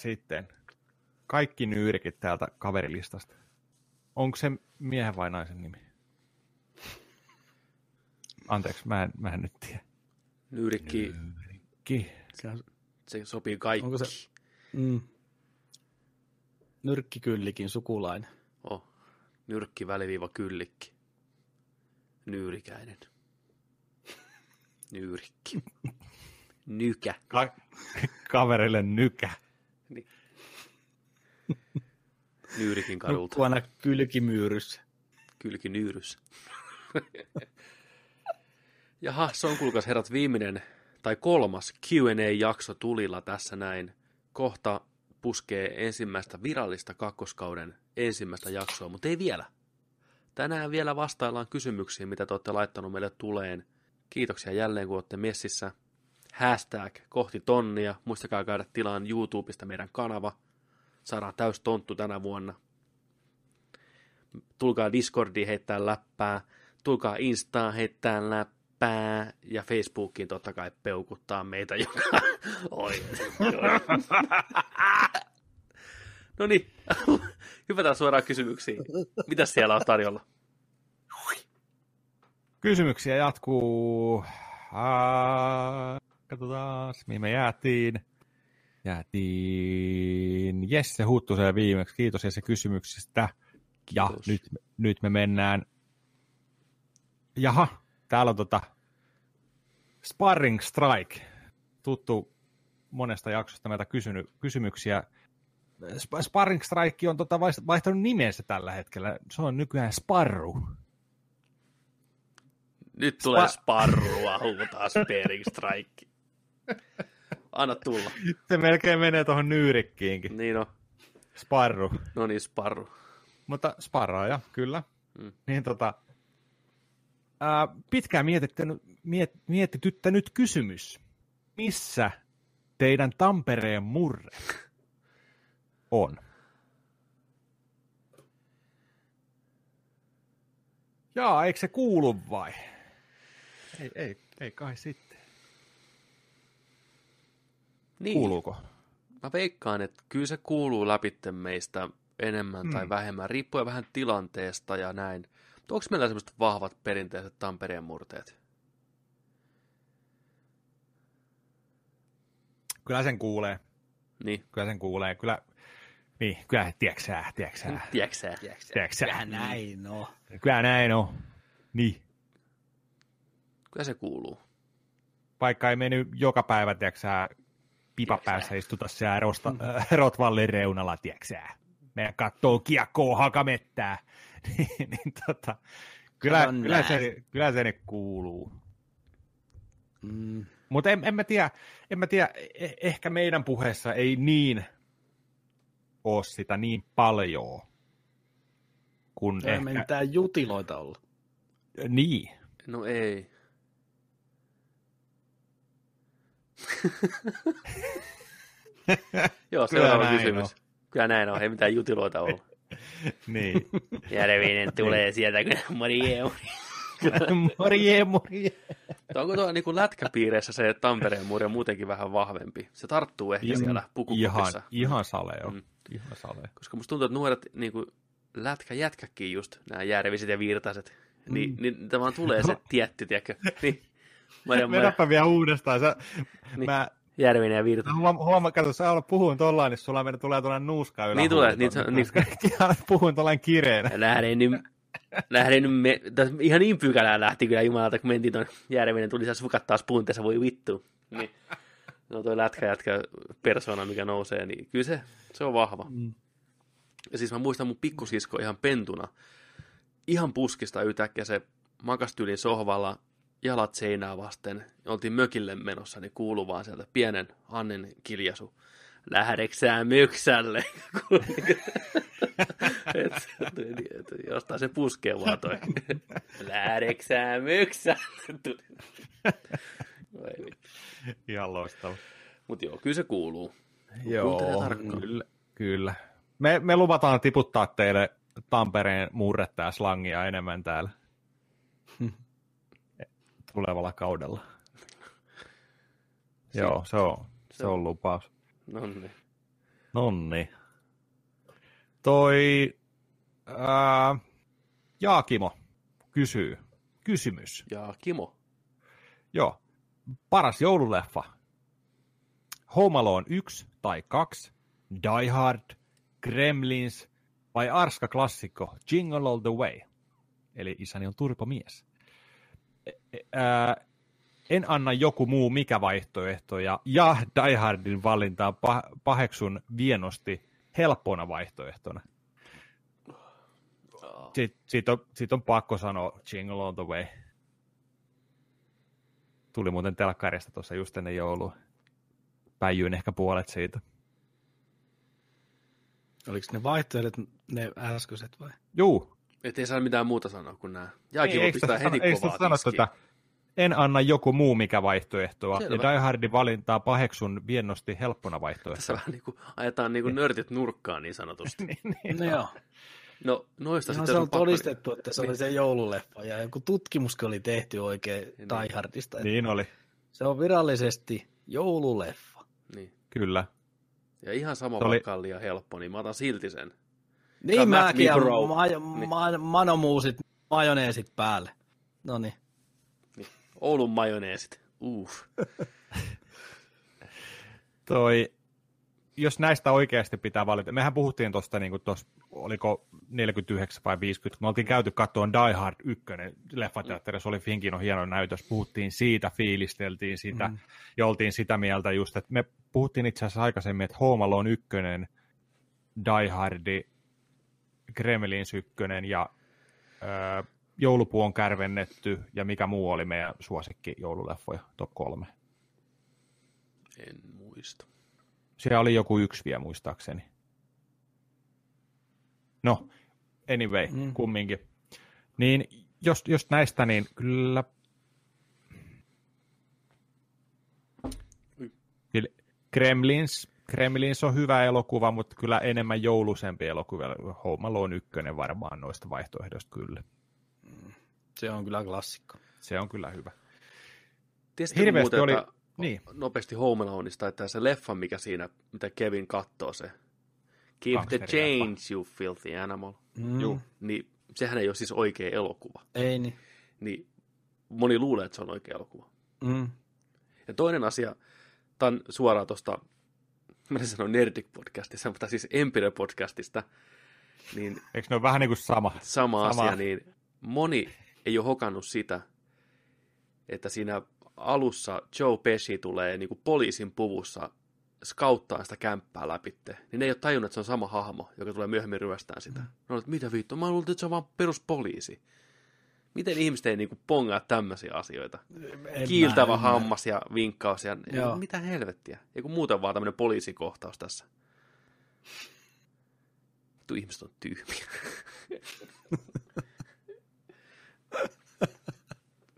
sitten. Kaikki nyyrikit täältä kaverilistasta. Onko se miehen vai naisen nimi? Anteeksi, mä en, mä en nyt tiedä. Nyyrikki, Nyyrikki. se sopii kaikki. Onko se- Mm. Nyrkkikyllikin sukulainen. Oh, nyrkki väliviiva kyllikki. Nyyrikäinen. Nyyrikki. Nykä. Ka- kaverille nykä. Nyyrikin kadulta. Nukkuu aina kylkimyyryssä. Kylki nyyrys. Jaha, se on kuulkaas herrat viimeinen tai kolmas Q&A-jakso tulilla tässä näin. Kohta puskee ensimmäistä virallista kakkoskauden ensimmäistä jaksoa, mutta ei vielä. Tänään vielä vastaillaan kysymyksiin, mitä te olette laittanut meille tuleen. Kiitoksia jälleen, kun olette messissä. Hashtag kohti tonnia. Muistakaa käydä tilaan YouTubesta meidän kanava. Saadaan täys tonttu tänä vuonna. Tulkaa Discordiin heittää läppää. Tulkaa Instaan heittää läppää. Ja Facebookiin totta kai peukuttaa meitä, joka... Oi. no niin, hypätään suoraan kysymyksiin. Mitä siellä on tarjolla? Kysymyksiä jatkuu. Ää, katsotaan, mihin me jäätiin. Jäätiin Jesse Huttuseen viimeksi. Kiitos Jesse kysymyksistä. Ja Kiitos. nyt, nyt me mennään. Jaha, täällä on tota Sparring Strike. Tuttu monesta jaksosta meiltä kysynyt, kysymyksiä. Sp- Sparring Strike on tota vaihtanut nimensä tällä hetkellä. Se on nykyään Sparru. Nyt tulee Spa- sparrua, huutaa Sparing Strike. Anna tulla. Se melkein menee tuohon nyyrikkiinkin. Niin on. Sparru. No niin, sparru. Mutta sparraaja, kyllä. Mm. Niin tota, ää, pitkään miet, mietityttänyt kysymys. Missä teidän Tampereen murre on? Jaa, eikö se kuulu vai? Ei, ei, ei kai sitten. Niin. Kuuluuko? Mä veikkaan, että kyllä se kuuluu läpitte meistä enemmän tai Mm. vähemmän, riippuen vähän tilanteesta ja näin. Mutta onko meillä semmoiset vahvat perinteiset Tampereen murteet? Kyllä sen kuulee. Niin, Kyllä sen kuulee. Kyllä, niin, kyllä, tiedätkö sä? tiedätkö sä? Vähän näin, no. Kyllä näin on. Niin. Kyllä se kuuluu. Vaikka ei mennyt joka päivä, tiedätkö sä, pipa päässä istuta siellä rosta, äh, Rotvallin reunalla, tiedätkö sä. Meidän kattoo kiekkoa hakamettää. niin, niin tota, kyllä, kyllä, näin. se, kyllä se nyt kuuluu. Mm. Mutta en, en, mä tiedä, en mä tiedä, eh- ehkä meidän puheessa ei niin ole sitä niin paljon. Kun Ei ehkä, me mitään jutiloita olla. niin. No ei. Joo, seuraava näin kysymys. Kyllä näin on, ei mitään jutiloita ollut. niin. Järvinen tulee sieltä, kun morjee, morjee, morjee. Onko tuo niin lätkäpiireissä se Tampereen murre muutenkin vähän vahvempi? Se tarttuu ehkä Ja- siellä Ihan, pukukopissa. ihan sale on. Mm. Ihan sale. Koska musta tuntuu, että nuoret niin kuin, lätkäjätkätkin just, nämä järviset ja virtaiset, niin, Mm. niin tämä vaan tulee se tietty, tiedätkö? Niin, Maria, Maria, Vedäpä vielä uudestaan. Sä, Niin. mä Järvinen ja Virta. huom, huoma, kato, sä alat puhun tollaan, niin sulla meidän tulee tuollainen nuuska ylähuuto. Niin tulee, niin niin. puhun tollainen kireenä. Lähdin nyt, lähdin nyt me, ihan niin pykälään lähti kyllä jumalalta, kun mentiin tuon Järvinen, tuli siellä sukat taas punteessa, voi vittu. Niin. No toi lätkä jätkä persona, mikä nousee, niin kyllä se, se on vahva. Mm. Ja siis mä muistan mun pikkusisko ihan pentuna, ihan puskista yhtäkkiä se makastyyli sohvalla, jalat seinää vasten, oltiin mökille menossa, niin kuuluu vaan sieltä pienen Annen kiljasu. Lähdeksää myksälle? et, et, et, jostain se puskee vaan toi. Lähdeksää myksälle? Ihan loistava. Mutta joo, kyllä se kuuluu. Joo, kyllä. kyllä. Me, me luvataan tiputtaa teille Tampereen murretta ja slangia enemmän täällä tulevalla kaudella. Joo, se on, se on lupaus. No niin. Nonni. Toi ää, Jaakimo kysyy. Kysymys. Ja Kimo. Joo. Paras joululeffa. Home Alone 1 tai 2, Die Hard, Gremlins vai arska klassikko Jingle All the Way. Eli isäni on turpomies. Ää, en anna joku muu mikä vaihtoehto ja, ja Die Hardin valintaa pah- paheksun vienosti helppona vaihtoehtona. Sitten siitä on, siitä on pakko sanoa Jingle All the Way. Tuli muuten telkkarista tuossa just ennen joulua. Päijyin ehkä puolet siitä. Oliko ne vaihtoehdot ne äskeiset vai? Juu. Et ei saa mitään muuta sanoa kuin nämä. Ja Kimo ei pistää heti sano- ei sitä kovaa sano tätä. En anna joku muu mikä vaihtoehtoa. Selvä. Ja Die Hardin valintaa paheksun viennosti helppona Tässä vaihtoehtona. vähän niin kuin ajetaan niin kuin nörtit nurkkaan niin sanotusti. niin, No joo. No noista No, sitten se on pakko- todistettu, että se oli Niin. se joululeffa ja joku tutkimuskin oli tehty oikein Niin. Die Hardista. että niin oli, Se on virallisesti joululeffa. Niin. kyllä. Ja ihan sama Se oli- ja helppo, niin mä otan silti sen. Niin mäkin, ja bro. ma- Niin. ma- manomuusit, majoneesit päälle. No niin. Oulun majoneesit. Uh. Toi, jos näistä oikeasti pitää valita, mehän puhuttiin tuosta, niin kuin tuossa, oliko 49 vai 50, kun me oltiin käyty katsomaan Die Hard 1, leffateatterissa oli Finkino hieno näytös, puhuttiin siitä, fiilisteltiin sitä, mm. ja oltiin sitä mieltä just, että me puhuttiin itse asiassa aikaisemmin, että Home Alone 1, Die Hardi, Gremlins 1 ja öö, Joulupuu on kärvennetty, ja mikä muu oli meidän suosikki joululeffoja, top kolme. En muista. Siellä oli joku yksi vielä muistaakseni. No, anyway, mm. Mm. kumminkin. Niin jos, jos näistä, niin kyllä... Kyllä Gremlins, Gremlins on hyvä elokuva, mutta kyllä enemmän joulusempi elokuva. Home Alone 1 varmaan noista vaihtoehdoista kyllä. Se on kyllä klassikko. Se on kyllä hyvä. Tiesitkö Hirveästi muuten, oli- että niin. nopeasti Home Aloneista, että se leffa, mikä siinä, mitä Kevin katsoo se, Keep the change, you filthy animal. Mm. Juu. Niin sehän ei ole siis oikea elokuva. Ei niin. Niin moni luulee, että se on oikea elokuva. Mm. Ja toinen asia, tämä on suoraan tuosta, mä en sano Nerdik-podcastista, mutta siis Empire-podcastista, niin Eikö ne ole vähän niin kuin sama? sama, Sama. asia, niin moni ei ole hokannut sitä, että siinä alussa Joe Pesci tulee niin kuin poliisin puvussa skauttaa sitä kämppää läpitte, niin ne ei ole tajunnut, että se on sama hahmo, joka tulee myöhemmin ryöstään sitä. No, että mitä vittu, mä luulin, että se on vaan peruspoliisi. Miten ihmiset ei niin kuin pongaa tämmöisiä asioita? En Kiiltävä mä ymmärrä. hammas ja vinkkaus ja Joo. mitä helvettiä. Eiku muuten vaan tämmöinen poliisikohtaus tässä. Vittu ihmiset on tyhmiä.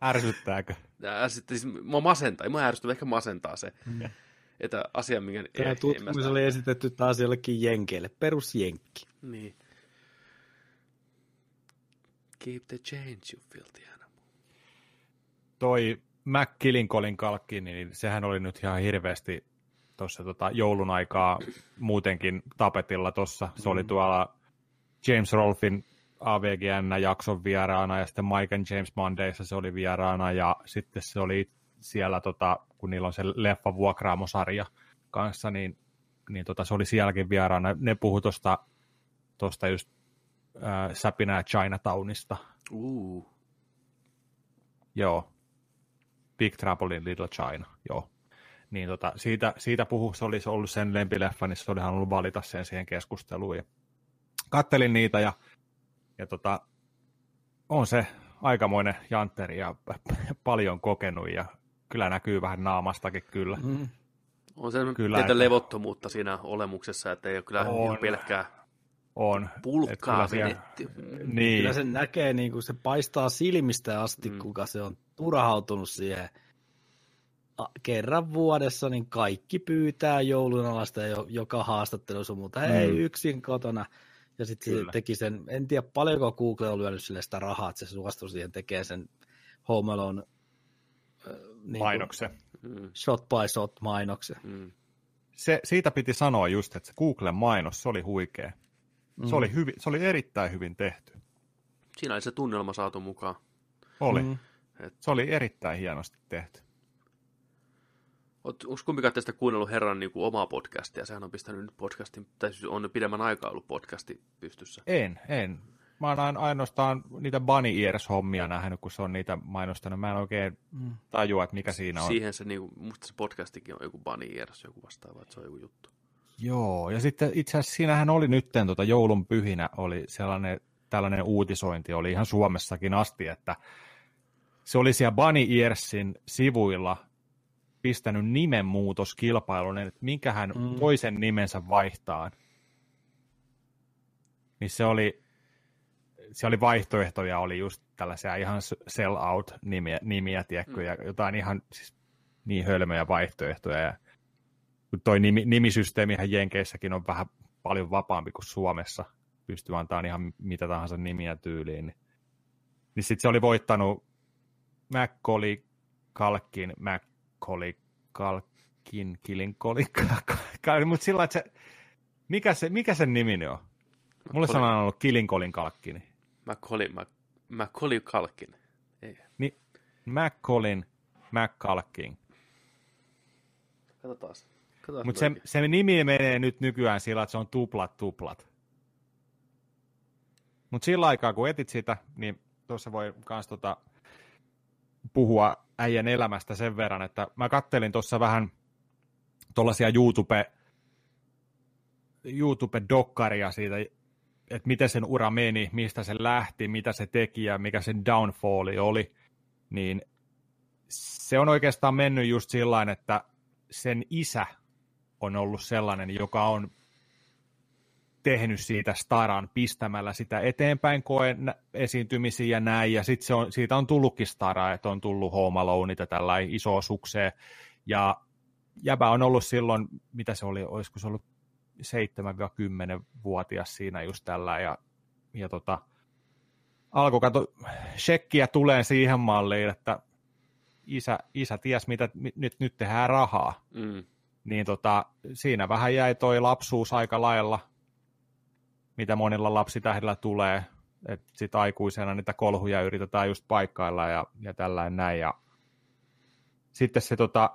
Ärsyttääkö? Ja sitten siis mua masentaa, ei mua ärsytä, ehkä masentaa se, että asia, minkä... Tämä en- tutkimus en mä oli esitetty taas jollekin jenkeille. Perusjenkki. Niin. Keep the change, you filthy animal. toi McKillinkolin kalkki, niin sehän oli nyt ihan hirveästi tuossa tota joulun aikaa muutenkin tapetilla tuossa. Se oli tuolla James Rolfin AVGN-jakson vieraana ja sitten Mike and James Mondayssa se oli vieraana ja sitten se oli siellä, tota, kun niillä on se leffa vuokraamosarja kanssa, niin, niin tota, se oli sielläkin vieraana. Ne puhu tuosta tosta just äh, Säpinä Chinatownista. Uh. Joo. Big Trouble in Little China, joo. Niin tota, siitä, siitä puhu, se olisi ollut sen lempileffa, niin se oli halunnut valita sen siihen keskusteluun. Ja kattelin niitä ja, ja tota, on se aikamoinen jantteri ja paljon kokenut ja kyllä näkyy vähän naamastakin kyllä. Mm. On se Kyllä, että- levottomuutta siinä olemuksessa, että ei ole kyllä On. ihan pelkkää On. Pulkkaa kyllä siellä- vedetty. Niin, Kyllä se näkee, niin kuin se paistaa silmistä asti, Mm. mm. kuka se on turhautunut siihen. A- Kerran vuodessa niin kaikki pyytää joulun alasta joka haastattelussa, mutta Mm. mm. ei yksin kotona. Ja sitten se teki sen, en tiedä paljonko Google on lyönyt sille sitä rahaa, että se suostui siihen tekee sen Home Alone äh, niin mainoksen. Mm, shot by shot mainoksen. mm. se, siitä piti sanoa just, että se Googlen mainos, se oli huikea. Mm. Se, oli hyvin, se oli erittäin hyvin tehty. Siinä oli se tunnelma saatu mukaan. Oli. Mm. Se oli erittäin hienosti tehty. Onko kumpikaan tästä kuunnellut herran niin kuin omaa podcastia? Sehän on pistänyt nyt podcastin, tai siis on pidemmän aikaa ollut podcasti pystyssä. En, en. Mä oon ainoastaan niitä Bunny Ears-hommia nähnyt, kun se on niitä mainostanut. Mä en oikein mm. tajua, että mikä siinä on. Siihen se, niin kuin, musta se podcastikin on joku Bunny Ears, joku vastaava, että se on joku juttu. Joo, ja sitten itse asiassa siinähän oli nytten tota joulun pyhinä oli sellainen, tällainen uutisointi, oli ihan Suomessakin asti, että se oli siellä Bunny Earsin sivuilla pistänyt nimenmuutoskilpailun, että minkä hän mm. voi sen nimensä vaihtaa. Niin se oli, se oli vaihtoehtoja, oli just tällaisia ihan sell out nimiä, nimiä tiedätkö, mm. ja jotain ihan siis niin hölmöjä vaihtoehtoja. Ja toi nimi, nimisysteemihän Jenkeissäkin on vähän paljon vapaampi kuin Suomessa. Pystyy antamaan ihan mitä tahansa nimiä tyyliin. Niin, niin sitten se oli voittanut Macaulay Kalkin Macaulay Kalkin Kilinkoli, mutta sillä että se, mikä, se, mikä sen nimi on? Mulle se on ollut Kilinkolin Kalkkini. Macaulay, Macaulay Kalkin. Ei. Niin, Macaulin McCalkin. Katsotaan. Mutta se, se nimi menee nyt nykyään sillä, että se on tuplat tuplat. Mutta sillä aikaa, kun etit sitä, niin tuossa voi myös tota, puhua äijän elämästä sen verran, että mä kattelin tuossa vähän tuollaisia YouTube, YouTube-dokkaria siitä, että miten sen ura meni, mistä se lähti, mitä se teki ja mikä sen downfalli oli, niin se on oikeastaan mennyt just sillä että sen isä on ollut sellainen, joka on tehnyt siitä staran pistämällä sitä eteenpäin koen esiintymisiä ja näin, ja sitten on, siitä on tullutkin stara, että on tullut Home Alone, tällä iso sukseen, ja jäbä on ollut silloin, mitä se oli, olisiko se ollut 7-10-vuotias siinä just tällä, ja, ja tota, alkoi kato, shekkiä tulee siihen malliin, että isä, isä ties, mitä nyt, nyt tehdään rahaa. Mm. Niin tota, siinä vähän jäi toi lapsuus aika lailla, mitä monilla lapsitähdillä tulee, että sitten aikuisena niitä kolhuja yritetään just paikkailla ja, ja tällainen näin. Ja sitten se tota,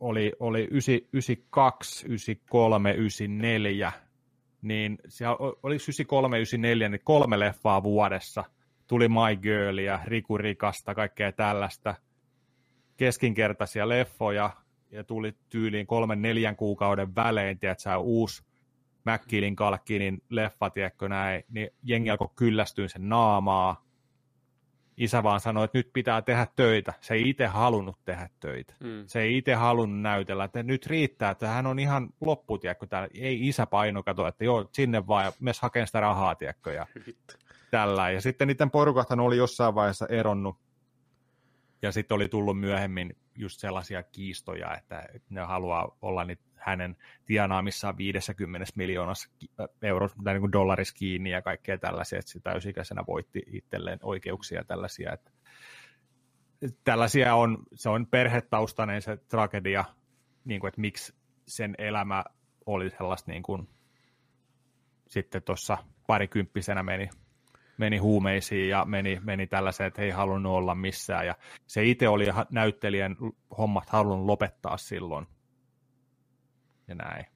oli, oli 92, 93, 94, niin siellä oli 93, 94, niin kolme leffaa vuodessa. Tuli My Girl ja Riku Rikasta, kaikkea tällaista. Keskinkertaisia leffoja, ja tuli tyyliin kolmen neljän kuukauden välein, tiedätkö, uusi McKillin Kalkkinin leffa, tiedätkö näin, niin jengi alkoi kyllästyä sen naamaa. Isä vaan sanoi, että nyt pitää tehdä töitä. Se ei itse halunnut tehdä töitä. Mm. Se ei itse halunnut näytellä, että nyt riittää, että hän on ihan loppu, tiedätkö, täällä. Ei isä paino kato, että joo, sinne vaan ja mes hakeen sitä rahaa, tiedätkö, ja tällä. Ja sitten niiden porukathan oli jossain vaiheessa eronnut. Ja sitten oli tullut myöhemmin just sellaisia kiistoja, että ne haluaa olla niitä hänen tienaamissaan 50 miljoonassa euro, tai niin dollarissa kiinni ja kaikkea tällaisia, että se täysikäisenä voitti itselleen oikeuksia tällaisia. Että tällaisia on, se on perhetaustainen se tragedia, niin kuin, että miksi sen elämä oli sellaista niin kuin, sitten tuossa parikymppisenä meni, meni huumeisiin ja meni, meni tällaiseen, että ei halunnut olla missään. Ja se itse oli näyttelijän hommat halunnut lopettaa silloin ja näin.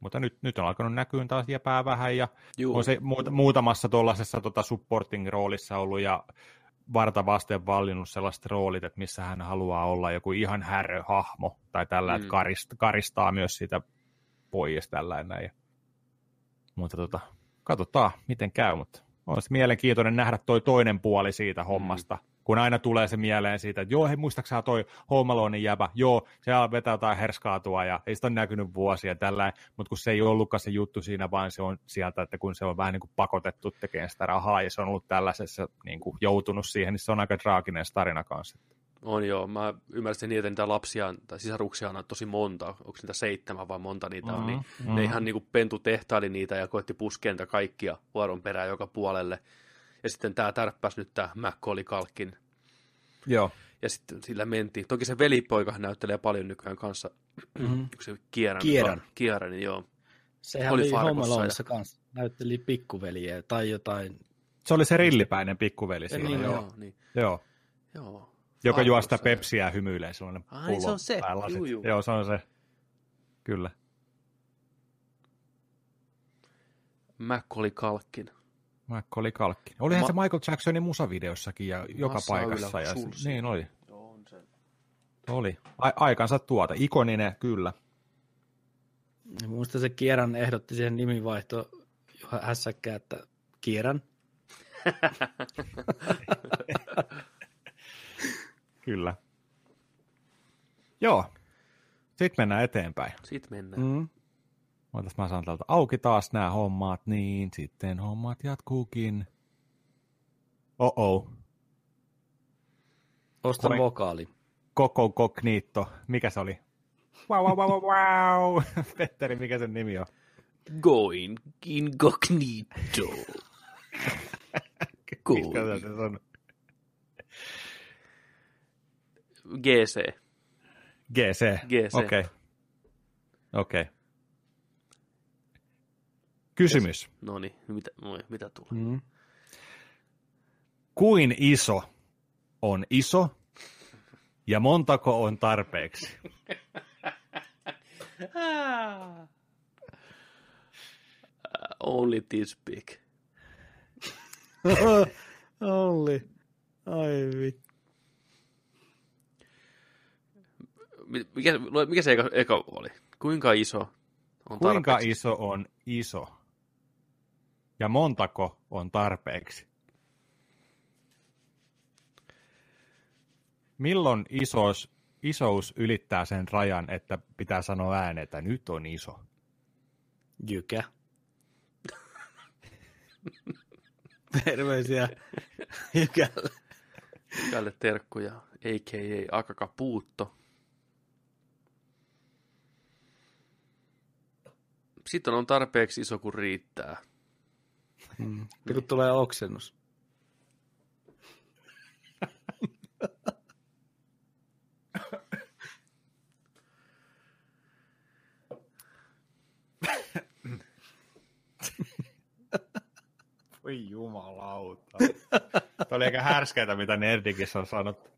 Mutta nyt, nyt on alkanut näkyä taas jäpää vähän ja Juu. on se muutamassa tuollaisessa tota supporting-roolissa ollut ja varta vasten vallinnut sellaiset roolit, että missä hän haluaa olla joku ihan häröhahmo tai tällä, mm. että karist, karistaa myös sitä pois tällä näin. Mutta tota, katsotaan, miten käy, mutta olisi mielenkiintoinen nähdä toi toinen puoli siitä hommasta. Mm kun aina tulee se mieleen siitä, että joo, hei, muistaaksä toi Home Alonein jäbä, joo, se vetää jotain herskaatua ja ei sitä ole näkynyt vuosia tällä, mutta kun se ei ollutkaan se juttu siinä, vaan se on sieltä, että kun se on vähän niin kuin pakotettu tekemään sitä rahaa ja se on ollut tällaisessa niin kuin joutunut siihen, niin se on aika traaginen tarina kanssa. On joo, mä ymmärsin niin, että niitä lapsia tai sisaruksia on tosi monta, onko niitä seitsemän vai monta niitä mm-hmm, on, niin mm-hmm. ne ihan niin kuin pentu tehtaili niitä ja koetti puskea niitä kaikkia vuoron perään joka puolelle. Ja sitten tämä tärppäs nyt tämä Macaulay Kalkin. Joo. Ja sitten sillä mentiin. Toki se velipoika näyttelee paljon nykyään kanssa. Mm-hmm. Se Kieran. Kieran. Kieran, niin joo. Sehän Oli oli, Aloneissa kanssa. Näytteli pikkuveliä tai jotain. Se oli se rillipäinen pikkuveli siinä, Niin, joo. joo. Niin. joo. joo. Joka juo sitä joo. pepsiä ja hymyilee sellainen Ai, niin se on se. Juu, juu. Joo, se on se. Kyllä. Macaulay Culkin. Macaulay Culkin. Olihan Ma- se Michael Jacksonin musavideossakin ja joka Massaa paikassa. ylä Ja, sulsi. niin oli. On se. oli. A- aikansa tuota. Ikoninen, kyllä. Ja Muista se Kieran ehdotti siihen nimivaihto hässäkkää, että Kieran. Kyllä. Joo. Sitten mennään eteenpäin. Sitten mennään. Mm. Ootas mä saan täältä auki taas nämä hommat, niin sitten hommat jatkuukin. Oh-oh. Ostan Koi- vokaali. Koko Cognito. Mikä se oli? Wow, wow, wow, wow. Petteri, mikä sen nimi on? Going incognito. Mikä se on? GC. GC. GC. Okei. Okay. Okei. Okay. Kysymys. No niin, mitä, moi, mitä tulee? Mm. Kuin iso on iso ja montako on tarpeeksi? Only this big. Olli. Ai vittu. Mi- Mikä, mikä se eka, eka oli? Kuinka iso on Kuinka tarpeeksi? iso on iso ja montako on tarpeeksi? Milloin isos, isous ylittää sen rajan, että pitää sanoa ääneen, että nyt on iso? Jykä. Terveisiä Jykälle. Tälle terkkuja, a.k.a. Akaka Puutto. Sitten on tarpeeksi iso, kun riittää. Mm. Kun tulee oksennus. Voi jumalauta. Tämä oli aika härskeitä, mitä Nerdikissä on sanottu.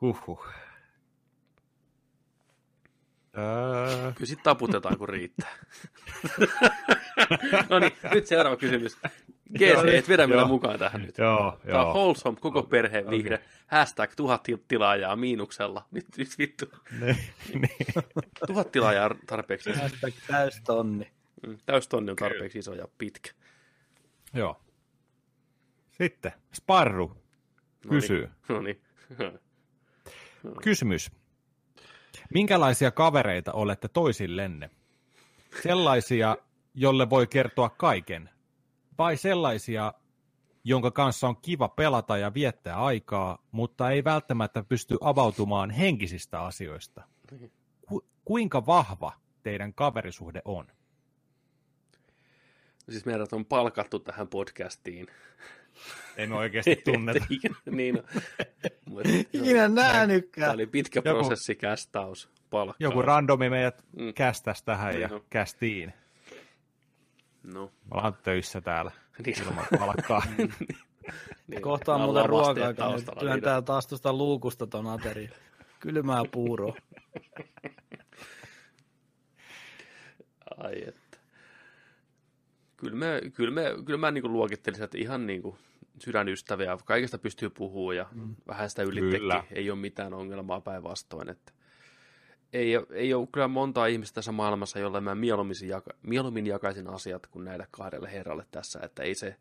Huhhuh. Kyllä sitten taputetaan, kun riittää. no niin, nyt seuraava kysymys. GC, et vedä meillä mukaan tähän nyt. joo, Tämä on wholesome, koko perheen vihde. Hashtag tuhat til- tilaajaa miinuksella. Nyt, nyt vittu. Niin, niin. Tuhat tilaajaa tarpeeksi. Hashtag täystonni. Mm, Täystonni on tarpeeksi iso ja pitkä. Joo. Sitten Sparru kysyy. No niin. Kysymys. Minkälaisia kavereita olette toisillenne? Sellaisia, jolle voi kertoa kaiken? Vai sellaisia, jonka kanssa on kiva pelata ja viettää aikaa, mutta ei välttämättä pysty avautumaan henkisistä asioista? Ku- kuinka vahva teidän kaverisuhde on? Siis meidät on palkattu tähän podcastiin. Emme oikeasti tunneta. niin, on. Mut- Ikinä Tämä nähnytkään. oli pitkä Joku- prosessi, kästaus, palkkaus. Joku randomi meidät Mm. kästäs tähän ja Niin on. kästiin. No, Me ollaan töissä täällä niin, ilman palkkaa. niin. Kohta on Ollaan muuten ruokaa, kun niin työntää taas tuosta luukusta ton ateria. Kylmää puuroa. Ai että. Kyllä, me, kyllä, me, kyllä mä niin luokittelisin, että ihan niin kuin sydänystäviä, kaikesta pystyy puhumaan ja mm. vähän sitä ylittekin. Kyllä. Ei ole mitään ongelmaa päinvastoin. Että ei, ole- ei ole kyllä montaa ihmistä tässä maailmassa, jolle mä mieluummin, jaka, mieluummin jakaisin asiat kuin näille kahdelle herralle tässä, että ei se,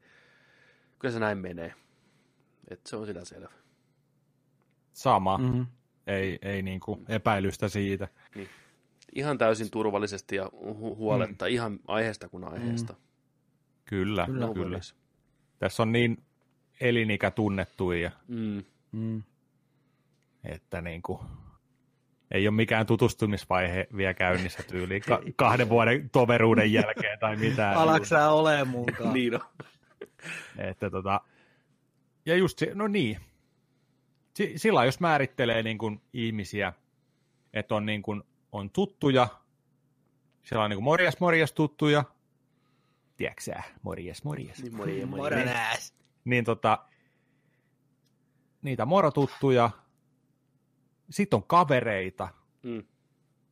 kyllä se näin menee. Että se on sitä selvä. Sama. Mm-hmm. Ei, ei niinku epäilystä siitä. Ihan täysin turvallisesti ja hu- huoletta, mm. ihan aiheesta kuin aiheesta. Mm. Kyllä, Kyllä. kyllä. kyllä. Tässä on niin elinikä tunnettu, ja, Mm. Mm. että niinku, ei ole mikään tutustumisvaihe vielä käynnissä tyyliin ka- kahden vuoden toveruuden jälkeen tai mitään. Alaks sä ole munkaan? Niin on. Että tota, ja just se, no niin. si- sillä jos määrittelee niin kuin ihmisiä, että on, niin kuin, on tuttuja, siellä on niin kuin morjes, morjes tuttuja, tiedätkö sä, morjes, morjes, Niin moi, moi. Moronääs. niin tota, niitä morotuttuja, sitten on kavereita, Mm,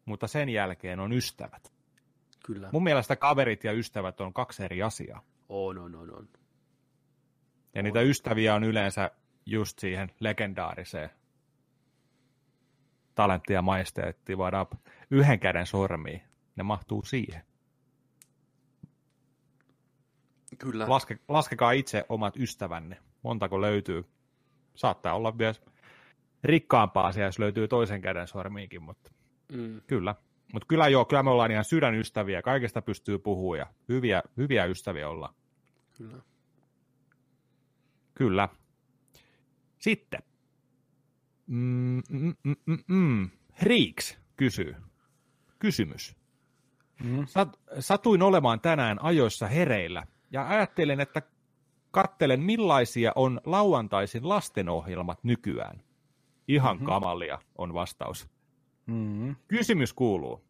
mutta sen jälkeen on ystävät. kyllä. Mun mielestä kaverit ja ystävät on kaksi eri asiaa. On, on, on, on. Ja niitä ystäviä on yleensä just siihen legendaariseen talenttia majesteettiin voidaan yhden käden sormiin. Ne mahtuu siihen. Kyllä. Laske, laskekaa itse omat ystävänne. Montako löytyy. Saattaa olla vielä rikkaampaa asia, jos löytyy toisen käden sormiinkin, mutta Mm, kyllä. Mutta kyllä joo, kyllä me ollaan ihan sydänystäviä, kaikesta pystyy puhumaan ja hyviä, hyviä ystäviä ollaan. kyllä. Kyllä. Sitten. Mm, mm, mm, mm, mm. Riiks kysyy. Kysymys. Mm. Sat, satuin olemaan tänään ajoissa hereillä ja ajattelin, että kattelen millaisia on lauantaisin lastenohjelmat nykyään. Ihan mm-hmm. kamalia on vastaus. Mm. Kysymys kuuluu.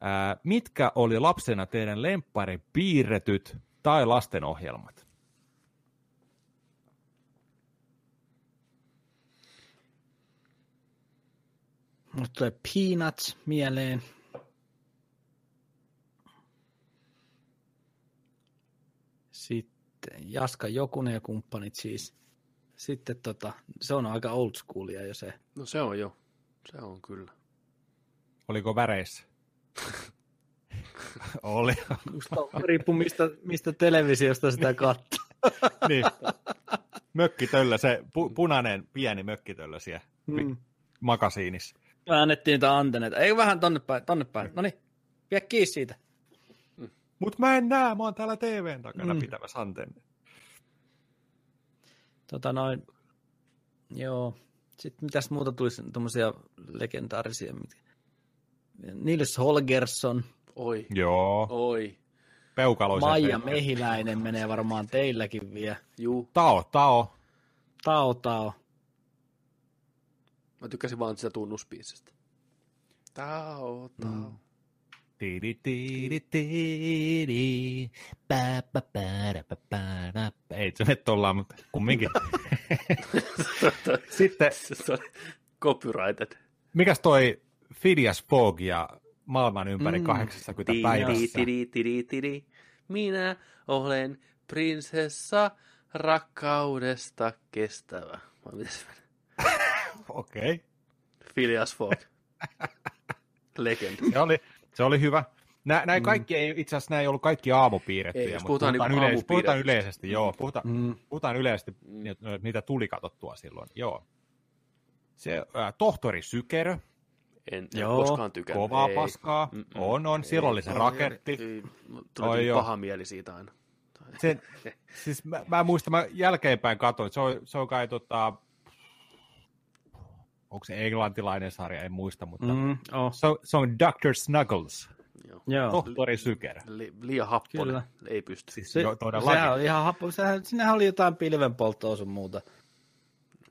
Ää, mitkä oli lapsena teidän lemppari piirretyt tai lastenohjelmat? Musta tulee Peanuts mieleen. Sitten Jaska Jokunen ja kumppanit siis. Sitten tota, se on aika old schoolia jo se. No se on jo. Se on kyllä. Oliko väreissä? Oli. Musta riippuu mistä, mistä televisiosta sitä katsoo. niin. Mökkitöllä, se pu- punainen pieni mökkitöllä siellä Mm. makasiinissa. Väännettiin niitä antenneita. Ei vähän tonne päin, tonne päin. No niin, vie kiinni siitä. Mut mä en näe, mä oon täällä TVn takana Mm. pitämässä antenni. Tota noin, joo. Sitten mitäs muuta tulisi tuommoisia legendaarisia, mitkä... Nils Holgersson, Oi. Joo, Oi. peukaloiset. Maija veikot. Mehiläinen menee varmaan teilläkin vielä. Juu. Tao, tao. Tao Tao. Mä tykkäsin vaan sitä tunnuspiisistä. Tao, tao. Mm. Ei se nyt ollaan, mutta kumminkin. Sitten, copyrighted. mikäs toi Phineas Fogg ja maailman ympäri Mm. 80 Tiri, päivässä? tiri, tiri, tiri. Minä olen prinsessa rakkaudesta kestävä. Okei. Okay. Phileas Fogg. Legend. Se oli, se oli hyvä. Nä, näin kaikki ei, itse asiassa nämä ei ollut kaikki aamupiirrettyjä, Ei, mutta puhutaan puhutaan, niinku yleisesti, puhutaan yleisesti, joo, puhutaan, Mm. puhutaan yleisesti, niitä tuli katsottua silloin, joo. Se äh, tohtori Sykerö, En, en Joo, koskaan tykännyt. kovaa Ei. paskaa, Mm-mm. on, on, silloin oli se raketti. Ei, tuli Oi Oi joo. paha mieli siitä aina. Se, siis mä, mä muistan, mä jälkeenpäin katsoin, se on, se on kai tota, onko se englantilainen sarja, en muista, mutta mm. Oh. se, on- se on Dr. Snuggles, Joo. Joo. tohtori Sykerö. Li, liian happonen. Kyllä. Ei pysty. Siis Se, jo, sehän oli ihan happo. Sehän, sinnehän oli jotain pilvenpolttoa sun muuta.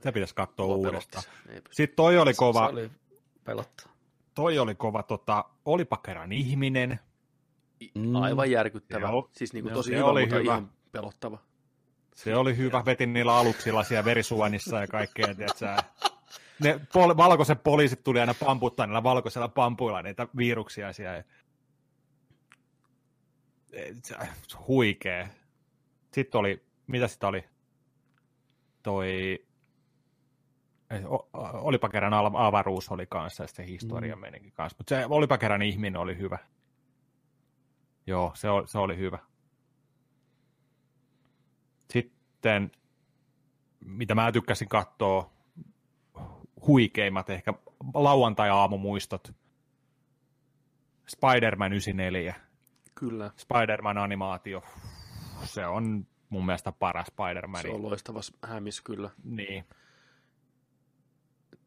Se pitäisi katsoa Mua uudestaan. Sitten toi oli kova, Se oli pelottava. toi oli kova, tota, olipa kerran ihminen. Mm. Aivan järkyttävä. Joo. Siis niinku Joo. tosi Se hyvä, oli mutta hyvä. ihan pelottava. Se oli hyvä, vetin niillä aluksilla siellä verisuonissa ja kaikkea, tiedätkö, ne pol- valkoiset poliisit tuli aina pamputtaa niillä valkoisilla pampuilla niitä viruksia siellä. Se on Huikee. Sitten oli, mitä sitä oli? Toi, o- olipa kerran avaruus oli kanssa ja sitten historia mm. menikin kanssa, mutta se olipa kerran ihminen oli hyvä. Joo, se oli, se oli hyvä. Sitten, mitä mä tykkäsin katsoa, huikeimmat ehkä lauantai-aamumuistot. Spider-Man 94, Kyllä. Spider-Man animaatio. Se on mun mielestä paras Spider-Man. Se on loistava hämis kyllä. Niin.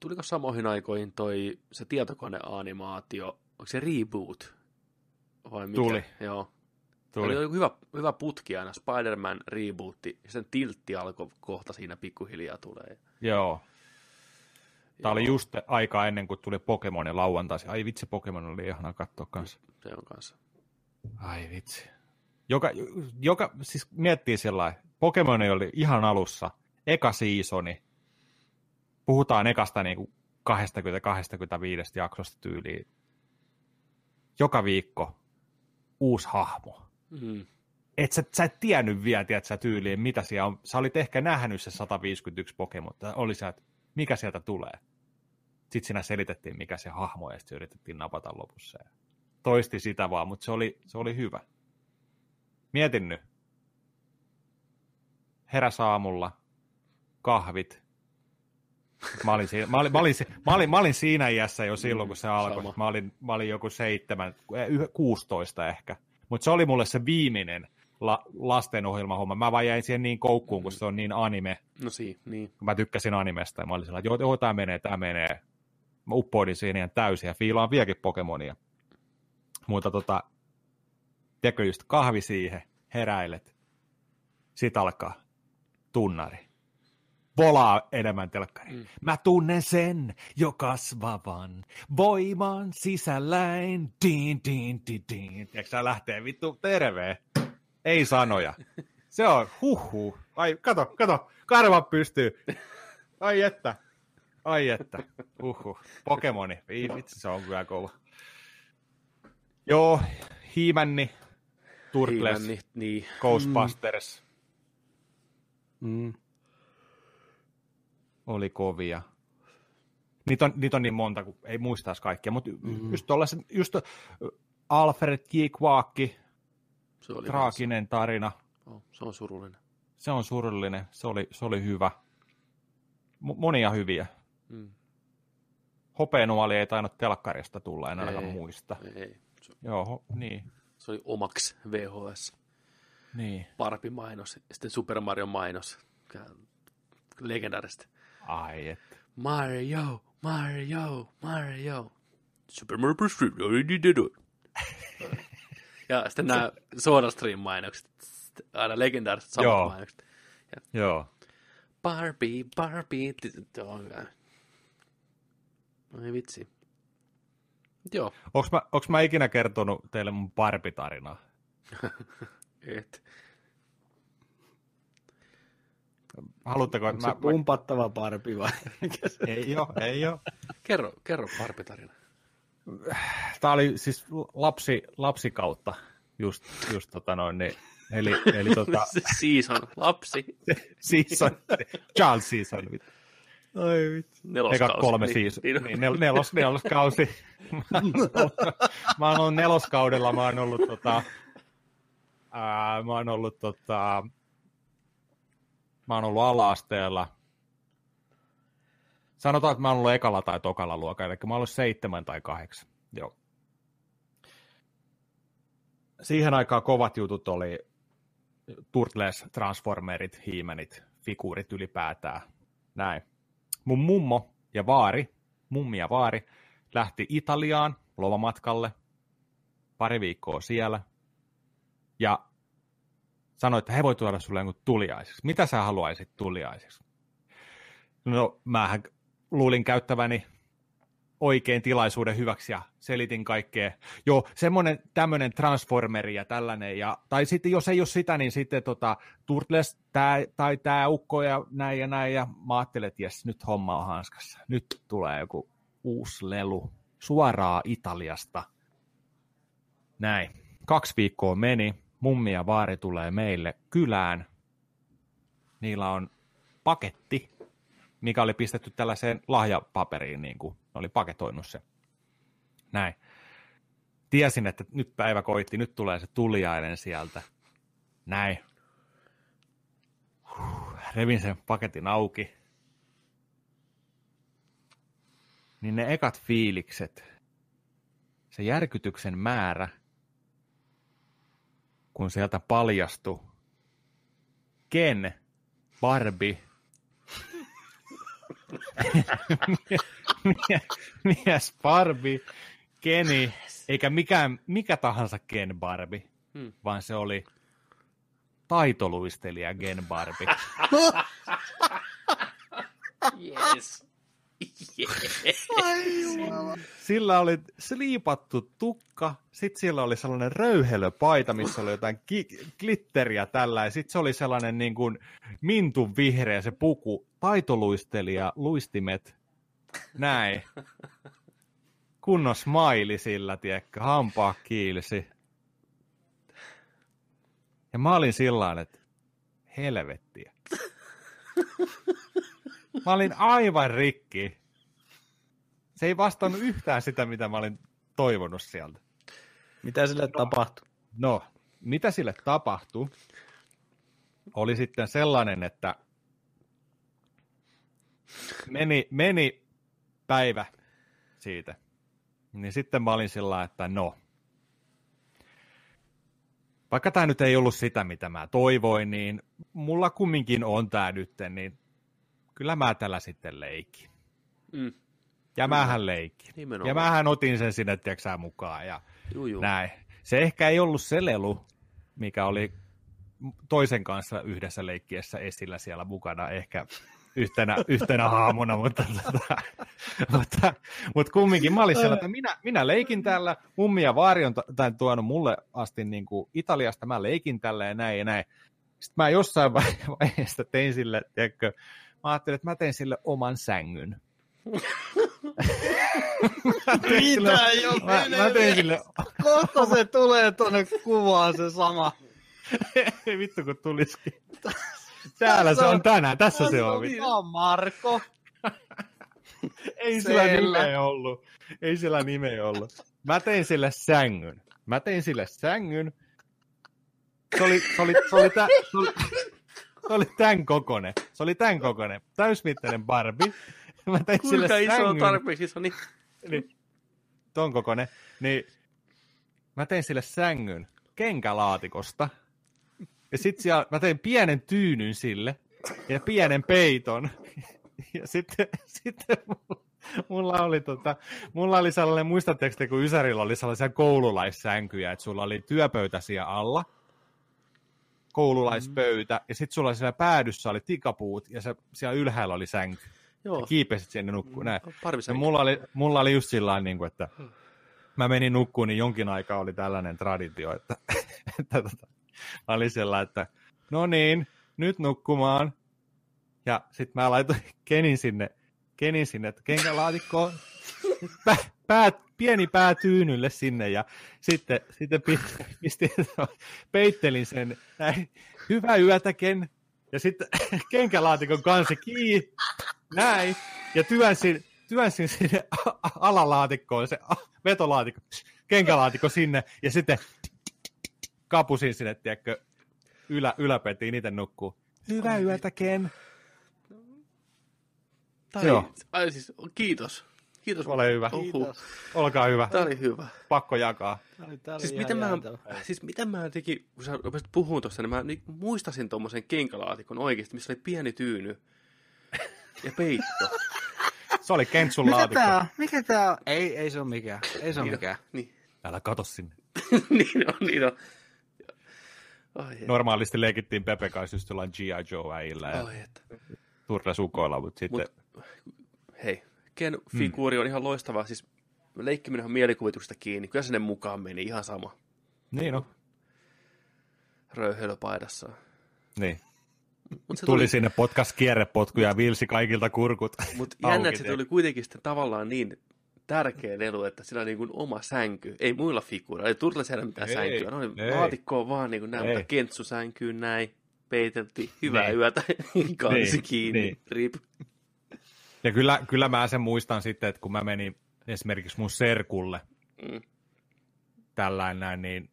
Tuliko samoihin aikoihin toi se tietokoneanimaatio, onko se reboot? Vai mikä? Tuli. Joo. Tuli. Oli joku hyvä, hyvä putki aina, Spider-Man rebootti, ja sen tiltti alkoi kohta siinä pikkuhiljaa tulee. Joo. Tämä oli just aikaa ennen kuin tuli Pokemon ja lauantaisin. Ai vitsi, Pokemon oli ihana katsoa kanssa. Se on kanssa. Ai vitsi. Joka, joka siis miettii sillä Pokemon oli ihan alussa, eka seasoni. Puhutaan ekasta niin 20-25 jaksosta tyyliin. Joka viikko uusi hahmo. Mm. Et sä, sä et tiennyt vielä, tiedät sä tyyliin, mitä siellä on. Sä olit ehkä nähnyt se 151 Pokemon, oli sä, että mikä sieltä tulee. Sitten siinä selitettiin, mikä se hahmo, ja sitten yritettiin napata lopussa. Ja toisti sitä vaan, mutta se oli, se oli hyvä. Mietin nyt. Heräs aamulla, kahvit. Mä olin, siinä, mä, olin, mä, olin, mä, olin, mä olin siinä iässä jo silloin, kun se alkoi. Sama. Mä olin, mä olin joku seitsemän, 16 ehkä. Mutta se oli mulle se viimeinen la, lastenohjelmahomma. Mä vaan jäin siihen niin koukkuun, kun se on niin anime. No si, niin. Mä tykkäsin animesta ja mä olin sellainen, että joo, joo tämä menee, tämä menee. Mä uppoidin siihen ihan täysin ja fiilaan vieläkin Pokemonia. Mutta tota, tiedätkö just kahvi siihen, heräilet. Sitten alkaa tunnari. Volaa enemmän telkkari. Mm. Mä tunnen sen jo kasvavan voiman sisälläin. Din, din, din, din. Tiedätkö sä lähtee vittu tervee? Ei sanoja. Se on huhu. Ai, kato, kato. Karva pystyy. Ai että. Ai että. Huhu. Pokemoni. Vitsi, se on kyllä kova. Joo, Hiimänni, Turtles, Hiimänni, niin. Ghostbusters. Mm. Oli kovia. Niitä on, niitä on niin monta, kun ei muistaisi kaikkia, mutta mm-hmm. just, just Alfred J. Kvaakki, se oli traaginen myös. tarina. Oh, se on surullinen. Se on surullinen, se oli, se oli hyvä. M- monia hyviä. Mm. Hopeenuoli ei tainnut telkkarista tulla, en ainakaan muista. Ei. Se, Joo, niin. Se oli omaksi VHS. Niin. Parpi-mainos, sitten Super Mario mainos. Legendaarista. Ai että. Mario, Mario, Mario. Super Mario Bros. Ja sitten nämä SodaStream-mainokset, aina legendaariset samat Joo. mainokset. Ja Joo. Barbie, Barbie, no ei vitsi. Joo. Onks mä, onks mä ikinä kertonut teille mun Barbie-tarinaa? Et. Haluatteko, että mä... pumpattava Barbie vai? ei oo, ei oo. Kerro, kerro Barbie-tarina tämä oli siis lapsi, lapsikautta, just, just tota noin, niin, eli, eli tota... season, lapsi. season, child season. Ai vitsi. Eka kolme niin, season, niin, niin nel, nelos, neloskausi. mä oon ollut neloskaudella, mä oon ollut tota, ää, mä oon ollut tota, mä oon ollut ala-asteella, Sanotaan, että mä oon ollut ekalla tai tokalla luokalla, eli mä oon ollut seitsemän tai kahdeksan. Joo. Siihen aikaan kovat jutut oli Turtles, Transformerit, Hiimenit, figuurit ylipäätään. Näin. Mun mummo ja vaari, mummi ja vaari, lähti Italiaan lomamatkalle. Pari viikkoa siellä. Ja sanoi, että he voi tuoda sulle jonkun tuliaiseksi. Mitä sä haluaisit tuliaiseksi? No, mähän luulin käyttäväni oikein tilaisuuden hyväksi ja selitin kaikkea. Joo, semmoinen tämmöinen transformeri ja tällainen. Ja, tai sitten jos ei ole sitä, niin sitten tota, Turtles tää, tai tämä ukko ja näin ja näin. Ja mä ajattelin, että jes, nyt homma on hanskassa. Nyt tulee joku uusi lelu suoraa Italiasta. Näin. Kaksi viikkoa meni. Mummi ja vaari tulee meille kylään. Niillä on paketti mikä oli pistetty tällaiseen lahjapaperiin, niin kuin oli paketoinut se. Näin. Tiesin, että nyt päivä koitti, nyt tulee se tuliainen sieltä. Näin. Huh, revin sen paketin auki. Niin ne ekat fiilikset, se järkytyksen määrä, kun sieltä paljastui Ken, Barbie mies Barbie, Keni, eikä mikään, mikä tahansa Ken Barbie, hmm. vaan se oli taitoluistelija Ken Barbie. yes. Sillä oli sliipattu tukka, sitten sillä oli sellainen röyhelöpaita, missä oli jotain ki- glitteriä tällä, ja sitten se oli sellainen niin kuin mintun vihreä se puku, taitoluistelija, luistimet, näin. Kunnon smiley sillä, tiedätkö, hampaa kiilsi. Ja mä olin sillä että helvettiä. Mä olin aivan rikki. Se ei vastannut yhtään sitä, mitä mä olin toivonut sieltä. Mitä sille tapahtui? No, mitä sille tapahtui, oli sitten sellainen, että meni, meni päivä siitä. Niin sitten mä olin sillä että no, vaikka tämä nyt ei ollut sitä, mitä mä toivoin, niin mulla kumminkin on tämä nyt, niin kyllä mä tällä sitten leikin. Mm. Ja mähän leikin. Nimenomaan. Ja mähän otin sen sinne, tiedätkö mukaan. Ja Juu, juu. näin. Se ehkä ei ollut se lelu, mikä oli toisen kanssa yhdessä leikkiessä esillä siellä mukana, ehkä yhtenä, yhtenä haamuna, mutta, tota, mutta, mutta kumminkin mä olin siellä, että minä, minä leikin täällä, mummi ja vaari on t- tuonut mulle asti niin kuin Italiasta, mä leikin tällä ja näin ja näin. Sitten mä jossain vaiheessa tein sille, tiedätkö, mä ajattelin, että mä tein sille oman sängyn. Mitä jo Mä, mä tein sille, Kohta se tulee tuonne kuvaan se sama. ei vittu kun tulisikin. Täällä se on tänään, tässä se on. Tämä on Marko. Ei sillä nimeä ollut. Ei sillä nimeä ollut. Mä tein sille sängyn. Mä tein sille sängyn. Se oli, se oli, se oli, tä, se oli, se oli tämän kokonen. Se oli tämän kokonen. Täysmittainen Barbie. Mä tein sille Kuinka iso on sängyn. tarpeeksi iso, niin Niin, ton kokonen. Niin mä tein sille sängyn kenkälaatikosta. Ja sit siellä, mä tein pienen tyynyn sille ja pienen peiton. Ja sitten, sitten mulla, mulla oli, tota, mulla oli sellainen, muistatteko te, kun Ysärillä oli sellaisia koululaissänkyjä, että sulla oli työpöytä siellä alla, koululaispöytä, mm. ja sitten sulla siellä päädyssä oli tikapuut, ja se, siellä ylhäällä oli sänky. joo. Kiipesit sinne nukkuun, näin. Ja Parvisen. mulla oli, mulla oli just sillä niin kuin, että mä menin nukkuun, niin jonkin aikaa oli tällainen traditio, että, että tota, mä olin sellainen, että no niin, nyt nukkumaan. Ja sitten mä laitoin Kenin sinne, Kenin sinne, että kenkälaatikkoon, pää, pää, pieni pää tyynylle sinne ja sitten, sitten pi- pistin, peittelin sen näin, hyvää yötä Ken, ja sitten kenkälaatikon kanssa kiinni, näin, ja työnsin, työnsin sinne alalaatikkoon se vetolaatikko, kenkälaatikko sinne, ja sitten kapusin sinne, tiedätkö, ylä, yläpetiin itse nukkuu. Hyvää yötä, Ken. Tää Joo. oli, ai siis, kiitos. Kiitos. Ole hyvä. Uhu. Olkaa hyvä. Tää oli hyvä. Pakko jakaa. Siis miten, mä, siis miten mä tekin, kun sä rupesit puhumaan tuossa, niin mä niin muistasin tuommoisen kenkälaatikon oikeasti, missä oli pieni tyyny ja peitto. Se oli Kentsun Mikä laatikko. tää on? Mikä tää on? Ei, ei se ole mikään. Ei se ole mikään. niin, Älä kato sinne. niin on, niin on. Ai, Normaalisti leikittiin Pepe kanssa just jollain G.I. Joe-äijillä ja että. turresukoilla, mutta sitten... Mut, hei, Ken figuuri on ihan loistava. Siis leikkiminen on mielikuvituksesta kiinni. Kyllä sinne mukaan meni ihan sama. Niin no. Röyhelöpaidassa. Niin. Mut se Tuli sinne, potkas kierrepotkuja ja vilsi kaikilta kurkut. Mutta jännä, että se tuli kuitenkin sitten tavallaan niin tärkeä lelu, että sillä on niin kuin oma sänky. Ei muilla figuureilla, ei Turtles ei mitään Ei, sänkyä. No, ei. laatikko on vaan niin kuin näin, Ei. mutta kentsu sänkyyn näin. Peiteltiin, hyvää Niin. yötä, kansi Niin, kiinni, niin. rip. Ja kyllä, kyllä mä sen muistan sitten, että kun mä menin esimerkiksi mun serkulle Mm. tällainen näin, niin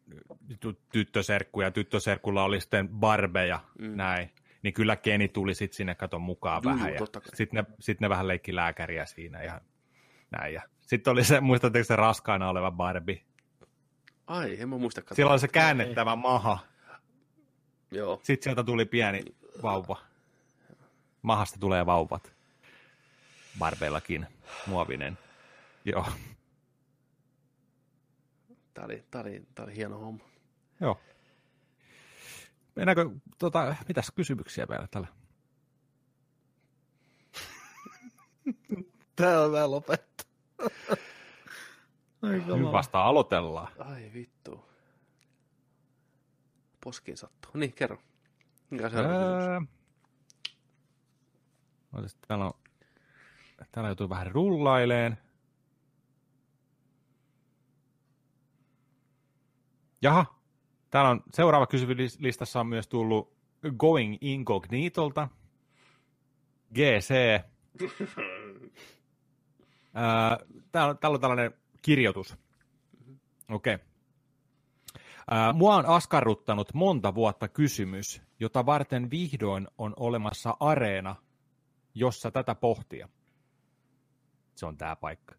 ty- tyttöserkku ja tyttöserkulla oli sitten barbeja mm. näin. Niin kyllä Keni tuli sitten sinne katon mukaan Juu, vähän. Ja sitten ne, sit ne vähän leikki lääkäriä siinä ja näin. Ja sitten oli se, muistatteko se raskaana oleva Barbie? Ai, en mä muista katsoa. Siellä oli se käännettävä maha. Joo, Sitten sieltä tuli pieni vauva. Mahasta tulee vauvat. Barbeillakin. Muovinen. Joo. tää oli, tää oli, tää oli hieno homma. Joo. Mennäänkö, tota, mitäs kysymyksiä vielä tällä? Tää on vähän lopettaa. Ai Nyt vasta aloitellaan. Ai vittu. Poskiin sattuu. Niin, kerro. Mikä se Öö, ootas, täällä on, täällä joutuu vähän rullaileen. Jaha, täällä on seuraava kysymyslistassa on myös tullut Going Incognitolta. GC. Täällä, täällä on tällainen kirjoitus. Okei. Okay. Mua on askarruttanut monta vuotta kysymys, jota varten vihdoin on olemassa areena, jossa tätä pohtia. Se on tämä paikka.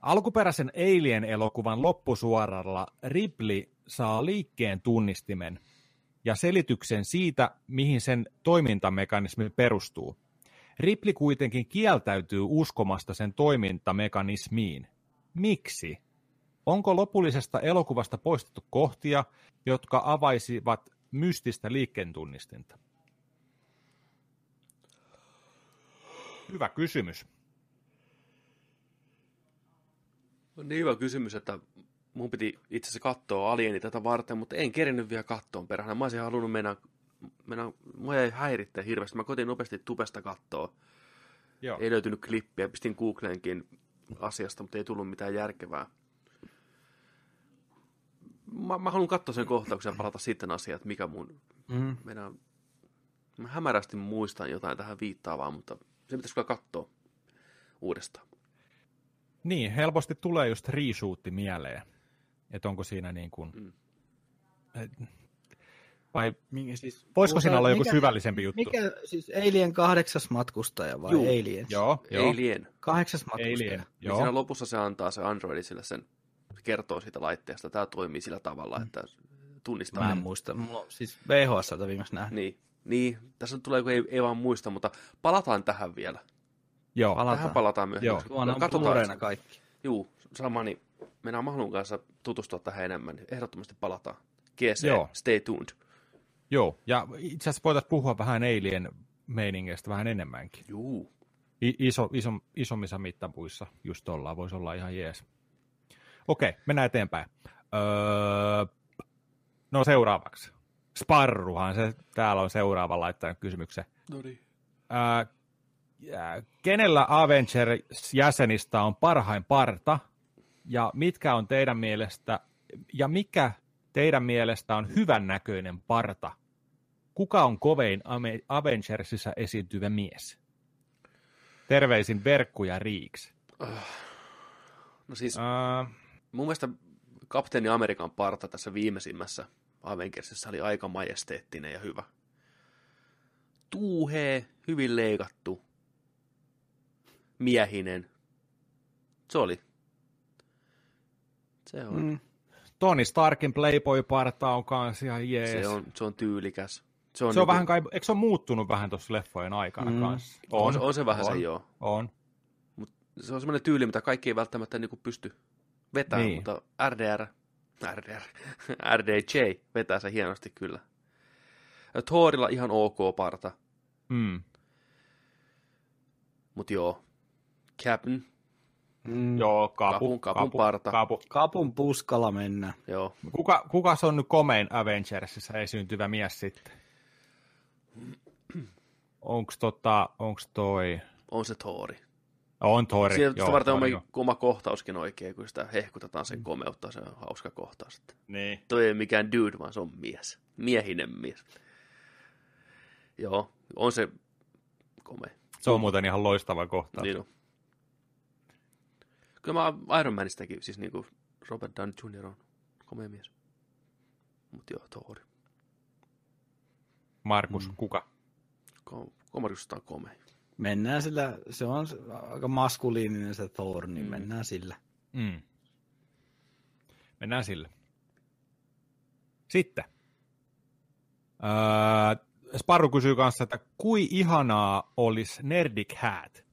Alkuperäisen Alien-elokuvan loppusuoralla Ripley saa liikkeen tunnistimen ja selityksen siitä, mihin sen toimintamekanismi perustuu. Ripley kuitenkin kieltäytyy uskomasta sen toimintamekanismiin. Miksi? Onko lopullisesta elokuvasta poistettu kohtia, jotka avaisivat mystistä liikkeentunnistinta? Hyvä kysymys. On niin hyvä kysymys, että mun piti itse asiassa katsoa Alieni tätä varten, mutta en kerinyt vielä kattoon perhana. Mä olisin halunnut mennä, mennä mua ei häiritte hirveästi. Mä kotiin nopeasti tubesta kattoa. Joo. Ei löytynyt klippiä, pistin Googleenkin asiasta, mutta ei tullut mitään järkevää. Mä, mä haluan katsoa sen kohtauksen ja palata sitten asiaan, että mikä mun... Mm. Meidän, mä hämärästi muistan jotain tähän viittaavaa, mutta se pitäisi kyllä katsoa uudestaan. Niin, helposti tulee just reshootti mieleen. Että onko siinä niin kuin... Mm. Vai Mikä siis, voisiko siinä olla joku mikä, syvällisempi juttu? Mikä, siis Alien kahdeksas matkustaja vai Juu. Alien? Joo, joo. Alien. Kahdeksas matkustaja. Alien. Niin Joo. siinä lopussa se antaa se Androidisille sen, se kertoo siitä laitteesta. Tämä toimii sillä tavalla, että tunnistaa. Mä en ne. muista. Mulla on siis VHS viimeksi nähnyt. Niin, niin, tässä tulee, kun ei, ei vaan muista, mutta palataan tähän vielä. Joo. Palataan. Tähän palataan myöhemmin. Joo. Tuona on katsotaan kaikki. Juu, sama, niin mennään Mahlun kanssa tutustua tähän enemmän. Ehdottomasti palataan. GC, Joo. stay tuned. Joo, ja itse asiassa voitaisiin puhua vähän Alien meiningeistä vähän enemmänkin. Juu. I- iso, iso, isommissa mittapuissa just ollaan, voisi olla ihan jees. Okei, mennään eteenpäin. Öö, no seuraavaksi. Sparruhan se täällä on seuraava laittanut kysymyksen. No niin. Öö, kenellä Avengers-jäsenistä on parhain parta, ja mitkä on teidän mielestä, ja mikä teidän mielestä on hyvän näköinen parta? Kuka on kovein Avengersissa esiintyvä mies? Terveisin Verkku ja Riiks. No siis, Uh, mun mielestä Kapteeni Amerikan parta tässä viimeisimmässä Avengersissa oli aika majesteettinen ja hyvä. Tuuhee, hyvin leikattu, miehinen. Se oli. Se on, Mm. Tony Starkin Playboy-parta on kans ihan jees. se on, se on tyylikäs. Se on, se on niinku- vähän kai, eikö se ole muuttunut vähän tuossa leffojen aikana Mm. kanssa? on, se- on se vähän on, se joo. On. Se on semmoinen tyyli, mitä kaikki ei välttämättä niinku pysty vetämään, Niin. mutta RDR, RDR, RDJ vetää se hienosti kyllä. Thorilla ihan ok parta, Mm. mutta joo, Captain, Mm. Joo, kapu, Kapun- kapun parta. Kapu. Kapun puskalla mennään. joo. Kuka, kuka se on nyt komein Avengersissa esiintyvä mies sitten? Onks, tota, onks toi... On se Thori. On Thor. Siitä sitä varten on oma kohtauskin oikein, kun sitä hehkutetaan sen komeutta, se on hauska kohtaus. Niin. toi ei ole mikään dude, vaan se on mies. Miehinen mies. Joo, on se komea. Se on muuten ihan loistava kohta. Niin on. Kyllä mä Iron Manistakin, siis niinku Robert Downey Jr. on komea mies. Mut joo, Thor. Markus, mm. kuka? Ko- Komariusta on komea. Mennään sillä, se on aika maskuliininen se Thor, niin Mm. mennään sillä. Mm. Mennään sille. Sitten. Öö, Sparru kysyy kanssa, että kui ihanaa olisi Nerdic Hat?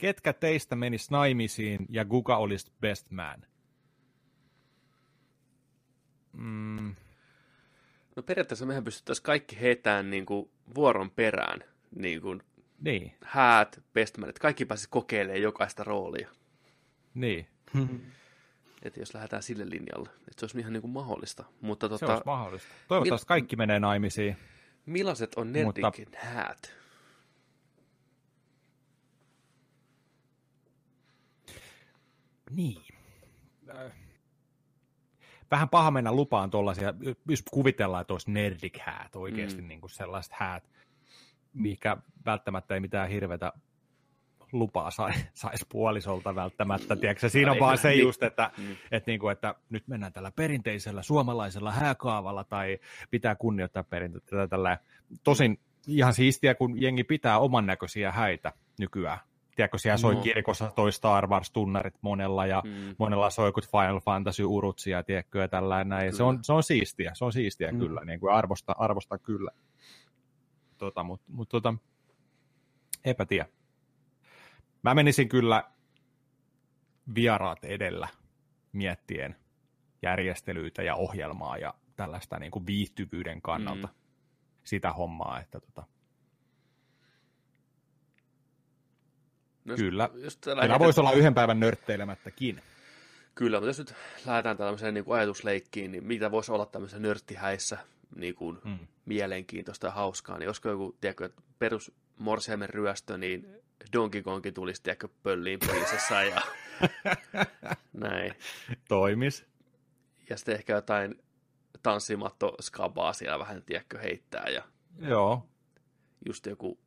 Ketkä teistä menis naimisiin ja kuka olisi best man? Mm, No periaatteessa mehän pystyttäisiin kaikki heitään niin kuin vuoron perään niin kuin Niin, häät, bestmanit, kaikki pääsisi kokeilemaan jokaista roolia. niin. Että jos lähdetään sille linjalle, että se olisi ihan niin kuin mahdollista. Mutta Se tota, olisi mahdollista. Toivottavasti kaikki menee naimisiin. millaiset on Mutta- Nerdikin häät? Niin. Äh, Vähän paha mennä lupaan tuollaisia, jos kuvitellaan, että olisi nerdik häät, oikeasti Mm. niin kuin sellaiset häät, mikä välttämättä ei mitään hirveätä lupaa sai, saisi puolisolta välttämättä. Tiedätkö, siinä on vaan se just, että, Mm. että, niin kuin, että nyt mennään tällä perinteisellä suomalaisella hääkaavalla tai pitää kunnioittaa perinteitä. Tällä. Tosin ihan siistiä, kun jengi pitää oman näköisiä häitä nykyään. Tiedätkö, siellä soi No. kirkossa toi Star Wars-tunnarit monella ja Mm. monella soi Final Fantasy urutsia, tiedätkö, ja tällainen näin. Se on, se on siistiä, se on siistiä mm. kyllä, niin kuin arvosta, arvosta kyllä. Tota, Mutta mut, tota, eipä tiedä. Mä menisin kyllä vieraat edellä miettien järjestelyitä ja ohjelmaa ja tällaista niin kuin viihtyvyyden kannalta Mm. sitä hommaa, että tota, No, jos- Kyllä. Jos lähdetään- voisi olla yhden päivän nörtteilemättäkin. Kyllä, mutta jos nyt lähdetään tällaiseen niin kuin ajatusleikkiin, niin mitä voisi olla tämmöisessä nörttihäissä niin kuin Mm. mielenkiintoista ja hauskaa, niin olisiko joku, tiedätkö, että perus Morsiamen ryöstö, niin Donkey Kongin tulisi, tiedätkö, pölliin prinsessa ja näin. Toimis. Ja sitten ehkä jotain tanssimatto skabaa siellä vähän, tiedätkö, heittää ja Joo, just joku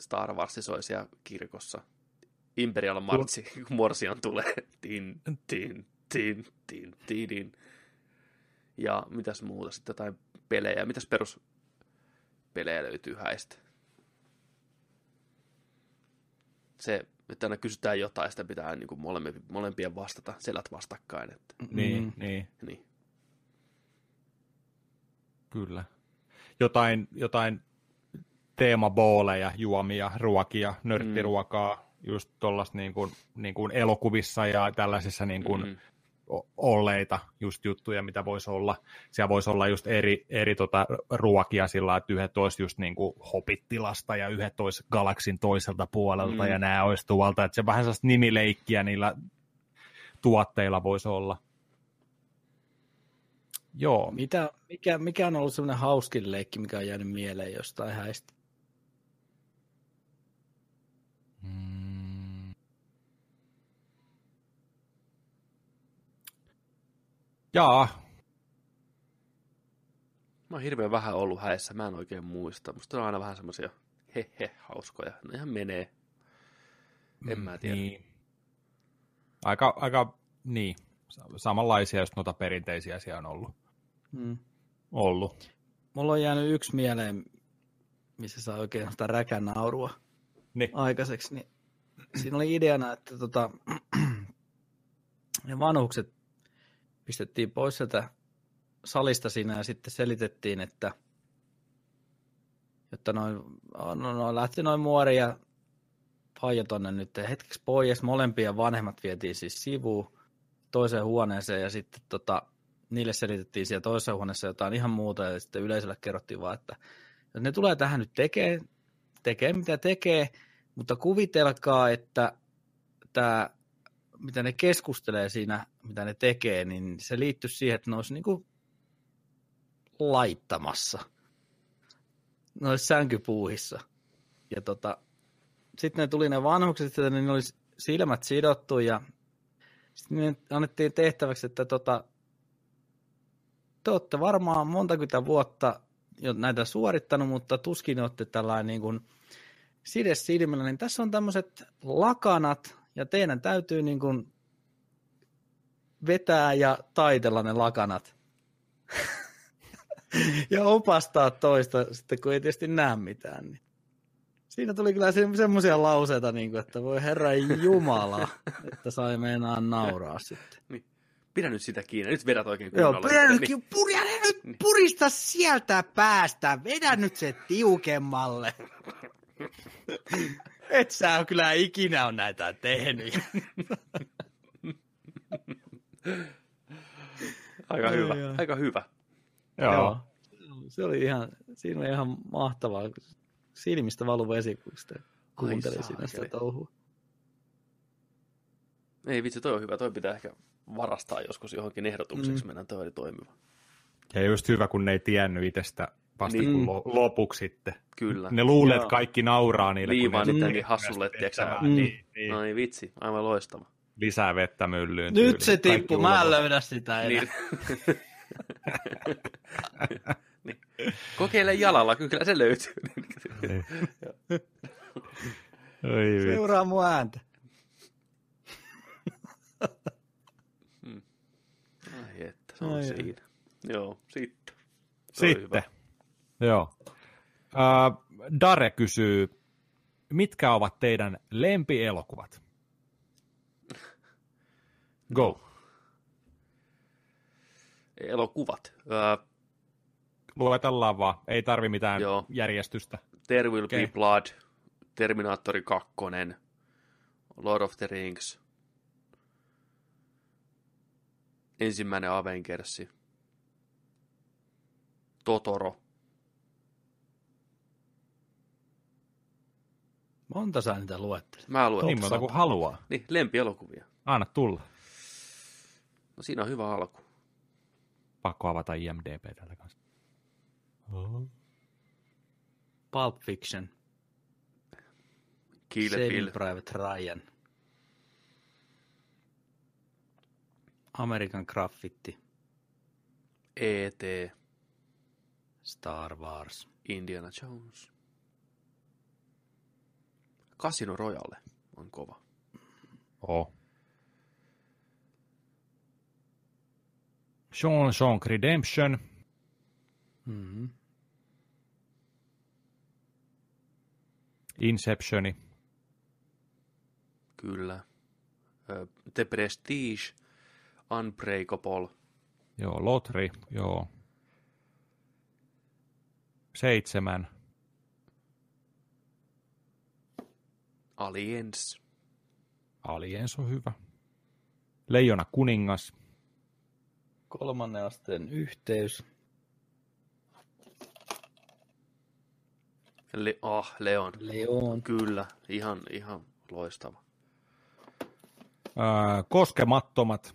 Star Wars soi siellä kirkossa. Imperial Martsi, kun Morsian tulee. Tin, tin, tin, tin, tin. Ja mitäs muuta sitten, jotain pelejä. Mitäs perus pelejä löytyy häistä? Se, että aina kysytään jotain, sitä pitää niin kuin molempien, molempien vastata, selät vastakkain. Että, niin, Mm. niin. niin. Kyllä. Jotain, jotain teemabooleja, juomia, ruokia, nörttiruokaa, mm. Just tuollaista niin kuin, niin kuin elokuvissa ja tällaisissa niin kuin Mhm. mm. olleita just juttuja, mitä voisi olla. Siellä voisi olla just eri, eri tota, ruokia sillä, että yhdet olisi just niin kuin hopittilasta ja yhdet olisi galaksin toiselta puolelta Mm. ja nämä olisi tuolta. Että se vähän sellaista nimileikkiä niillä tuotteilla voisi olla. Joo, Mitä, mikä, mikä on ollut semmoinen hauskin leikki, mikä on jäänyt mieleen jostain häistä? Mm. Jaa, Mä oon hirveän vähän ollut häissä, mä en oikein muista. Musta on aina vähän semmosia he-he hauskoja. Ne ihan menee. En mä tiedä. Niin. Aika, aika, niin, sa- samanlaisia, jos noita perinteisiä siellä on ollut. Mm. ollut. Mulla on jäänyt yksi mieleen, missä saa oikein sitä räkänaurua Niin. aikaiseksi. Niin siinä oli ideana, että tota, ne vanhukset pistettiin pois sieltä salista siinä ja sitten selitettiin, että jotta noin, no, no, lähti noin muori ja faija tonne nyt hetkeksi pois. Molempien vanhemmat vietiin siis sivuun toiseen huoneeseen ja sitten tota, niille selitettiin siellä toisessa huoneessa jotain ihan muuta ja sitten yleisölle kerrottiin vaan, että jos ne tulee tähän nyt tekee, tekee mitä tekee, mutta kuvitelkaa, että tämä, mitä ne keskustelee siinä, mitä ne tekee, niin se liittyy siihen, että ne olisi niin kuin laittamassa. Ne olisi sänkypuuhissa. Ja tota, sitten ne tuli ne vanhukset, että ne olisi silmät sidottu ja sitten me annettiin tehtäväksi, että tota, te olette varmaan monta kymmentä vuotta jo näitä suorittanut, mutta tuskin olette tällainen niin kuin side silmillä, niin tässä on tämmöiset lakanat, ja teidän täytyy niin kuin vetää ja taitella ne lakanat. ja opastaa toista sitten, kun ei tietysti näe mitään. Niin. Siinä tuli kyllä se- semmoisia lauseita, niin kuin, että voi herra Jumala, että sai meinaa nauraa sitten. Pidä nyt sitä kiinni. Nyt vedät oikein Joo, kunnolla. pidä nyt, Niin. purja, nyt Niin. purista sieltä päästä, vedä nyt se tiukemmalle. Et sä kyllä ikinä on näitä tehnyt. Aika Ai, hyvä. ai. Aika hyvä. Joo. Joo. Se oli ihan, siinä oli ihan mahtavaa. Silmistä valu vesi, kun sitä kuuntelin siinä sitä touhua. Ei vitsi, toi on hyvä. Toi pitää ehkä varastaa joskus johonkin ehdotukseksi. Mm. Mennään, toi oli toimiva. Ja just hyvä, kun ne ei tiennyt itsestä vasta Niin. niin. kun lo- lopuksi sitten. Kyllä. Ne luulee, että kaikki nauraa niille. ne niitä niin hassulle, tiedätkö? Mm. Niin, niin. No niin, vitsi. Aivan loistava. Lisää vettä myllyyn. Nyt tyyliin. se tippuu, mä en löydä sitä enää. Niin. niin. Kokeile jalalla, kyllä se löytyy. Niin. Oi vitsi. Seuraa mun ääntä. Ai että, se on Ai, siinä. Joo, sitten. Se oli Sitten. hyvä. Joo. Uh, Dare kysyy, mitkä ovat teidän lempielokuvat? Go. Elokuvat. Öö, Luetellaan vaan. Ei tarvi mitään Joo. järjestystä. There Will Be Okei. Blood, Terminaattori 2, Lord of the Rings, ensimmäinen Avengersi, Totoro, Monta sä niitä luettelit? Mä luen. Niin monta kuin haluaa. Niin, lempielokuvia. Anna tulla. No siinä on hyvä alku. Pakko avata IMDB tällä kanssa. Pulp Fiction. Kill Saving Bill, Private Ryan. American Graffiti. E.T., Star Wars. Indiana Jones. Casino Royale on kova. Oh. Sean Song Redemption. Mm-hmm. Inceptioni. Kyllä. The Prestige, Unbreakable, Joo, Lotri. Joo. Seitsemän. Aliens, Aliens on hyvä. Leijona kuningas. Kolmannen asteen yhteys. Le- ah, Leon. Leon. Kyllä, ihan, ihan loistava. Öö, koskemattomat.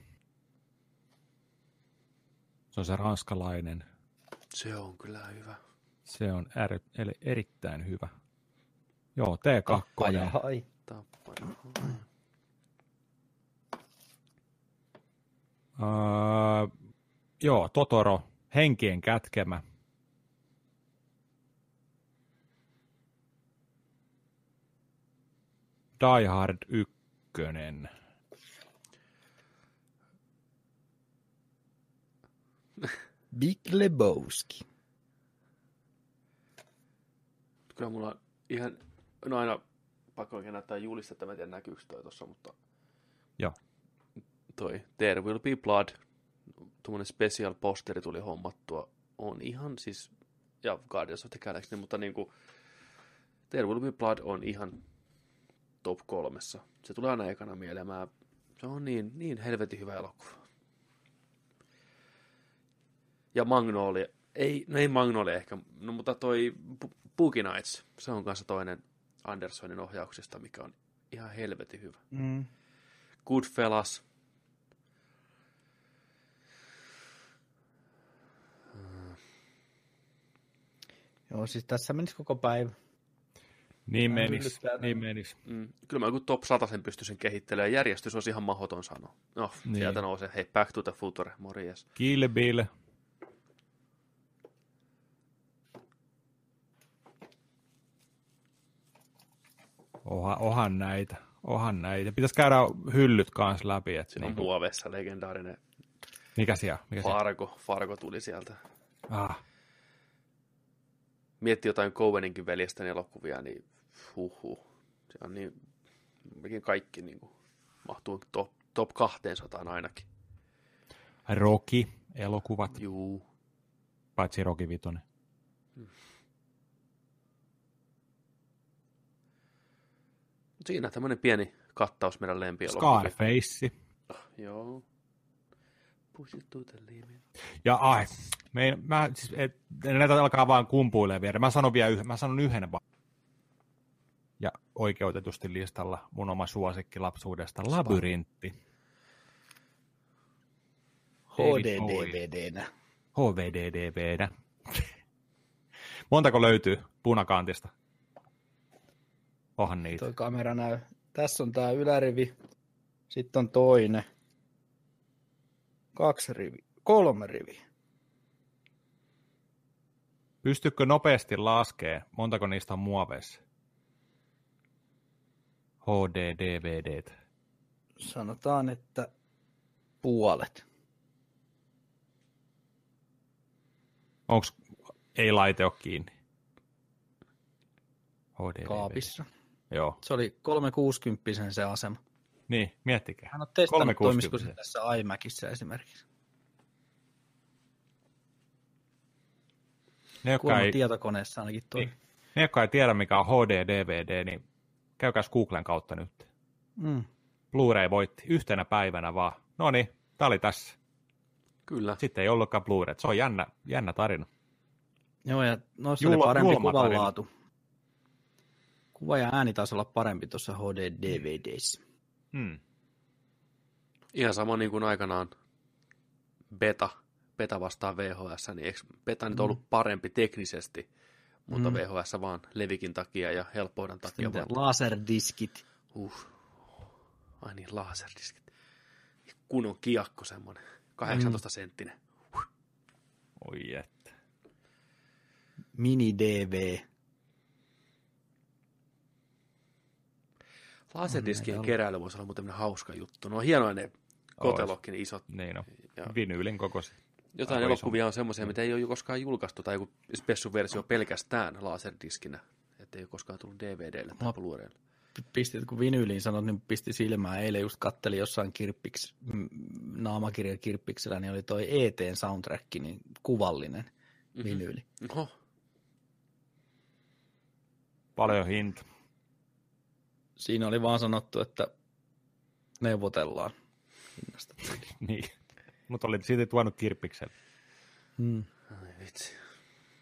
Se on se ranskalainen. Se on kyllä hyvä. Se on äri, eli erittäin hyvä. Joo, T2. Paja hai. Tappana. Öö, joo, Totoro, Henkien kätkemä. Die Hard 1. Big Lebowski. Kyllä mulla on ihan, no aina pakko oikein näyttää julistetta, mä en tiedä näkyykö toi tossa, mutta Joo. toi There Will Be Blood, tuommoinen special posteri tuli hommattua, on ihan siis, ja Guardians of the Galaxy, mutta niinku There Will Be Blood on ihan top kolmessa. Se tulee aina ekana mieleen. Mä, se on niin, niin helvetin hyvä elokuva. Ja Magnolia. Ei, no ei Magnolia ehkä, no mutta toi Boogie Nights, se on kanssa toinen Andersonin ohjauksesta, mikä on ihan helvetin hyvä. Mm. Goodfellas. Joo, siis tässä menisi koko päivä. Niin menis, niin menis. Mm, kyllä mä joku top 100 sen pystyisin kehittelemään. Järjestys olisi ihan mahdoton sanoa. No, Niin. niin. sieltä nousee. Hei, Back to the Future, morjes. Kill Bill. Oha, ohan näitä. Ohan näitä. Pitäisi käydä hyllyt kanssa läpi. Että Se on niinku, muoveessa legendaarinen mikä siellä? Mikä siellä? Fargo. Fargo tuli sieltä. Ah, Mietti jotain Coweninkin veljesten elokuvia, niin huhhuh. Se on niin, mekin kaikki niin kuin, mahtuu top, top 200 ainakin. Rocky, elokuvat, Juu. paitsi Rocky Vitonen. Mut Siinä tämmöinen pieni kattaus meidän lempielokuviin. Scarface. Joo. Push it to the limit. Ja ai, me, mä, siis, et, näitä alkaa vaan kumpuilemaan vielä. Mä sanon vielä yhden, mä sanon yhden vaan. Ja oikeutetusti listalla mun oma suosikki lapsuudesta, Labyrintti. HD-DVDnä. HVD-DVDnä. Montako löytyy punakantista? Onhan niitä. Toi kamera näy. Tässä on tää ylärivi. Sitten on toinen. Kaksi rivi. Kolme riviä. Pystytkö nopeasti laskee, montako niistä on muoveissa? HD-DVD. Sanotaan, että puolet. Onko ei laite ole kiinni? HD Kaapissa. Joo. Se oli 360 se asema. Niin, miettikää. Hän on testannut, 360. toimisiko se tässä iMacissa esimerkiksi. Ne, jotka ei, tietokoneessa ainakin toi. Niin. ne, jotka ei tiedä, mikä on HD-DVD, niin käykääs Googlen kautta nyt. Mm. Blu-ray voitti yhtenä päivänä vaan. No niin, tää oli tässä. Kyllä. Sitten ei ollutkaan Blu-ray. Se on jännä, jännä tarina. Joo, ja noissa Julma- oli parempi julma tarina. Kuva ja ääni taisi olla parempi tuossa HD-DVDissä. Hmm. Ihan sama niin kuin aikanaan beta, beta vastaan VHS, niin eikö beta nyt ollut parempi teknisesti, mutta Mm. VHS vaan levikin takia ja helppouden takia Sitten vaan. laserdiskit. Uh. Ai niin, laserdiskit. Kunnon kiakko semmonen. 18 senttinen. Oi että. Mini-DV. Laserdiskien näitä keräily voisi olla muuten hauska juttu. No hienoja ne kotelokkin, ne isot. Niin on. Ja Vinyylin kokoisin. jotain Aivan elokuvia on semmoisia, mitä ei ole koskaan julkaistu, tai joku spessu-versio pelkästään laserdiskinä. Että ei ole koskaan tullut DVDlle tai No. Blu-raylle. Pistit, kun vinyyliin sanot, niin pisti silmään. Eilen just kattelin jossain kirppiks, naamakirjan kirppiksellä, niin oli toi ETn soundtrack, niin kuvallinen Mhm. vinyyli. Oho, Paljon hinta. Siinä oli vaan sanottu, että neuvotellaan hinnasta. niin. Mutta oli silti tuonut kirppiksen. Hmm. ai vitsi.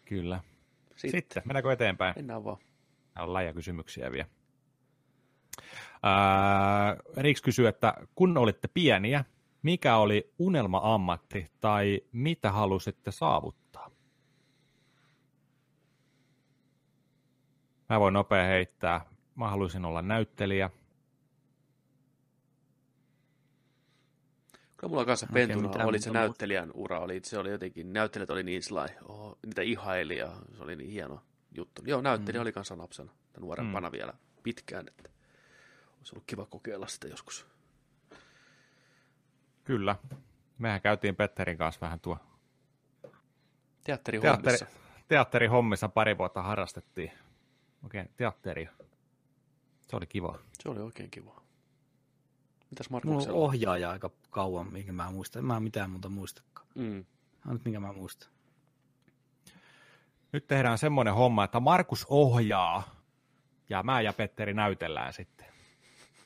Kyllä. Sitten, Sitten, mennäänkö eteenpäin? mennään vaan. Täällä on läjä kysymyksiä vielä. Ää, Riks kysyy, että kun olitte pieniä, mikä oli unelma-ammatti tai mitä halusitte saavuttaa? Mä voin nopea heittää. Mä haluaisin olla näyttelijä. Kyllä mulla kanssa Oikein pentuna mitään oli se muuta näyttelijän ura, oli, se oli jotenkin, näyttelijät oli niin sellainen, oh, niitä ihaili ja se oli niin hieno juttu. Joo, näyttelijä mm. oli kanssa lapsena, tai nuorempana mm. vielä pitkään, että olisi ollut kiva kokeilla sitä joskus. Kyllä. Mehän käytiin Petterin kanssa vähän tuo Teatteri, teatteri, teatteri. teatterihommissa pari vuotta harrastettiin. Oikein teatteria. Se oli kiva. Se oli oikein kiva. Mitäs Mulla Markuksella? on ohjaaja aika kauan, minkä mä muistan. En mä mitään muuta muistakaan. Mm. Nyt minkä mä muistan. Nyt tehdään semmoinen homma, että Markus ohjaa ja mä ja Petteri näytellään sitten.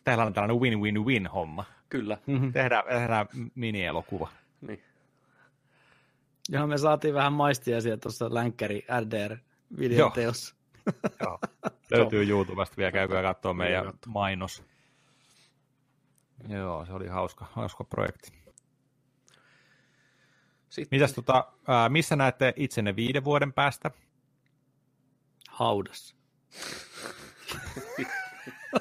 Täällä on tällainen win-win-win homma. Kyllä, Tehdään, tehdään minielokuva. niin. Joo, me saatiin vähän maistiaisia tuossa Länkkäri RDR-videoteossa. Joo. Löytyy YouTubesta vielä, käykää katsoa meidän mainos. Joo, se oli hauska, hauska projekti. Sitten, Mitäs tota, missä näette itsenne viiden vuoden päästä? Haudassa.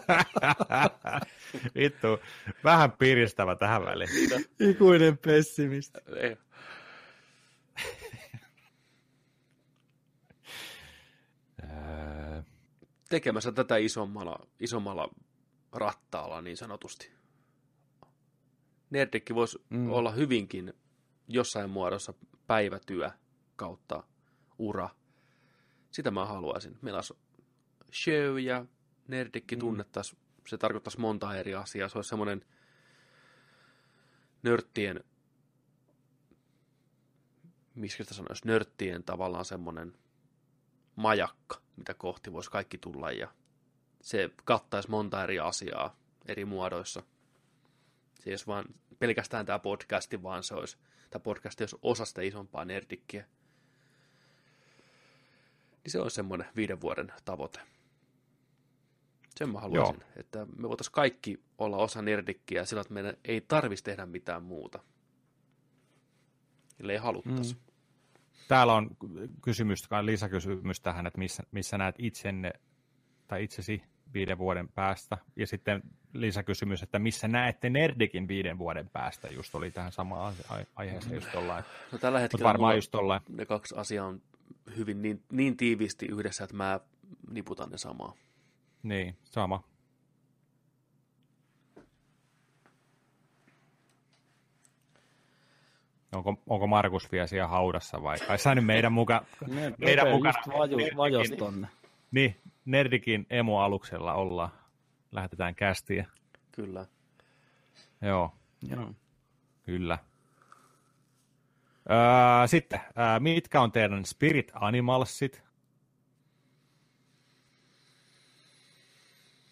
Vittu, vähän piristävä tähän väliin. Ikuinen pessimistä. ei, Öö, tekemässä tätä isommalla, isommalla rattaalla niin sanotusti. Nerdikki voisi Mm. olla hyvinkin jossain muodossa päivätyö kautta ura. Sitä mä haluaisin. Meillä olisi show ja Nerdikki Mm. tunnettaisiin. Se tarkoittaisi monta eri asiaa. Se olisi semmoinen nörttien, miksi sitä sanoisi, nörttien tavallaan semmoinen majakka, mitä kohti voisi kaikki tulla ja se kattaisi monta eri asiaa eri muodoissa. Se ei olisi vaan pelkästään tämä podcasti, vaan se olisi, tämä podcast olisi osa sitä isompaa nerdikkiä. Niin se on semmoinen viiden vuoden tavoite. Sen mä haluaisin, Joo. että me voitaisiin kaikki olla osa nerdikkiä sillä, että meidän ei tarvitsisi tehdä mitään muuta. Ellei haluttaisi. Mm. Täällä on kysymys, lisäkysymys tähän, että missä, missä näet itsenne tai itsesi viiden vuoden päästä. Ja sitten lisäkysymys, että missä näette Nerdikin viiden vuoden päästä, just oli tähän samaan aiheeseen just ollaan. No tällä hetkellä varmaan just ollaan. ne kaksi asiaa on hyvin niin, niin tiiviisti yhdessä, että mä niputan ne samaa. Niin, sama. Onko, onko Markus vielä siellä haudassa vai? Ai sä nyt meidän mukaan. meidän mukana. Vaju, vajos tonne. Niin, Nerdikin emu-aluksella ollaan. Lähetetään kästiä. Kyllä. Joo. Joo. Kyllä. Öö, sitten, öö, mitkä on teidän spirit animalsit?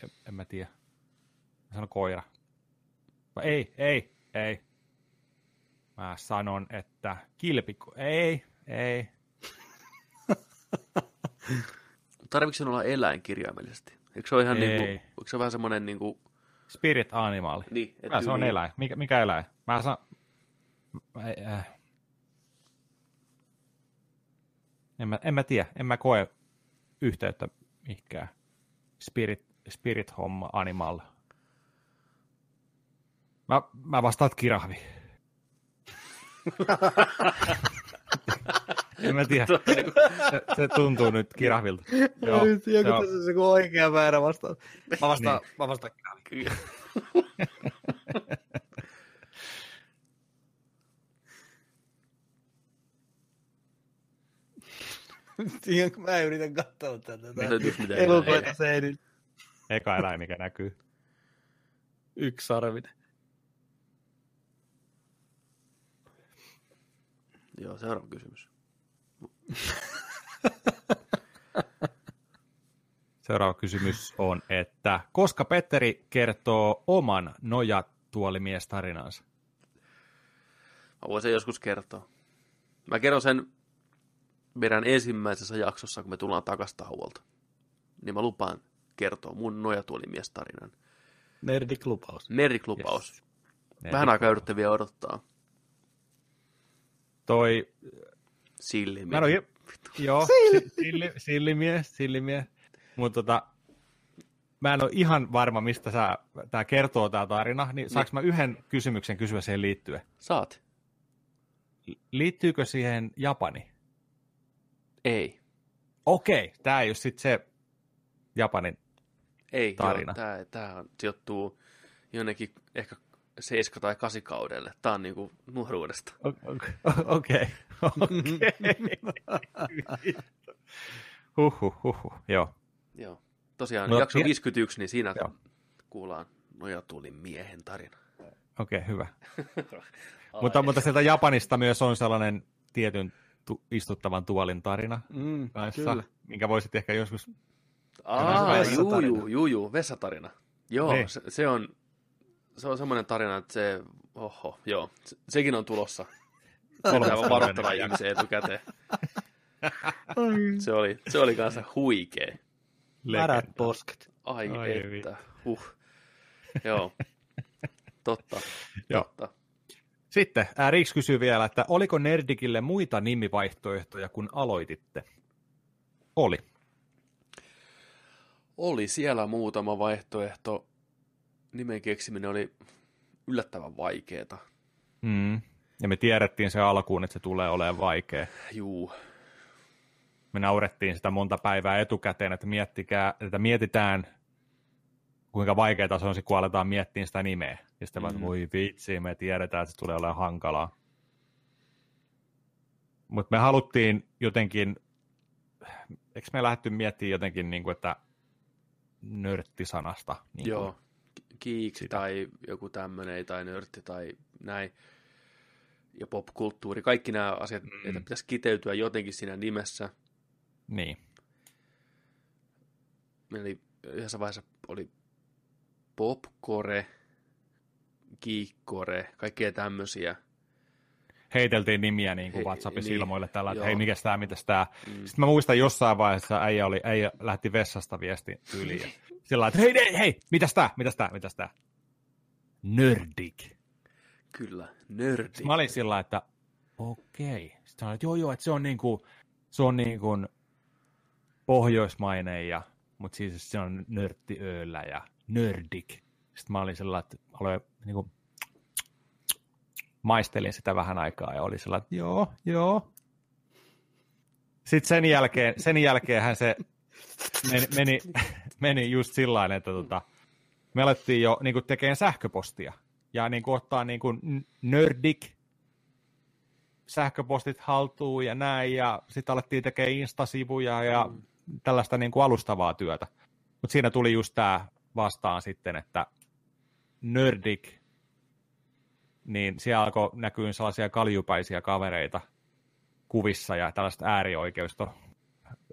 En, en mä tiedä. Mä sanon koira. Vai ei, ei, ei. Mä sanon, että kilpikko. Ei, ei. Tarvitsen olla eläin kirjaimellisesti? Eikö se ole ihan niin kuin, eikö se vähän semmoinen niin kuin... Spirit animal. Niin, että se on eläin. Mikä, mikä eläin? Mä saan... Äh. En, mä, en mä tiedä. En mä koe yhteyttä mihinkään. Spirit, spirit homma animal. Mä, mä vastaan kirahvi. En mä tiedä. Niinku- se, se tuntuu nyt kirahvilta. Joo, nyt joku se tässä se oikea määrä vastaan. Mä vastaan, niin. mä vastaan kirahvi. Siihen kun mä yritän katsoa tätä. Elukoita se ei nyt. Eka eläin, mikä näkyy. Yksi sarvinen. Joo, seuraava kysymys. Seuraava kysymys on, että koska Petteri kertoo oman nojatuolimiestarinansa? Mä voisin joskus kertoa. Mä kerron sen meidän ensimmäisessä jaksossa, kun me tullaan takaisin tauolta. Niin mä lupaan kertoa mun nojatuolimiestarinan. Nerdiklupaus. Nerdiklupaus. Yes. Vähän aikaa vielä odottaa. Toi Sillimies. Mä en joo, silli, sillimies, sillimies. Mutta tota, mä en ole ihan varma, mistä sä, tää kertoo tää tarina, niin saanko mä yhden kysymyksen kysyä siihen liittyen? Saat. Liittyykö siihen Japani? Ei. Okei, tää ei ole sitten se Japanin ei, tarina. Joo, tää, tää on, sijoittuu jonnekin ehkä 7 tai 8 kaudelle. Tää on niinku nuoruudesta. Okei. Okei. Huhhuh, huhhuh, joo. Joo. Tosiaan no, jakso 51, niin siinä joo. kuullaan Nojatulin miehen tarina. Okei, okay, hyvä. mutta, mutta sieltä Japanista myös on sellainen tietyn tu- istuttavan tuolin tarina mm, kanssa, kyllä. minkä voisit ehkä joskus... Aa, juu, juu, juu, juu, vessatarina. Joo, niin. se, se, on, se on semmoinen tarina, että se, oho, joo, se, sekin on tulossa. Aivan varoittava ihmisen etukäteen. se oli, se oli kanssa huikee. Märät posket. Ai, Ai että, huh. Joo, totta, totta. Sitten ää, Riks kysyy vielä, että oliko Nerdikille muita nimivaihtoehtoja, kun aloititte? Oli. Oli siellä muutama vaihtoehto. Nimen keksiminen oli yllättävän vaikeeta. Mm. Ja me tiedettiin se alkuun, että se tulee olemaan vaikea. Juu. Me naurettiin sitä monta päivää etukäteen, että, miettikää, että mietitään, kuinka vaikeaa se on, kun aletaan miettiä sitä nimeä. Ja sitten mm. vaan, voi vitsi, me tiedetään, että se tulee olemaan hankalaa. Mutta me haluttiin jotenkin, eikö me lähdetty miettimään jotenkin, niin kuin, että nörttisanasta? Niin Joo, kiiksi tai joku tämmöinen, tai nörtti tai näin ja popkulttuuri, kaikki nämä asiat, mm. että pitäisi kiteytyä jotenkin siinä nimessä. Niin. Eli yhdessä vaiheessa oli popcore, kiikkore, kaikkea tämmöisiä. Heiteltiin nimiä niin kuin He, WhatsAppissa niin, ilmoille tällä, että joo. hei, mikäs tää, mitäs tää. Mm. Sitten mä muistan jossain vaiheessa äijä, oli, äijä lähti vessasta viesti yli. Sillä että hei, hei, hei, mitäs tää, mitäs tää, mitäs tää? Nördik. Kyllä, nördi. Sitten mä olin sillä että okei. Sitten sanoin, että joo, joo, että se on niin kuin, se on niin kuin pohjoismainen, ja, mutta siis se on nörttiöllä ja nördik. Sitten mä olin sillä että aloin niin kuin, maistelin sitä vähän aikaa ja oli sillä että joo, joo. Sitten sen jälkeen, sen jälkeenhän se meni, meni, meni just sillä että tota, me alettiin jo niin kuin, tekemään sähköpostia ja niin kuin, ottaa niin kuin, nördik sähköpostit haltuun ja näin, ja sitten alettiin tekemään instasivuja ja mm. tällaista niin kuin alustavaa työtä. Mutta siinä tuli just tämä vastaan sitten, että Nördik, niin siellä alkoi näkyä sellaisia kaljupäisiä kavereita kuvissa ja tällaista äärioikeusto,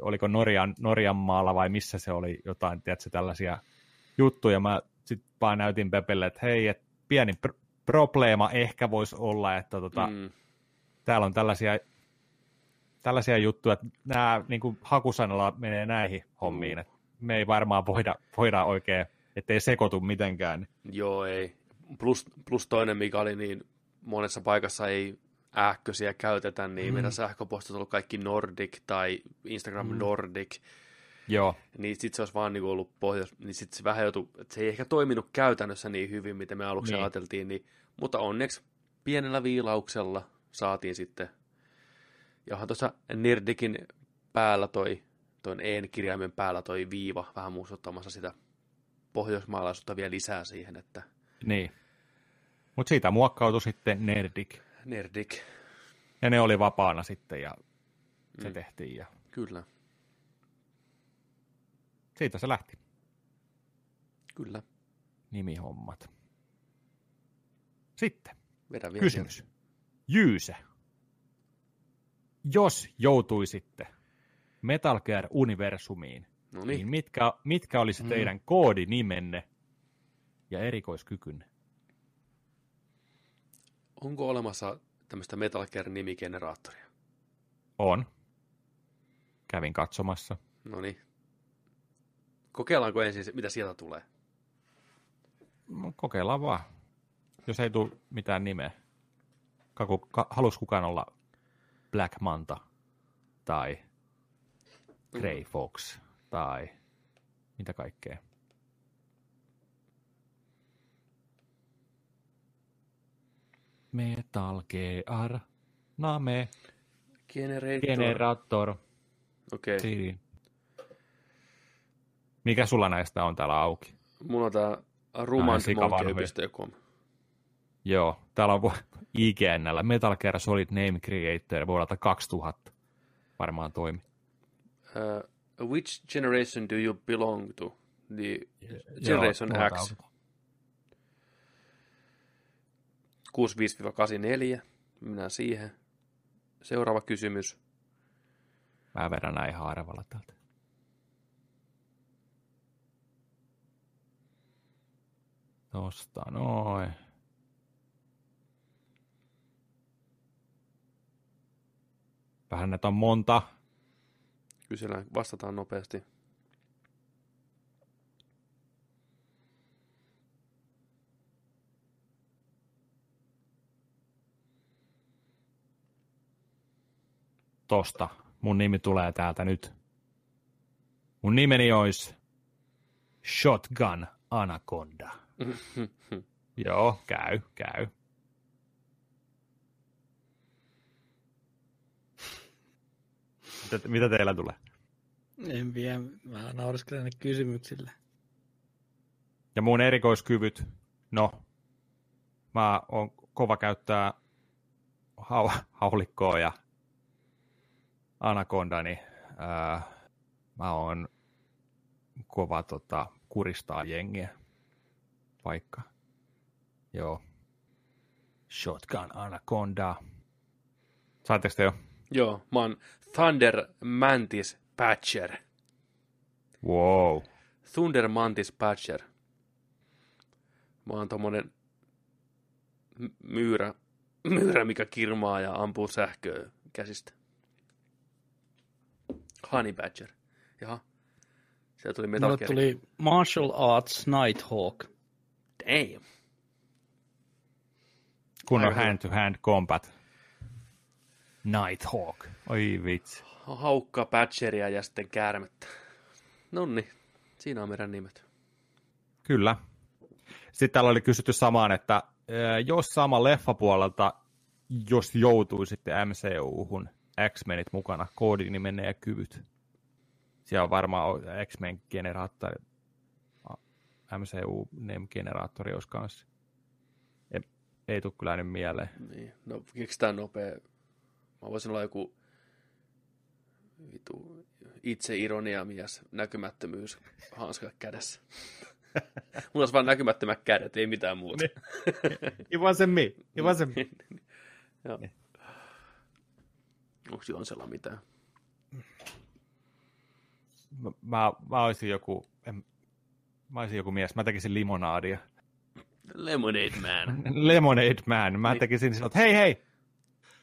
oliko Norjan, Norjan maalla vai missä se oli jotain, tiedätkö, tällaisia juttuja. Mä sitten vaan näytin Pepelle, että hei, et pieni pr- probleema ehkä voisi olla, että tota, mm. täällä on tällaisia, tällaisia juttuja, että nämä niin kuin hakusanalla menee näihin hommiin, että me ei varmaan voida, voida oikein, ettei sekoitu mitenkään. Joo, ei. Plus, plus toinen, mikä oli, niin monessa paikassa ei ähkösiä käytetä, niin mm. meidän sähköpostit on ollut kaikki Nordic tai Instagram mm. Nordic. Joo. Niin sitten se olisi vaan niin ollut pohjois, niin sitten se vähän joutui, että se ei ehkä toiminut käytännössä niin hyvin, miten me aluksi niin. ajateltiin, niin, mutta onneksi pienellä viilauksella saatiin sitten, ja onhan tuossa Nerdikin päällä toi, tuon E-kirjaimen päällä toi viiva, vähän muistuttamassa sitä pohjoismaalaisuutta vielä lisää siihen, että... Niin. Mutta siitä muokkautui sitten Nerdik. Nerdik. Ja ne oli vapaana sitten ja se mm. tehtiin. Ja... Kyllä. Siitä se lähti. Kyllä. Nimihommat. Sitten. Vedä vielä Kysymys. Vielä. Jyyse. Jos joutuisitte Metal Gear-universumiin, no niin. niin mitkä, mitkä olisi mm. teidän koodinimenne ja erikoiskykynne? Onko olemassa tämmöistä Metal Gear-nimigeneraattoria? On. Kävin katsomassa. No niin. Kokeillaanko ensin, mitä sieltä tulee? No, kokeillaan vaan. Jos ei tule mitään nimeä. Kaku, ka, halus kukaan olla Black Manta tai Grey Fox tai mitä kaikkea. Metal Gear Name Generator. Generator. Okei. Okay. Mikä sulla näistä on täällä auki? Mulla on tää rumantmonkey.com. Joo, täällä on IGNllä Metal Gear Solid Name Creator vuodelta 2000. Varmaan toimi. Uh, which generation do you belong to? The Generation Joo, X. 65-84. Minä siihen. Seuraava kysymys. Mä vedän näin harvalla täältä. Tosta noin. Vähän näitä on monta. Kysellään, vastataan nopeasti. Tosta. Mun nimi tulee täältä nyt. Mun nimeni olisi Shotgun Anaconda. Joo, käy, käy. Mitä, mitä teillä tulee? En vielä, mä nauriskelen kysymyksille. Ja mun erikoiskyvyt, no, mä oon kova käyttää hau, haulikkoa ja anakonda, niin ää, mä oon kova tota, kuristaa jengiä paikka. Joo. Shotgun Anaconda. Saatteko te jo? Joo, mä oon Thunder Mantis Patcher. Wow. Thunder Mantis Patcher. Mä oon tommonen myyrä, myyrä, mikä kirmaa ja ampuu sähköä käsistä. Honey Badger. Jaha. Sieltä tuli Metal Mulle Gear. tuli Martial Arts Nighthawk. Damn. Kun on hand-to-hand combat. Nighthawk. Oi vitsi. Haukka, Patcheria ja sitten käärmettä. Nonni, siinä on meidän nimet. Kyllä. Sitten täällä oli kysytty samaan, että jos sama leffapuolelta, jos joutuu sitten MCU-hun X-Menit mukana, koodinimen ja kyvyt. Siellä on varmaan X-Men-generaattori, MCU-name-generaattori olisi kanssa. Ei, ei tule kyllä nyt mieleen. Niin, no keksitään nopea. Mä voisin olla joku vitu itse ironia mies, näkymättömyys, hanska kädessä. Mulla olisi vaan näkymättömät kädet, ei mitään muuta. It wasn't me. It wasn't me. Joo. Onko Jonsella mitään? Mä, mä, mä olisin joku, en, mä olisin joku mies, mä tekisin limonaadia. Lemonade Man. Lemonade Man. Mä Niin. tekisin sillä, että hei hei,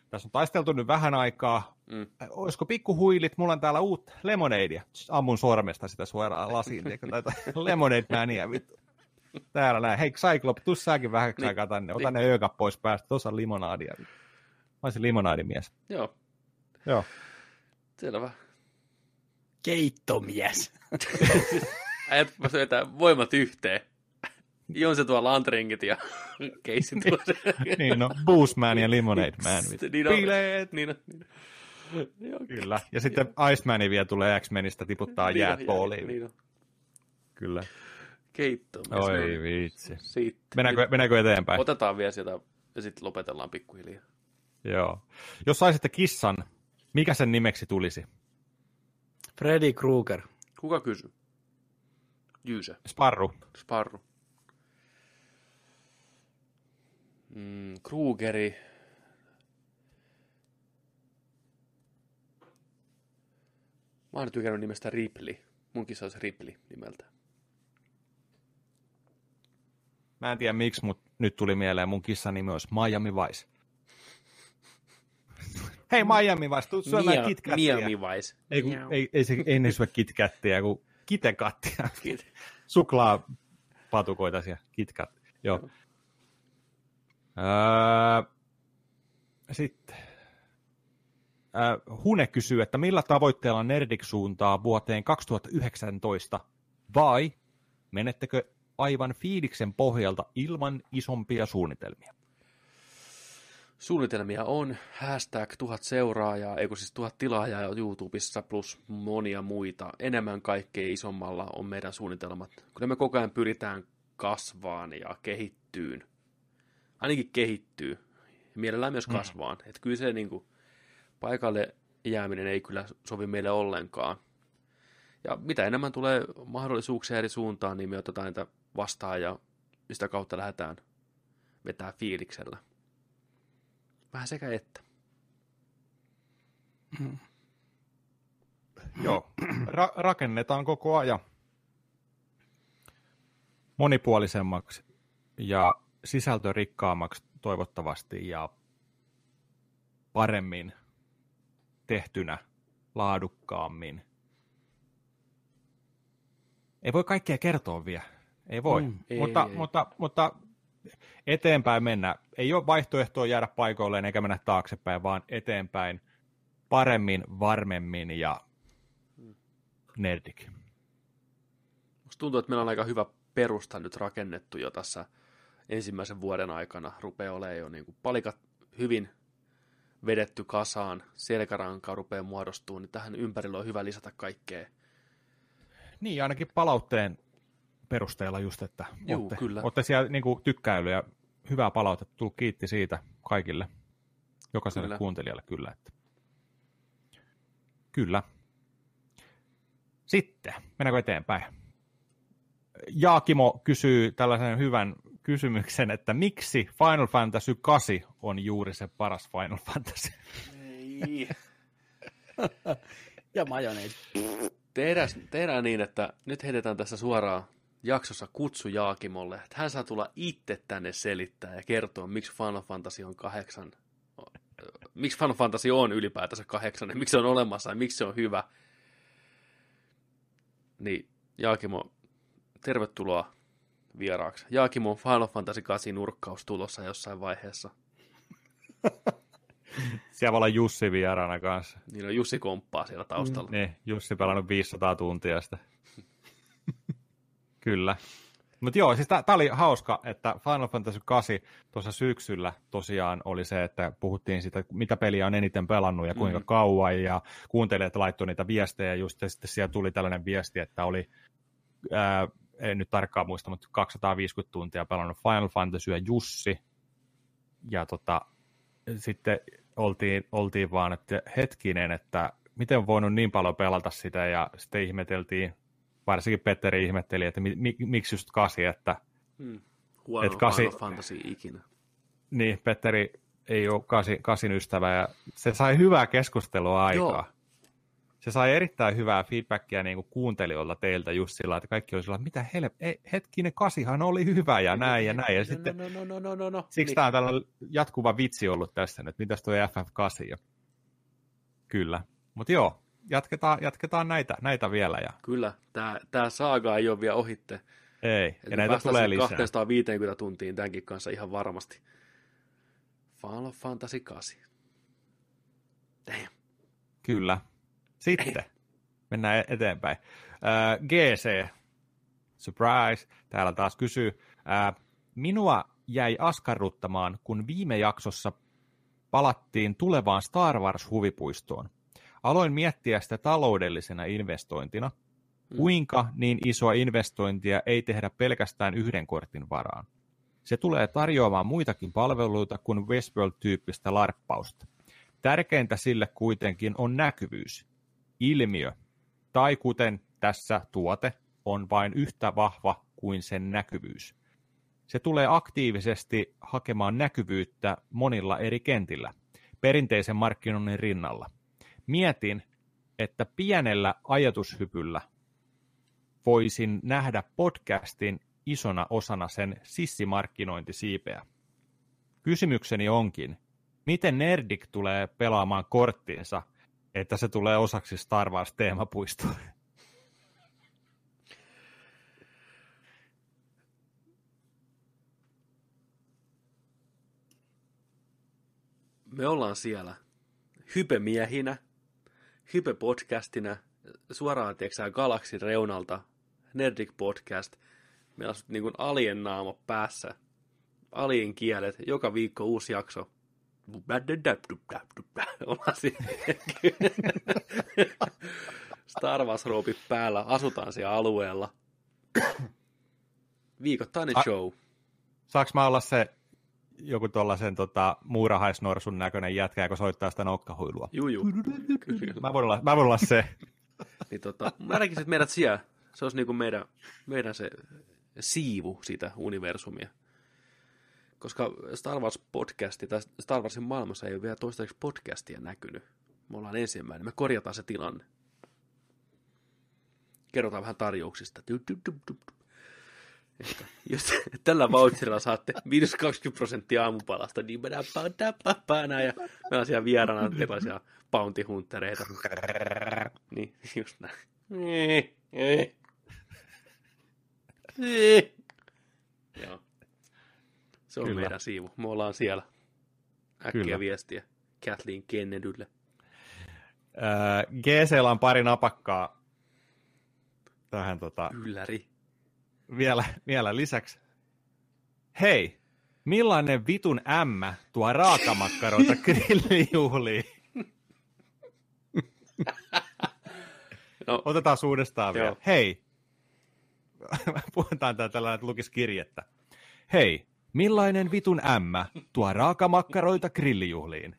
tässä on taisteltu nyt vähän aikaa. Mm. Olisiko pikkuhuilit, mulla on täällä uutta lemonadea. Ammun sormesta sitä suoraan lasiin, lemonade mania, vittu. Täällä näin. Hei Cyclops, tuu säkin vähän Niin. aikaa tänne. Ota Niin. ne öökat pois päästä. Tuossa on limonaadia. Mä olisin limonadimies. Joo, Joo. selvä. Keittomies. Äijät vetää voimat yhteen. Jonse tuo lantringit ja keissi tuossa. niin no, Boost Man ja Lemonade Man. Niin on. Bileet. Niin on, niin on. Joo, Kyllä. Ja sitten Iceman vielä tulee X-Menistä tiputtaa niin jäät booliin. Niin on. Kyllä. Keitto. Oi vitsi. Sitten. Mennäänkö, mennäänkö eteenpäin? Otetaan vielä sieltä ja sitten lopetellaan pikkuhiljaa. Joo. Jos saisitte kissan, mikä sen nimeksi tulisi? Freddy Krueger. Kuka kysyy? Jyysä. Sparru. Sparru. Mm, Krugeri. Mä oon nyt tykännyt nimestä Ripley. Munkin se olisi Ripley nimeltä. Mä en tiedä miksi, mutta nyt tuli mieleen mun kissan nimi olisi Miami Vice. Hei Miami Vice, tuu syömään KitKatia. Miami Vice. Ei, kun, ei, ei, se, ei ne syö KitKatia, kun kitekattia. Kit. Suklaapatukoita siellä, KitKat. Joo. Öö, sitten. Öö, Hune kysyy, että millä tavoitteella Nerdik suuntaa vuoteen 2019 vai menettekö aivan fiiliksen pohjalta ilman isompia suunnitelmia? Suunnitelmia on hashtag tuhat seuraajaa, eikö siis tuhat tilaajaa YouTubessa plus monia muita. Enemmän kaikkea isommalla on meidän suunnitelmat. Kyllä me koko ajan pyritään kasvaan ja kehittyyn. Ainakin kehittyy. Mielellään myös kasvaan. Mm. Että kyllä se niin kuin, paikalle jääminen ei kyllä sovi meille ollenkaan. Ja mitä enemmän tulee mahdollisuuksia eri suuntaan, niin me otetaan niitä vastaan ja sitä kautta lähdetään vetää fiiliksellä. Vähän sekä että. Joo, ra- rakennetaan koko ajan monipuolisemmaksi ja sisältörikkaammaksi toivottavasti ja paremmin tehtynä, laadukkaammin. Ei voi kaikkea kertoa vielä. Ei voi. Mm, ei, mutta, ei, ei. mutta, mutta eteenpäin mennä. Ei ole vaihtoehtoa jäädä paikoilleen eikä mennä taaksepäin, vaan eteenpäin paremmin, varmemmin ja nerdik. Musta tuntuu, että meillä on aika hyvä perusta nyt rakennettu jo tässä ensimmäisen vuoden aikana. Rupeaa olemaan jo niin kuin palikat hyvin vedetty kasaan, selkäranka rupeaa muodostumaan, niin tähän ympärillä on hyvä lisätä kaikkea. Niin, ainakin palautteen perusteella just, että Juu, olette, kyllä. olette siellä niin kuin tykkäilyä ja hyvää palautetta. Tullut kiitti siitä kaikille, jokaiselle Kyllä. kyllä. kuuntelijalle kyllä. Että. Kyllä. Sitten, mennäänkö eteenpäin? Jaakimo kysyy tällaisen hyvän kysymyksen, että miksi Final Fantasy 8 on juuri se paras Final Fantasy? Ei. Ja majoneesi. Tehdään, tehdään niin, että nyt heitetään tässä suoraan jaksossa kutsu Jaakimolle, että hän saa tulla itse tänne selittää ja kertoa, miksi Final Fantasy on kahdeksan, miksi Final Fantasy on ylipäätänsä kahdeksan, ja miksi se on olemassa ja miksi se on hyvä. Niin Jaakimo, tervetuloa vieraaksi. Jaakimo Final Fantasy 8 nurkkaus tulossa jossain vaiheessa. Siellä voi olla Jussi vieraana kanssa. Niin on Jussi komppaa siellä taustalla. Niin, Jussi pelannut 500 tuntia sitä. Kyllä. Mutta joo, siis tämä oli hauska, että Final Fantasy 8 tuossa syksyllä tosiaan oli se, että puhuttiin siitä, mitä peliä on eniten pelannut ja kuinka mm. kauan, ja kuuntelijat laittoi niitä viestejä, just ja sitten siellä tuli tällainen viesti, että oli, ää, en nyt tarkkaan muista, mutta 250 tuntia pelannut Final Fantasy ja Jussi, ja tota, sitten oltiin, oltiin vaan, että hetkinen, että miten on voinut niin paljon pelata sitä, ja sitten ihmeteltiin, varsinkin Petteri ihmetteli, että mi, mi, miksi just kasi, että... Hmm. Huono että kasi, Final Fantasy ikinä. Niin, Petteri ei ole kasi, kasin ystävä, ja se sai hyvää keskustelua aikaa. Joo. Se sai erittäin hyvää feedbackia niin kuin kuuntelijoilta teiltä just sillä, että kaikki oli sillä, mitä help, ei, hetkinen, kasihan oli hyvä ja näin ja näin. Ja no, sitten, no, no, no, no, no, no. Siksi niin. tämä on tällainen jatkuva vitsi ollut tässä nyt, mitäs tuo FF8 jo. Kyllä, mutta joo, jatketaan, jatketaan näitä, näitä vielä. Ja... Kyllä, tämä, tämä saaga ei ole vielä ohitte. Ei, ja näitä tulee lisää. 250 tuntiin tämänkin kanssa ihan varmasti. Final Fantasy 8. Damn. Kyllä. Sitten mennään e- eteenpäin. Äh, GC, surprise, täällä taas kysyy. Äh, minua jäi askarruttamaan, kun viime jaksossa palattiin tulevaan Star Wars-huvipuistoon. Aloin miettiä sitä taloudellisena investointina. Mm. Kuinka niin isoa investointia ei tehdä pelkästään yhden kortin varaan? Se tulee tarjoamaan muitakin palveluita kuin Westworld-tyyppistä larppausta. Tärkeintä sille kuitenkin on näkyvyys, ilmiö, tai kuten tässä tuote, on vain yhtä vahva kuin sen näkyvyys. Se tulee aktiivisesti hakemaan näkyvyyttä monilla eri kentillä, perinteisen markkinoinnin rinnalla – mietin, että pienellä ajatushypyllä voisin nähdä podcastin isona osana sen sissimarkkinointisiipeä. Kysymykseni onkin, miten Nerdik tulee pelaamaan korttiinsa, että se tulee osaksi Star Wars-teemapuistoa? Me ollaan siellä hypemiehinä – Hype-podcastina suoraan, tiedätkö galaksin reunalta, Nerdic Podcast. Meillä on niin kuin alien naama päässä, alien kielet, joka viikko uusi jakso. Ollaan Star Wars päällä, asutaan siellä alueella. Viikoittainen show. Saanko mä olla se joku tuollaisen tota, muurahaisnorsun näköinen jätkä, joka soittaa sitä nokkahuilua. Juu, juu. Mä voin olla, mä voin olla se. niin, tota, mä näkisin, että meidät siellä, se olisi niinku meidän, meidän se siivu siitä universumia. Koska Star Wars podcasti tai Star Warsin maailmassa ei ole vielä toistaiseksi podcastia näkynyt. Me ollaan ensimmäinen, me korjataan se tilanne. Kerrotaan vähän tarjouksista. Että jos tällä voucherilla saatte minus 20 prosenttia aamupalasta, niin mä näin ja me on siellä vieraana erilaisia bounty huntereita. Niin, just näin. Joo. Se on Kyllä. meidän siivu. Me ollaan siellä. Äkkiä Kyllä. viestiä Kathleen Kennedylle. GCllä on pari napakkaa tähän tota... Ylläri vielä, vielä lisäksi. Hei, millainen vitun ämmä tuo raakamakkaroita grillijuhliin? No. Otetaan uudestaan vielä. Joo. Hei, puhutaan tää tällä, että lukisi kirjettä. Hei, millainen vitun ämmä tuo raakamakkaroita grillijuhliin?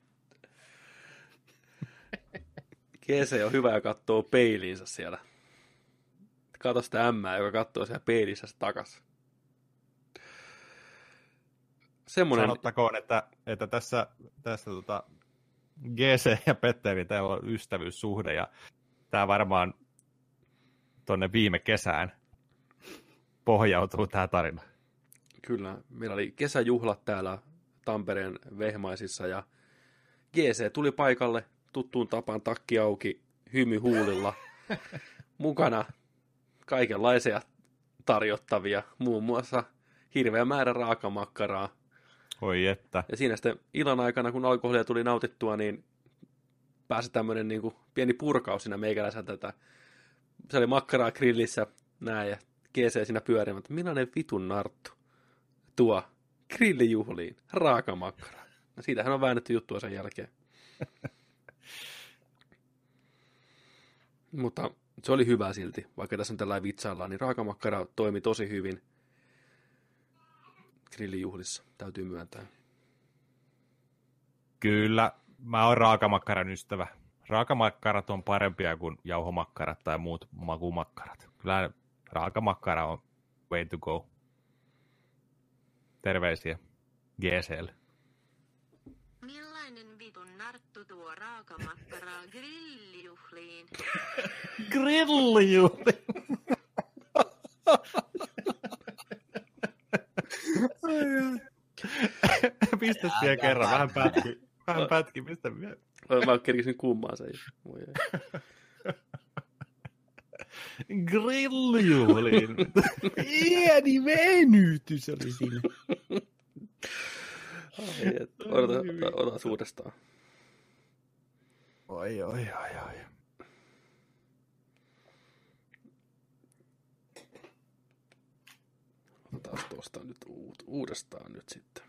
Kese on hyvä ja katsoo peiliinsä siellä kato sitä ämmää, joka katsoo siellä peilissä takas. Semmoinen... Sanottakoon, että, että tässä, tässä tota GC ja Petteri, tämä on ystävyyssuhde ja tämä varmaan tuonne viime kesään pohjautuu tämä tarina. Kyllä, meillä oli kesäjuhlat täällä Tampereen vehmaisissa ja GC tuli paikalle tuttuun tapaan takki auki, hymy huulilla. Mukana kaikenlaisia tarjottavia, muun muassa hirveä määrä raakamakkaraa. Oi että. Ja siinä sitten illan aikana, kun alkoholia tuli nautittua, niin pääsi tämmöinen niin kuin pieni purkaus siinä meikäläiseltä, että se oli makkaraa grillissä, näin, ja GC siinä pyörimään, että millainen vitun narttu tuo grillijuhliin raakamakkara. Ja siitähän on väännetty juttua sen jälkeen. Mutta se oli hyvä silti, vaikka tässä on tällainen vitsaillaan, niin raakamakkara toimi tosi hyvin grillijuhlissa, täytyy myöntää. Kyllä, mä oon raakamakkaran ystävä. Raakamakkarat on parempia kuin jauhomakkarat tai muut makumakkarat. Kyllä raakamakkara on way to go. Terveisiä GCL. Millainen tuo raakamakkaraa grillijuhliin? Grillijuhli. Pistä vielä kerran, vähän pätki. Vähän pätki, pistä vielä. Mä kerkisin kummaa sen. Voi ei. Grillijuhliin. Pieni venytys oli siinä. Ai, Odota, odota, odota uudestaan. Oi, oi, oi, oi. Otetaan tuosta nyt uut, uudestaan nyt sitten.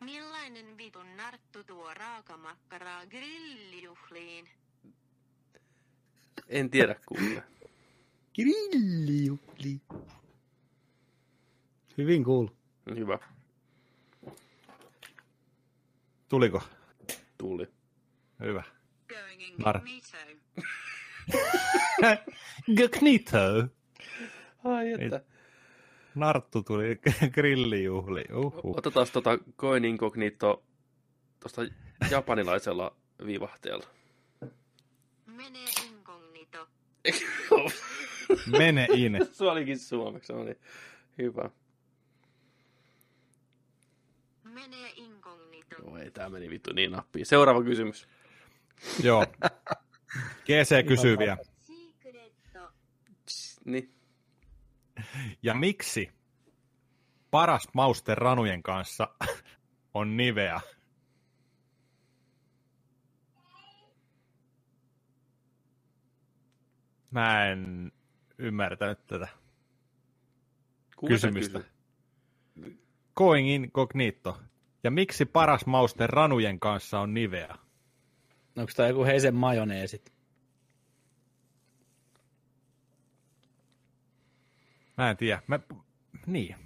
Millainen vitun narttu tuo raakamakkaraa grillijuhliin? En tiedä kuule. Grillijuhli. Hyvin kuulu. Hyvä, Tuliko? Tuli. Hyvä. Going Mar- incognito. Gnito. Ai että. Narttu tuli grillijuhli. Uhu. Otetaan tota Coin Incognito tuosta japanilaisella vivahteella. Mene incognito. Mene in. se olikin suomeksi, se oli hyvä. Mene. Joo, ei tää meni vittu niin nappiin. Seuraava kysymys. Joo. GC kysyy vielä. Niin. Ja miksi paras mauste ranujen kanssa on Nivea? Mä en ymmärtänyt tätä Kuka kysymystä. kysyi? Going incognito. Ja miksi paras mauste ranujen kanssa on Nivea? Onko tämä joku heisen majoneesit? Mä en tiedä. Mä, niin.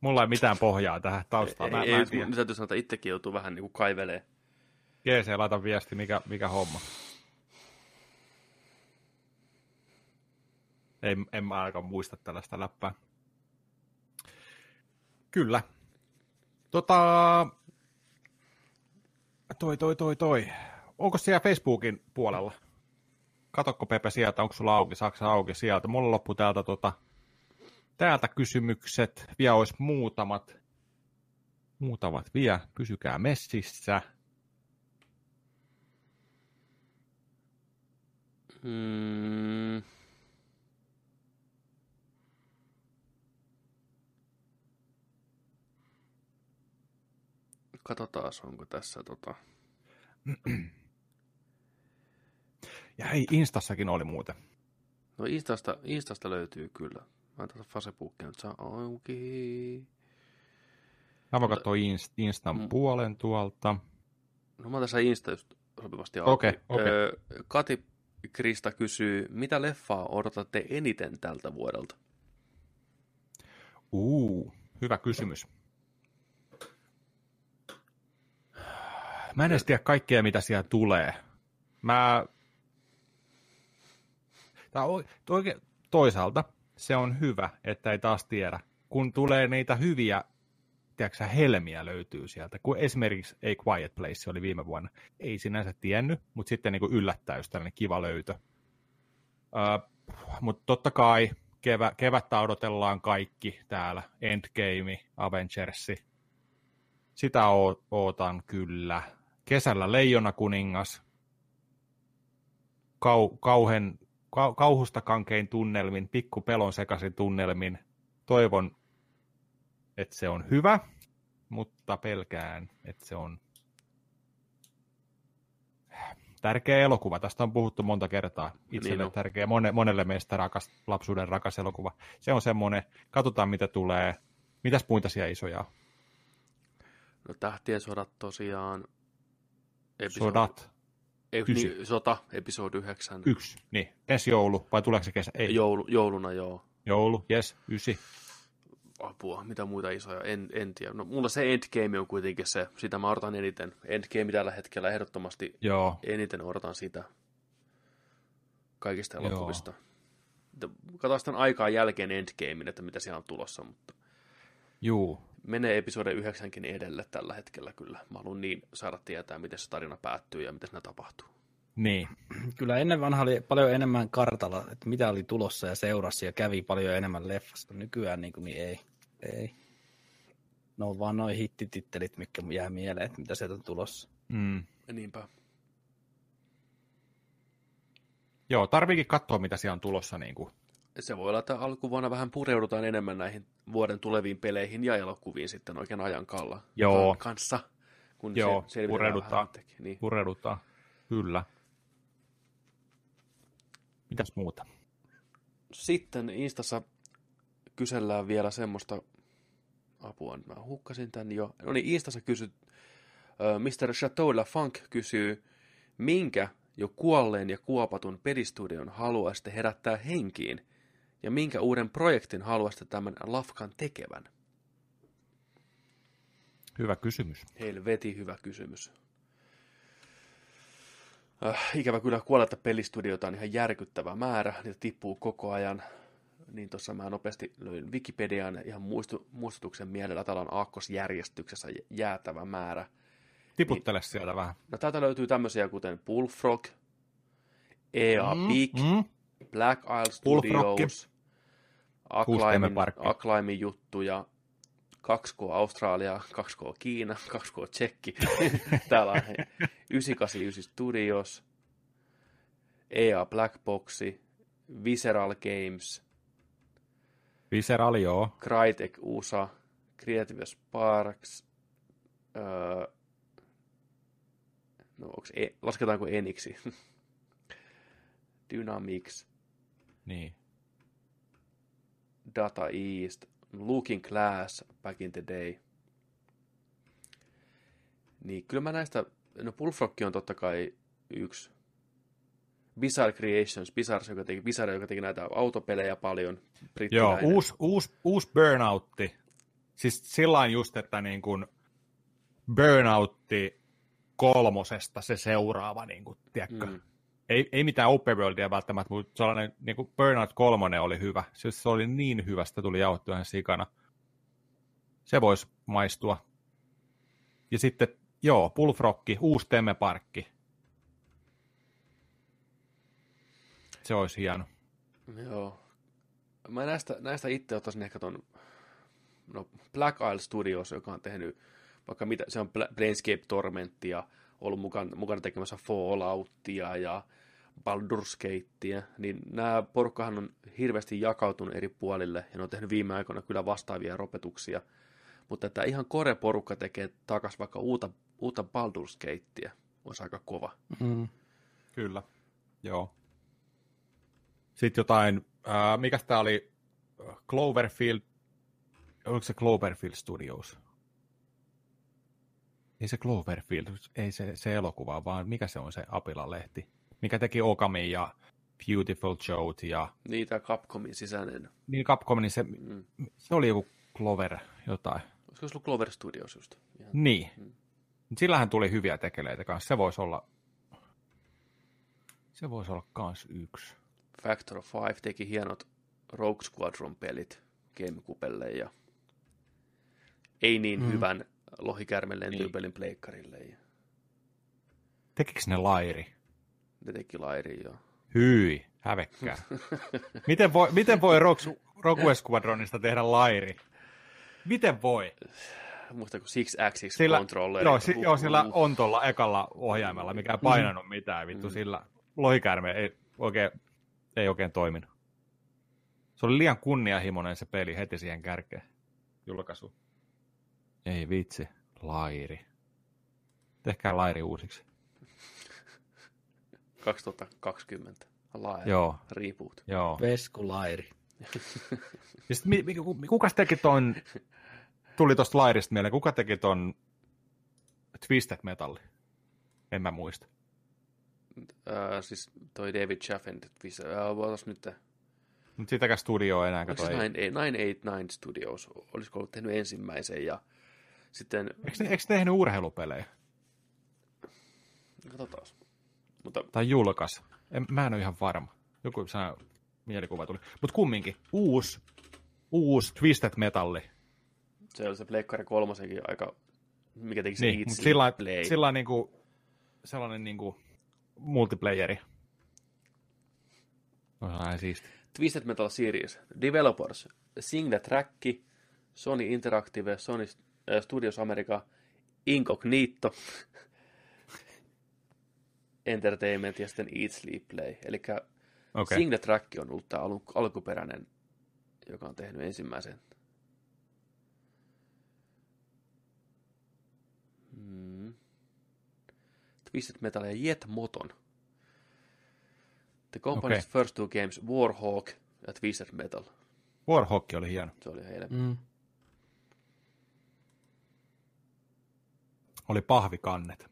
Mulla ei mitään pohjaa tähän taustaan. Mä, ei, mä en ei, tiedä. täytyy sanoa, että itsekin joutuu vähän niin kuin kaivelee. GC, laita viesti, mikä, mikä homma. Ei, en mä ainakaan muista tällaista läppää. Kyllä. Tota, toi, toi, toi, toi. Onko siellä Facebookin puolella? Katokko Pepe sieltä, onko sulla auki, saako auki sieltä? Mulla loppu täältä, tota, täältä kysymykset. Vielä olisi muutamat. Muutamat vielä. Pysykää messissä. Mm. Katsotaan, onko tässä tota... Ja hei, Instassakin oli muuten. No Instasta, Instasta löytyy kyllä. Mä en tätä Facebookia nyt saa auki. Mä voin katsoa Inst- Instan Mm. puolen tuolta. No mä tässä Insta just sopivasti auki. Okei, okei. Öö, Kati Krista kysyy, mitä leffaa odotatte eniten tältä vuodelta? Uu, hyvä kysymys. Mä en edes tiedä kaikkea, mitä siellä tulee. Mä... Tää on, toisaalta se on hyvä, että ei taas tiedä. Kun tulee niitä hyviä tiedätkö, helmiä löytyy sieltä, kun esimerkiksi A Quiet Place oli viime vuonna. Ei sinänsä tiennyt, mutta sitten niin yllättää just tällainen kiva löytö. Uh, mutta totta kai kevä, kevättä odotellaan kaikki täällä. Endgame, Avengersi. Sitä ootan kyllä. Kesällä Leijona kuningas. kau, kauhen, kau, kauhusta kankein tunnelmin, pikku pelon sekaisin tunnelmin. Toivon, että se on hyvä, mutta pelkään, että se on tärkeä elokuva. Tästä on puhuttu monta kertaa. Itselle Niin tärkeä, mone, monelle meistä rakas, lapsuuden rakas elokuva. Se on semmoinen, katsotaan mitä tulee. Mitäs muita siellä isoja on? No Tähtien sodat tosiaan. Episodi- Sodat. Ei, Ysi. niin, sota, episodi 9. Yksi. Niin. Ensi joulu, vai tuleeko se kesä? Ei. Joulu, jouluna joo. Joulu, yes, ysi. Apua, mitä muita isoja, en, en tiedä. No, mulla se Endgame on kuitenkin se, sitä mä odotan eniten. Endgame tällä hetkellä ehdottomasti Joo, eniten odotan sitä kaikista elokuvista. Katsotaan sitten aikaa jälkeen Endgamein, että mitä siellä on tulossa, mutta juu. Menee episode 9 edelle tällä hetkellä kyllä. Mä haluan niin saada tietää, miten se tarina päättyy ja miten siinä tapahtuu. Niin. Kyllä ennen vanha oli paljon enemmän kartalla, että mitä oli tulossa ja seurasi ja kävi paljon enemmän leffasta. Nykyään niin, kuin, niin ei. ei. No on vaan noin hittitittelit, mitkä jää mieleen, että mitä sieltä on tulossa. Mm. Niinpä. Joo, tarviikin katsoa, mitä siellä on tulossa. Niin kuin. Se voi olla, että alkuvuonna vähän pureudutaan enemmän näihin vuoden tuleviin peleihin ja elokuviin sitten oikein ajan kalla Joo. kan- kanssa. Kun Joo, se pureudutaan. itsekin. Niin. Pureudutaan. Kyllä. Mitäs muuta? Sitten Instassa kysellään vielä semmoista apua, mä hukkasin tän jo. No niin, Instassa kysyt, Mr. Chateau La Funk kysyy, minkä jo kuolleen ja kuopatun pelistudion haluaisitte herättää henkiin, ja minkä uuden projektin haluaisitte tämän Lafkan tekevän? Hyvä kysymys. Helveti hyvä kysymys. Äh, ikävä kyllä kuolletta pelistudioita on ihan järkyttävä määrä, niitä tippuu koko ajan. Niin tuossa mä nopeasti löin Wikipedian ihan muistu, muistutuksen mielellä, täällä on aakkosjärjestyksessä jäätävä määrä. Tiputtele niin. sieltä vähän. No täältä löytyy tämmöisiä kuten Bullfrog, EA Mm, Peak, mm. Black Isle Bullfrogki. Studios, Uusi Acclaimin juttuja, 2K Australia, 2K Kiina, 2K Tsekki. Täällä on he, 989 Studios, EA Black Boxi, Visceral Games, Visceral, joo. Crytek USA, Creative Sparks, öö, no onks, e, lasketaanko Eniksi? Dynamics, Niin. Data East, Looking Glass back in the day. Niin, kyllä mä näistä, no Bullfrog on totta kai yksi. Bizarre Creations, Bizarre, joka teki, Bizarre, joka teki näitä autopelejä paljon. Joo, uusi, uusi, uusi burnoutti. Siis sillä just, että niin kuin burnoutti kolmosesta se seuraava, niin kuin, tiedätkö? Mm. Ei, ei mitään open worldia välttämättä, mutta sellainen niin kuin Burnout 3 oli hyvä. Siis se oli niin hyvä, sitä tuli jauhettua ihan sikana. Se voisi maistua. Ja sitten, joo, Bullfrogki, uusi temmeparkki. Se olisi hieno. Joo. Mä näistä, näistä itse ottaisin ehkä ton no, Black Isle Studios, joka on tehnyt vaikka mitä, se on Pla- Planescape Tormentia, ollut mukana, mukana tekemässä Falloutia ja Baldur's Gatea, niin nämä porukkahan on hirveästi jakautunut eri puolille ja ne on tehnyt viime aikoina kyllä vastaavia ropetuksia. Mutta että ihan kore porukka tekee takas vaikka uutta, uutta Baldur's Gatea, olisi aika kova. Mm. Kyllä, joo. Sitten jotain, äh, mikä tämä oli, Cloverfield, oliko se Cloverfield Studios? Ei se Cloverfield, ei se, se elokuva, vaan mikä se on se Apila-lehti, mikä teki Okami ja Beautiful Joe ja Niitä Capcomin sisäinen. niin Capcom, niin se, Mm. se oli joku Clover jotain. Olisiko se ollut Clover Studios just? Ihan. Niin. Mm. Sillähän tuli hyviä tekeleitä kanssa. Se voisi olla, se voisi olla kans yksi. Factor of Five teki hienot Rogue Squadron-pelit GameCubelle ja ei niin Mm. Mm. hyvän lohikärmen lentypelin pleikkarille. Ja Tekikö ne lairi? ne teki lairi jo. Hyi, hävekkää. miten voi, miten voi Rogue, Rogue Squadronista tehdä lairi? Miten voi? Muistako Six Axis Sillä, Controller? joo, si, joo, sillä on tuolla ekalla ohjaimella, mikä ei painanut mitään, vittu Mm. sillä. lohikäärme ei oikein, ei oikein toiminut. Se oli liian kunnianhimoinen se peli heti siihen kärkeen julkaisu. Ei vitsi, lairi. Tehkää lairi uusiksi. 2020. Laaja Joo, reboot. joo. Veskulairi. Ja sit, mi, mi, ku- kuka teki ton, tuli tosta lairista mieleen, kuka teki ton Twisted Metalli? En mä muista. Äh, siis toi David Chaffin, äh, vuotas nyt, Mutta sitäkään studio enää, oliko kato se ei. 989 Studios, olisiko ollut tehnyt ensimmäisen ja sitten, Eikö ne, eikö tehnyt urheilupelejä? katsotaan. Mutta Tai julkais? En, mä en ole ihan varma. Joku sana mielikuva tuli. Mutta kumminkin, uusi, uusi Twisted Metalli. se oli se Pleikkari kolmosenkin aika, mikä teki se Niin, Eat, mutta Sleep, sillä, Play. sillä niinku, sellainen niinku multiplayeri. On aina siisti. Twisted Metal Series, Developers, Sing the Track, Sony Interactive, Sony Studios America, Incognito, Entertainment ja sitten Eat Sleep Play. Eli okay. Sing the Track on ollut tämä alkuperäinen, joka on tehnyt ensimmäisen. Hmm. Twisted Metal ja Jet Moton. The company's Okei. first two games, Warhawk ja Twisted Metal. Warhawk oli hieno. Se oli heille. Mm. Oli pahvikannet.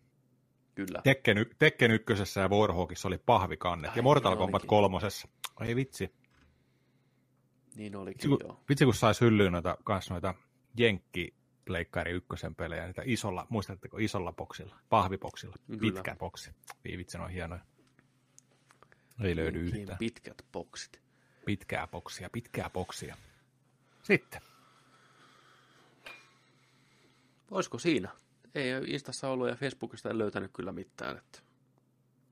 Kyllä. Tekken, Tekken ykkösessä ja Warhawkissa oli pahvikannet. Ai, ja Mortal niin Kombat kolmosessa. Ei vitsi. Niin olikin, Vitsi kun, joo. vitsi, kun sais hyllyyn noita, kans noita Jenkki Pleikkari ykkösen pelejä, niitä isolla, muistatteko, isolla boksilla, pahviboksilla, Kyllä. pitkä boksi. Ne on hienoja. Ei löydy Niin yhtään. pitkät boksit. Pitkää boksia, pitkää boksia. Sitten. Olisiko siinä? Ei Instassa ollut ja Facebookista en löytänyt kyllä mitään. Että...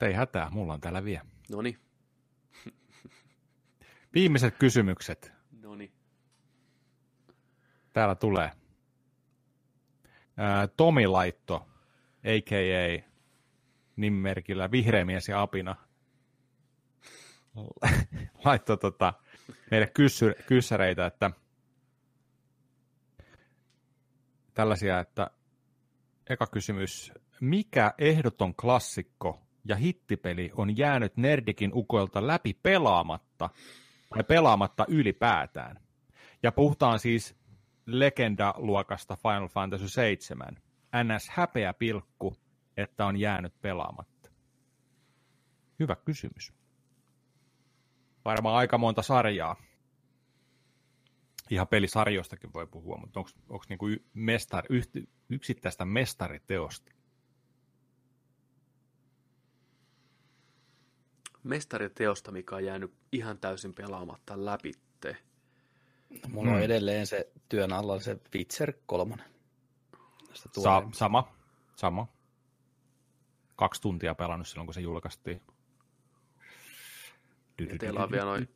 Ei hätää, mulla on täällä vielä. No niin, Viimeiset kysymykset. no niin. Täällä tulee. Ää, Tomi Laitto, a.k.a. nimimerkillä Vihreä mies ja apina, laittoi tota, meille kyssy, kyssäreitä, että tällaisia, että eka kysymys, mikä ehdoton klassikko ja hittipeli on jäänyt Nerdikin ukoilta läpi pelaamatta tai pelaamatta ylipäätään? Ja puhutaan siis legendaluokasta Final Fantasy 7. NS häpeä pilkku, että on jäänyt pelaamatta. Hyvä kysymys. Varmaan aika monta sarjaa. Ihan pelisarjoistakin voi puhua, mutta onko niinku mestar, yht, yksittäistä mestariteosta? Mestariteosta, mikä on jäänyt ihan täysin pelaamatta läpitte. Mulla on Hmm. edelleen se työn alla se Witcher 3. Tästä Sa- sama, sama. Kaksi tuntia pelannut silloin, kun se julkaistiin. Ja teillä on vielä noin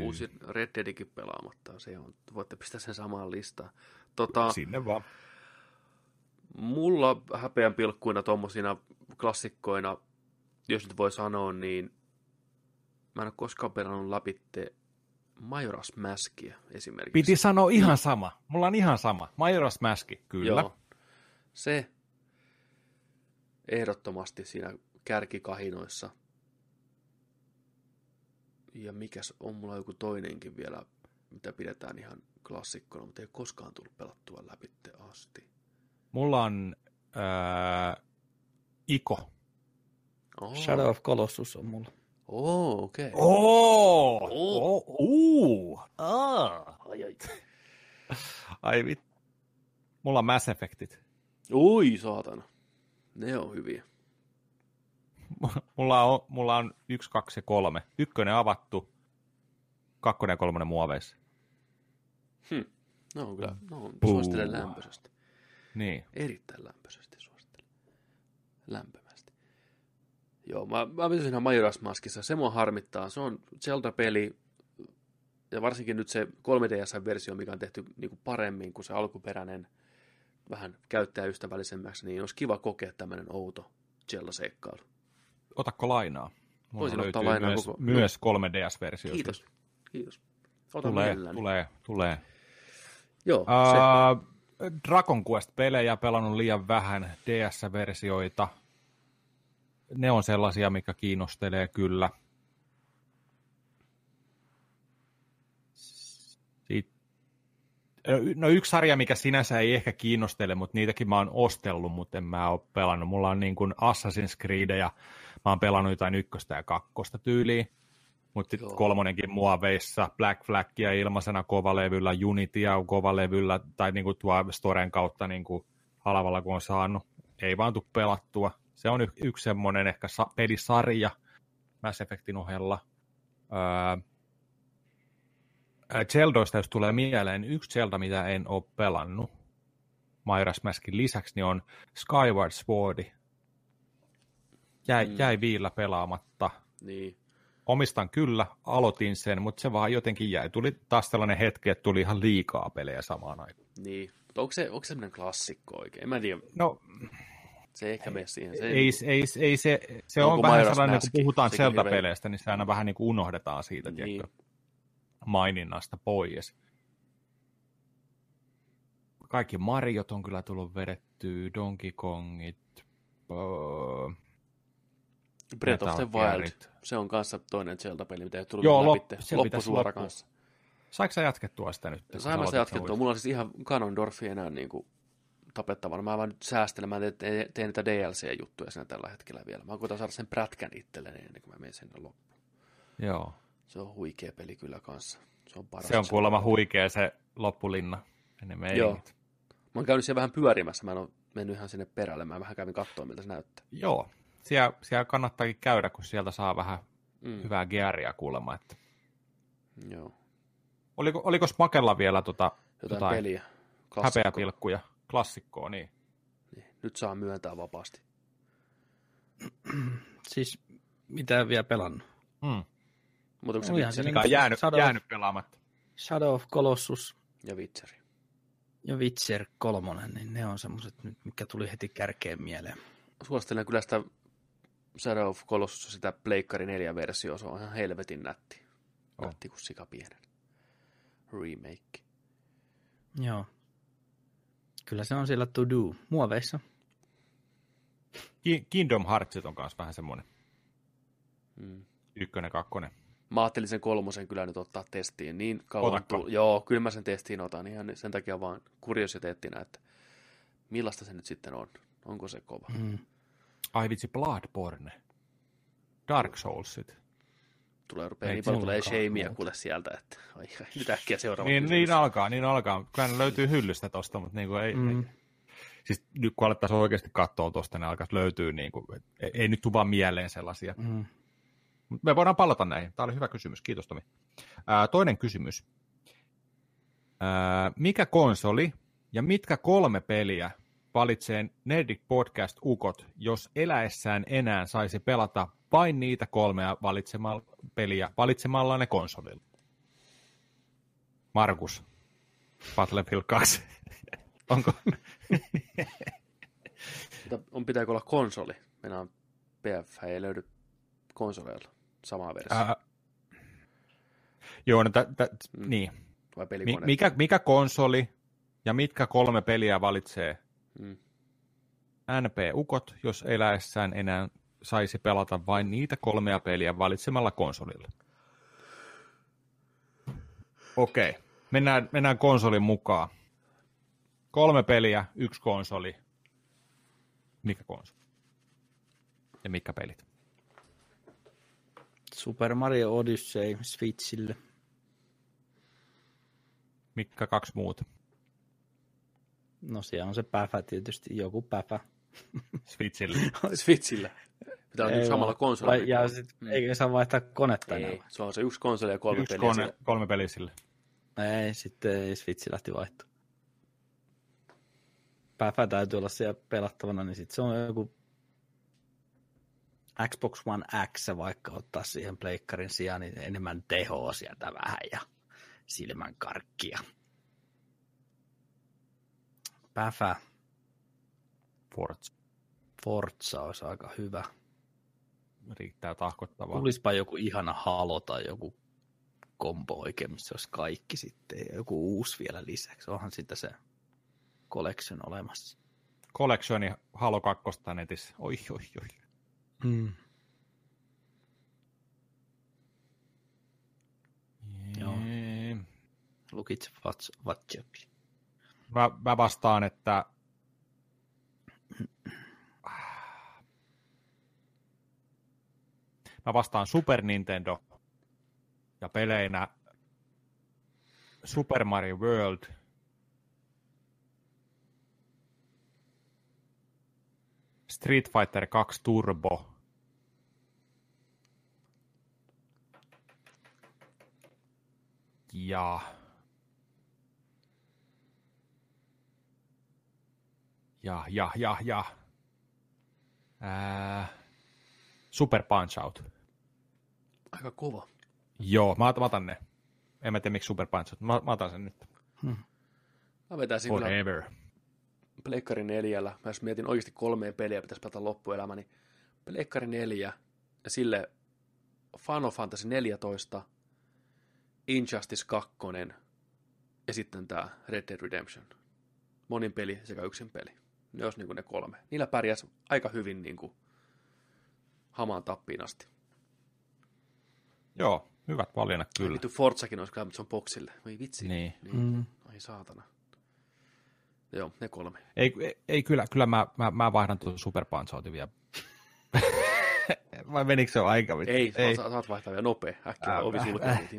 uusi Red Deadikin pelaamatta. Se on, voitte pistää sen samaan listaan. Tota, Sinne vaan. mulla häpeän pilkkuina tommosina klassikkoina, jos nyt voi sanoa, niin mä en ole koskaan pelannut läpitte Majora's Maskia esimerkiksi. Piti sanoa ihan sama. Mulla on ihan sama. Majora's Mask, kyllä. Joo. Se ehdottomasti siinä kärkikahinoissa. Ja mikäs on mulla joku toinenkin vielä, mitä pidetään ihan klassikkona, mutta ei ole koskaan tullut pelattua läpi asti. Mulla on äh, Iko. Oh, Shadow of Colossus on mulla. Oh, okei. Okay. Oh! Oh. oh. Uh. Ah. Ai, ai. Ai vit. Mulla on Mass Effectit. Ui, saatana. Ne on hyviä. Mulla on, mulla on yksi, kaksi ja kolme. Ykkönen avattu, kakkonen ja kolmonen muoveissa. No on kyllä, no suosittelen lämpöisesti. Niin. Erittäin lämpöisesti suosittelen. Lämpimästi. Joo, mä, mä pysyn ihan Majora's Maskissa. Se mua harmittaa. Se on Zelda-peli, ja varsinkin nyt se 3DS-versio, mikä on tehty niin kuin paremmin kuin se alkuperäinen, vähän käyttäjäystävällisemmäksi, niin olisi kiva kokea tämmöinen outo Zelda-seikkailu. Otakko lainaa? Mulla Voisin ottaa lainaa myös, koko- myös 3DS-versio. Kiitos. Kiitos. Tulee, mielelläni. tulee, tulee. Joo, se, Uh, Dragon Quest-pelejä pelannut liian vähän, DS-versioita. Ne on sellaisia, mikä kiinnostelee kyllä. No yksi sarja, mikä sinänsä ei ehkä kiinnostele, mutta niitäkin mä oon ostellut, mutta en mä oo pelannut. Mulla on niin kuin Assassin's Creed ja mä oon pelannut jotain ykköstä ja kakkosta tyyliin. Mutta Joo. kolmonenkin muoveissa, Black Flagia ilmaisena kovalevyllä, Unityä kovalevyllä, tai niinku tuo Storen kautta niinku halvalla kun on saanut. Ei vaan tule pelattua. Se on y- yksi semmoinen ehkä sa- pelisarja Mass Effectin ohella. Öö, Zeldoista, jos tulee mieleen, yksi Zelda, mitä en ole pelannut Majora's Maskin lisäksi, niin on Skyward Swordi. Jäi, Mm. jäi viillä pelaamatta niin. omistan kyllä, aloitin sen, mutta se vaan jotenkin jäi. Tuli taas tällainen hetki, että tuli ihan liikaa pelejä samaan aikaan. Niin. Mutta onko se, onko se sellainen klassikko oikein? En mä tiedä. No Se ei ehkä mene siihen. Se ei, ei, ei se, se Onko on vähän sellainen, Mask? kun puhutaan Zelda-peleistä, niin se aina vähän niin kuin unohdetaan siitä, Niin. niin. tiedätkö, maininnasta pois. Kaikki Mariot on kyllä tullut vedettyä, Donkey Kongit, öö, Breath of the Wild. Se on kanssa toinen Zelda-peli, mitä ei tullut Joo, läpi. lop- se Loppusuora loppu- kanssa. Saiko sä jatkettua sitä nyt? Sain mä sen jatkettua. Mulla on siis ihan Ganondorfi enää niin kuin tapettavana. Mä vaan nyt säästelen. Mä teen, teen niitä DLC-juttuja siinä tällä hetkellä vielä. Mä koitan saada sen prätkän itselleni ennen kuin mä menen sinne loppuun. Joo. Se on huikea peli kyllä kanssa. Se on paras. Se on kuulemma huikea se loppulinna. Ne Joo. Mä oon käynyt siellä vähän pyörimässä. Mä en ole mennyt ihan sinne perälle. Mä vähän kävin katsoa, miltä se näyttää. Joo. Siellä, siellä kannattaakin käydä, kun sieltä saa vähän Mm. hyvää gearia kuulemma. Että. Joo. Oliko, oliko Smakella vielä tota, Jotain, Jotain peliä. Klassikko. häpeäpilkkuja, klassikkoa? Niin. Niin. Nyt saa myöntää vapaasti. Siis mitä en vielä pelannut? Hmm. Mutta onko se No Witcher Mikä on jäänyt, Shadow- jäänyt pelaamatta. Shadow of Colossus ja Witcher? ja Witcher 3, niin ne on semmoiset nyt, mikä tuli heti kärkeen mieleen. Suosittelen kyllä sitä Shadow of Colossus, sitä Pleikkari 4 versio, se on ihan helvetin nätti. On. Nätti kuin sikapienen. Remake. Joo. Kyllä se on siellä to do. Muoveissa. Ki- Kingdom Heartsit on kanssa vähän semmoinen Mm. ykkönen, kakkonen. Mä ajattelin sen kolmosen kyllä nyt ottaa testiin. Niin kauan Otakko? tul- Joo, kyllä mä sen testiin otan ihan sen takia vaan kuriositeettina, että millaista se nyt sitten on. Onko se kova? Mm. Ai vitsi, Bloodborne. Dark Soulsit. Tulee rupeaa Ei niin paljon tulee muuta. kuule sieltä, että ai, ai, nyt äkkiä seuraava Niin, kysymys. niin alkaa, niin alkaa. Kyllä ne löytyy hyllystä tosta, mutta niin kuin ei, Mm. ei, siis nyt kun alettaisiin oikeasti katsoa tuosta, niin alkaisi löytyä, niin kuin, ei, ei nyt tule vaan mieleen sellaisia. Mm. Mut Me voidaan palata näihin. Tämä oli hyvä kysymys. Kiitos Tomi. Ää, toinen kysymys. Ää, mikä konsoli ja mitkä kolme peliä valitsee Nerdic Podcast Ukot, jos eläessään enää saisi pelata vain niitä kolmea valitsemalla peliä valitsemalla ne konsolilla? Markus, Battlefield 2. Onko? On, pitääkö olla konsoli? Mennään PF ei löydy konsoleilla samaa versiota. Ää, joo, no tä, tä, Mm. niin. vai Mi- mikä, mikä konsoli ja mitkä kolme peliä valitsee Mm. NP-ukot, jos eläessään enää saisi pelata vain niitä kolmea peliä valitsemalla konsolilla? Okei, mennään, mennään konsolin mukaan. Kolme peliä, yksi konsoli. Mikä konsoli? Ja mitkä pelit? Super Mario Odyssey Switchille. Mitkä kaksi muuta? No siellä on se päfä tietysti, joku päfä. Switchille. Switchillä. Pitää olla Ei samalla konsolilla. Ja sit, Mm. eikä saa vaihtaa konetta enää. Ei, se on se yksi konsoli ja kolme Yksi peliä. kone, kolme peliä sille. Ei, sitten ei Switch lähti vaihtoon. Päfä täytyy olla siellä pelattavana, niin sitten se on joku Xbox One X vaikka ottaa siihen pleikkarin sijaan, niin enemmän tehoa sieltä vähän ja silmän karkkia. Päfä, Forza. Forza olisi aika hyvä. riittää tahkottavaa. Tulispa joku ihana halo tai joku kombo oikein, missä olisi kaikki sitten ja joku uusi vielä lisäksi. Onhan sitä se collection olemassa. Collectioni Halo 2 netissä. Oi, oi, oi. Mm. Joo. Lukitse WhatsApp. Mä, mä vastaan, että mä vastaan Super Nintendo ja peleinä Super Mario World, Street Fighter 2 Turbo, ja ja, ja, ja, ja. Ää, Super Punch Out. Aika kova. Joo, mä, mä otan ne. En mä tiedä, miksi Super Punch Out. Mä, mä otan sen nyt. Mä vetäisin Forever. Pleikkari neljällä. Mä jos mietin oikeasti kolmeen peliä, pitäisi pelata loppuelämäni. Pleikkari neljä ja sille Final Fantasy 14, Injustice 2 ja sitten tämä Red Dead Redemption. Monin peli sekä yksin peli. Ne olisi niin ne kolme. Niillä pärjäs aika hyvin niin kuin hamaan tappiin asti. Joo, hyvät valinnat Kyllä. Vittu Forzakin olisi kyllä, mutta se on boksille. Voi vitsi. Niin. niin. Mm. Ai saatana. Joo, ne kolme. Ei, ei, ei kyllä, kyllä mä, mä, mä vaihdan tuon Super Punch Outin vielä. Vai menikö se aika? vittu? Ei, ei. Saat, saat vaihtaa vielä nopea. Äkkiä Älä. ovi sulkeutuu.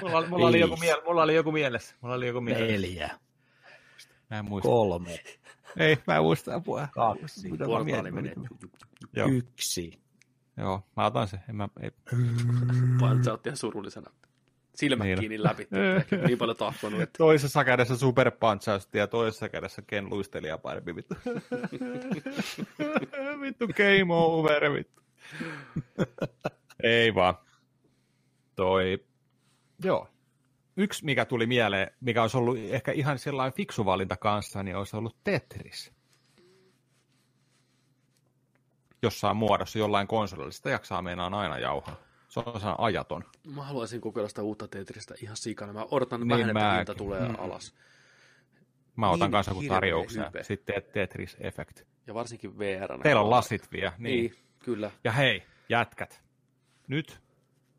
Mulla, mulla, oli joku mulla oli joku mielessä. Mulla oli joku mielessä. Neljä. Mä en muista. Kolme. Ei, mä en muista apua. Kaksi. Mitä mä Portaali mietin, menee. Joo, Yksi. joo, mä otan sen. En mä, ei. Vaan sä oot ihan surullisena. Silmät Niin. kiinni läpi. Niin paljon tahkonut, että Toisessa kädessä Super Punch Out ja toisessa kädessä Ken luistelija parempi vittu. vittu game over vittu. Ei vaan. Toi, joo. Yksi, mikä tuli mieleen, mikä olisi ollut ehkä ihan sellainen fiksu valinta kanssa, niin olisi ollut Tetris. Jossain muodossa, jollain konsolilla. Sitä jaksaa meinaan aina jauhaa. Se on sellainen ajaton. mä haluaisin kokeilla sitä uutta Tetristä ihan sikana. Mä odotan Niin vähän, että mäkin. hinta tulee Mm. alas. Mä otan Niin kanssa kuin tarjouksen. hype. Sitten Tetris Effect. Ja varsinkin VR. Teillä on lasit vielä. Niin. Niin. niin, kyllä. Ja hei, jätkät. Nyt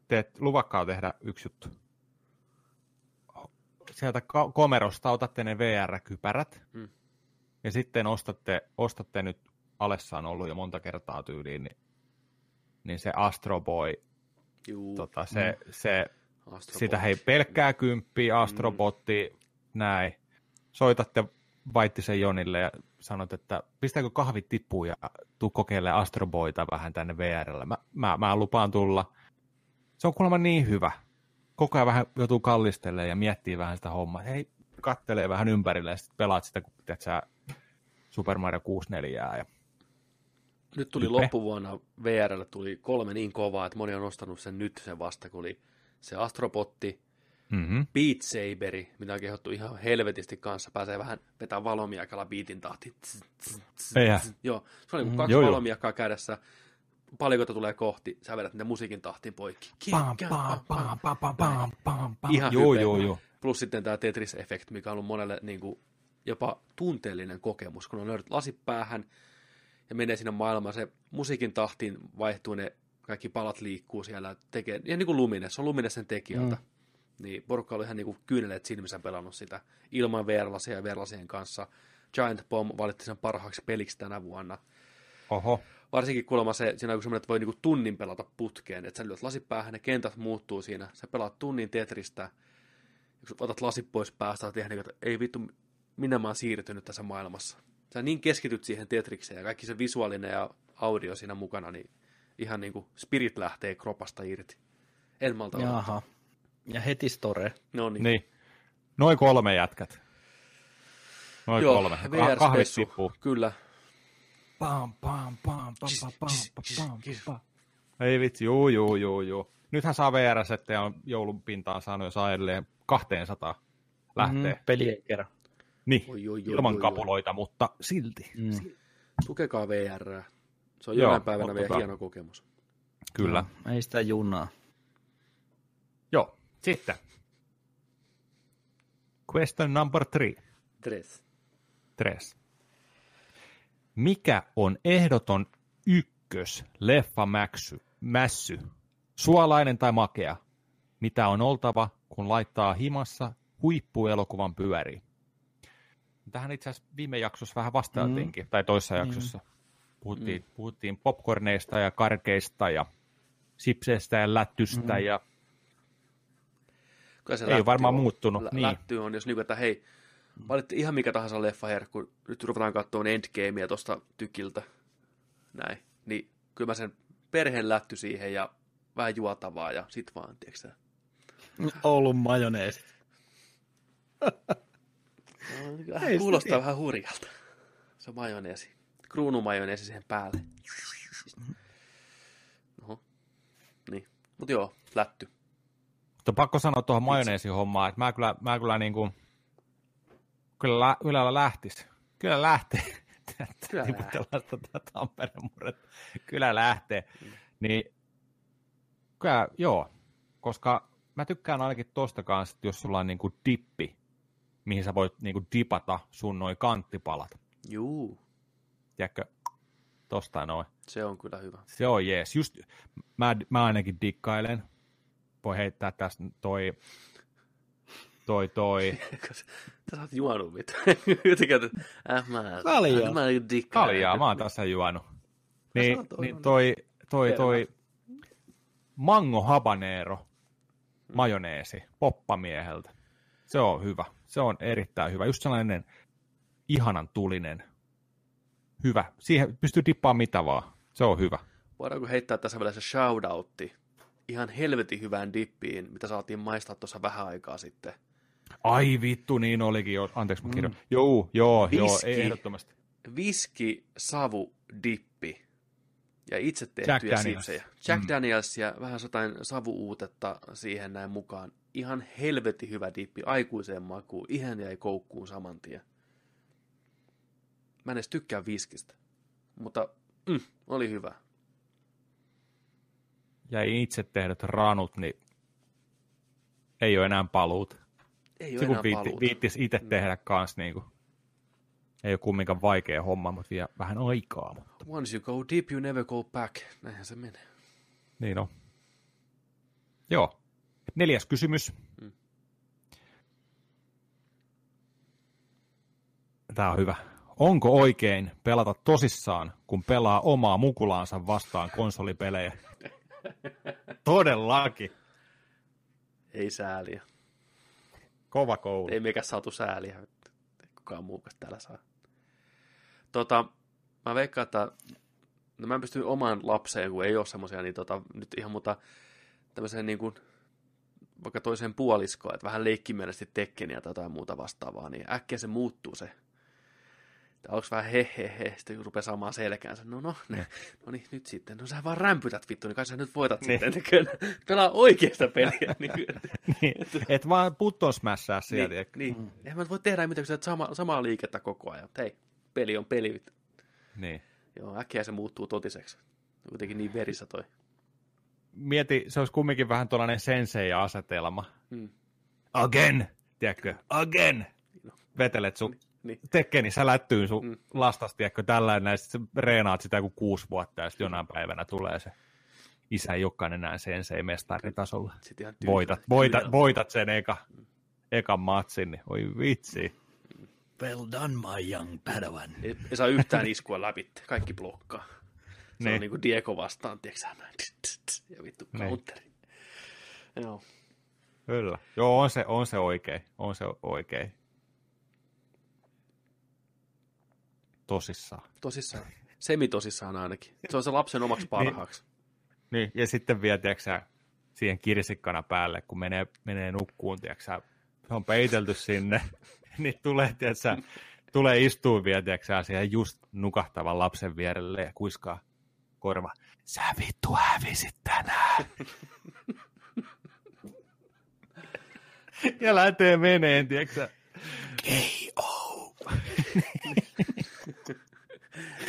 teet luvakkaa tehdä yksi juttu. Sieltä komerosta otatte ne VR-kypärät. Mm. Ja sitten ostatte, ostatte nyt, Alessa on ollut jo monta kertaa tyyliin, niin, niin se Astro Boy, Juu, tota, se, mm. se, Astro sitä hei pelkkää kymppiä, Astrobotti, mm. näin. Soitatte Vaittisen Jonille ja sanot, että pistääkö kahvit tippuun ja tuu kokeilemaan Astroboita vähän tänne VRllä. Mä, mä, mä lupaan tulla. Se on kuulemma niin hyvä. Koko ajan vähän joutuu kallistelemaan ja miettii vähän sitä hommaa. Hei, kattelee vähän ympärille ja sitten pelaat sitä, kun teet sä Super Mario 64 ja Nyt tuli Hype. loppuvuonna VRlle tuli kolme niin kovaa, että moni on ostanut sen nyt sen vasta, kun oli se Astrobotti, mm-hmm. Beat Saberi, mitä on kehottu ihan helvetisti kanssa. Pääsee vähän vetää valomiakalla beatin tahtiin. Tss, tss, tss. Joo, se niin Mm. kaksi Joo, joo. valomiakkaa kädessä. Palikoita tulee kohti, sä vedät ne musiikin tahtiin poikki. Pam, pam, pam, pam, pam, pam, pam, pam. Ihan joo, joo, joo. Plus sitten tämä Tetris Effect, mikä on ollut monelle niin kuin, jopa tunteellinen kokemus, kun on löydät lasit päähän ja menee sinne maailmaan. Se musiikin tahtiin vaihtuu, ne kaikki palat liikkuu siellä, tekee, ihan niin kuin Lumines, se on Lumines sen tekijältä. Mm. Niin porukka oli ihan niin kuin kyyneleet silmissä pelannut sitä ilman VR-lasia ja VR-lasien kanssa. Giant Bomb valitti sen parhaaksi peliksi tänä vuonna. Oho. Varsinkin kuulemma se, siinä on semmoinen, että voi niinku tunnin pelata putkeen, että sä lyöt lasit päähän, ne kentät muuttuu siinä, sä pelaat tunnin Tetristä, kun otat lasit pois päästä, oot ihan niin, että ei vittu, minä mä oon siirtynyt tässä maailmassa. Sä niin keskityt siihen Tetrikseen ja kaikki se visuaalinen ja audio siinä mukana, niin ihan niin kuin spirit lähtee kropasta irti. En malta. Jaha. Ja heti store. No niin. Niin. Noin kolme jätkät. Noin Joo, kolme. Ka- VR kahvit tippuu. Kyllä. Ei vitsi, juu, juu, juu, juu. Nythän saa VR-settejä on joulun pintaan saanut, jos edelleen 200 lähtee. Mm, pelien kerran. Niin, Oi, oi, oi, ilman oi, oi. kapuloita, mutta silti. Mm. Tukekaa VR. Se on Joo, jonain päivänä ottakaa. vielä hieno kokemus. Kyllä. No, ei sitä junaa. Joo. Sitten. Question number three. Tres. Tres. Mikä on ehdoton ykkös leffa mäksy, mässy? Suolainen tai makea? Mitä on oltava, kun laittaa himassa huippuelokuvan pyöriin? Tähän itse asiassa viime jaksossa vähän vastailtiinkin, mm. tai toisessa jaksossa. Puhuttiin, mm. puhuttiin popcorneista ja karkeista ja sipseistä ja lättystä mm. ja Kyllä se Ei lätty varmaan on. muuttunut, niin. Lätty on, jos niin että hei, valitti ihan mikä tahansa leffa herkku, nyt ruvetaan katsomaan Endgamea tuosta tykiltä, näin, niin kyllä mä sen perheen lätty siihen ja vähän juotavaa ja sit vaan, tiedätkö sä? Oulun majoneesi. No, Ei kuulostaa vähän hurjalta. Se on majoneesi. Kruunumajoneesi siihen päälle. Oho. Niin. Mut joo, lätty. Mutta pakko sanoa tuohon majoneesihommaan, että mä kyllä, mä kyllä niinku, kyllä, lä, kyllä lähtis. Kyllä lähtee. Kyllä Tiputellaan tätä Tampereen murretta. Kyllä lähtee. Niin, kyllä, joo. Koska mä tykkään ainakin tosta kanssa, että jos sulla on niinku dippi, mihin sä voit niinku dipata sun noin kanttipalat. Juu, Tiedätkö, tosta noin. se on kyllä hyvä. Se on jees. Just, mä, mä ainakin dikkailen. Voi heittää tästä toi, toi, toi. Sä oot juonut mitä. Jotenkin, että äh, mä, Kaljaa. äh, mä. Kaljaa, mä oon tässä juonut. Niin, niin toi, toi, toi mango habanero majoneesi poppamieheltä. Se on hyvä. Se on erittäin hyvä. Just sellainen ihanan tulinen. Hyvä. Siihen pystyy dippaamaan mitä vaan. Se on hyvä. Voidaanko heittää tässä vielä se shoutoutti ihan helvetin hyvään dippiin, mitä saatiin maistaa tuossa vähän aikaa sitten. Ai vittu, niin olikin jo. Anteeksi, mä kirjoin. Mm. Joo, joo, joo, Viski. ei ehdottomasti. Viski, savu, dippi ja itse Jack tehtyjä Daniels. sipsejä. Jack Mm. Daniels ja vähän jotain savuuutetta siihen näin mukaan. Ihan helvetin hyvä dippi, aikuiseen makuun. Ihan jäi koukkuun saman tien. Mä en edes tykkää viskistä, mutta mm, oli hyvä. Ja itse tehdyt ranut, niin ei ole enää paluut. Ei ole enää viitti, viittis itse tehdä kans niinku, ei ole kumminkaan vaikea homma, mutta vie vähän aikaa. Mutta. Once you go deep, you never go back. Näinhän se menee. Niin on. Joo. Neljäs kysymys. Mm. Tämä on hyvä. Onko oikein pelata tosissaan, kun pelaa omaa mukulaansa vastaan konsolipelejä? Todellakin. Ei sääliä. Kova koulu. Ei meikä saatu sääliä. Kukaan muukas täällä saa. Tota, mä veikkaan, että no mä en pysty omaan lapseen, kun ei ole semmoisia, niin tota, nyt ihan muuta tämmöiseen niin kuin, vaikka toiseen puoliskoon, että vähän leikkimielisesti tekkeniä tai jotain muuta vastaavaa, niin äkkiä se muuttuu se. Onko vähän he, he, he, sitten rupeaa saamaan selkäänsä, no no, ne, no niin, nyt sitten, no sä vaan rämpytät vittu, niin kai sä nyt voitat Niin. sitten, kyllä, pelaa oikeasta peliä. niin, niin, et vaan button smashaa sieltä. niin, Niin, niin. Eihän mä voi tehdä mitään, kun sä sama, samaa liikettä koko ajan. Hei, peli on peli. niin. Joo, äkkiä se muuttuu totiseksi. Kuitenkin niin verissä toi. Mieti, se olisi kumminkin vähän tuollainen sensei-asetelma. Mm. Again, tiedätkö? Again. Vetelet sun Niin. tekkeni, sä lättyyn sun Mm. mm. lastas, tiedätkö, tällä näin, sit sä reenaat sitä joku kuusi vuotta, ja sitten jonain päivänä tulee se isä ei olekaan enää sensei mestaritasolla. Sitten. Voitat, voitat, voitat sen eka, ekan matsin, niin oi vitsi. Well done, my young padawan. Ei, ei saa yhtään iskua läpi. Kaikki blokkaa. Se on Niin. niin kuin Diego vastaan, tiedätkö sä, näin. Tss, tss, tss, Ja vittu Niin. counteri. Joo. Kyllä. Joo, on se, on se oikein. On se oikein. Tosissaan. Tosissaan. Semitosissaan ainakin. Se on se lapsen omaksi parhaaksi. Niin, ja sitten vielä, tiedätkö, sä, siihen kirsikkana päälle, kun menee, menee nukkuun, tiedätkö, sä, se on peitelty sinne, niin tulee, tiedätkö, sä, tulee istuu vielä, tiedätkö, sä, siihen just nukahtavan lapsen vierelle ja kuiskaa korva. Sä vittu hävisit tänään. ja lähtee meneen, tiedätkö, sä. K.O.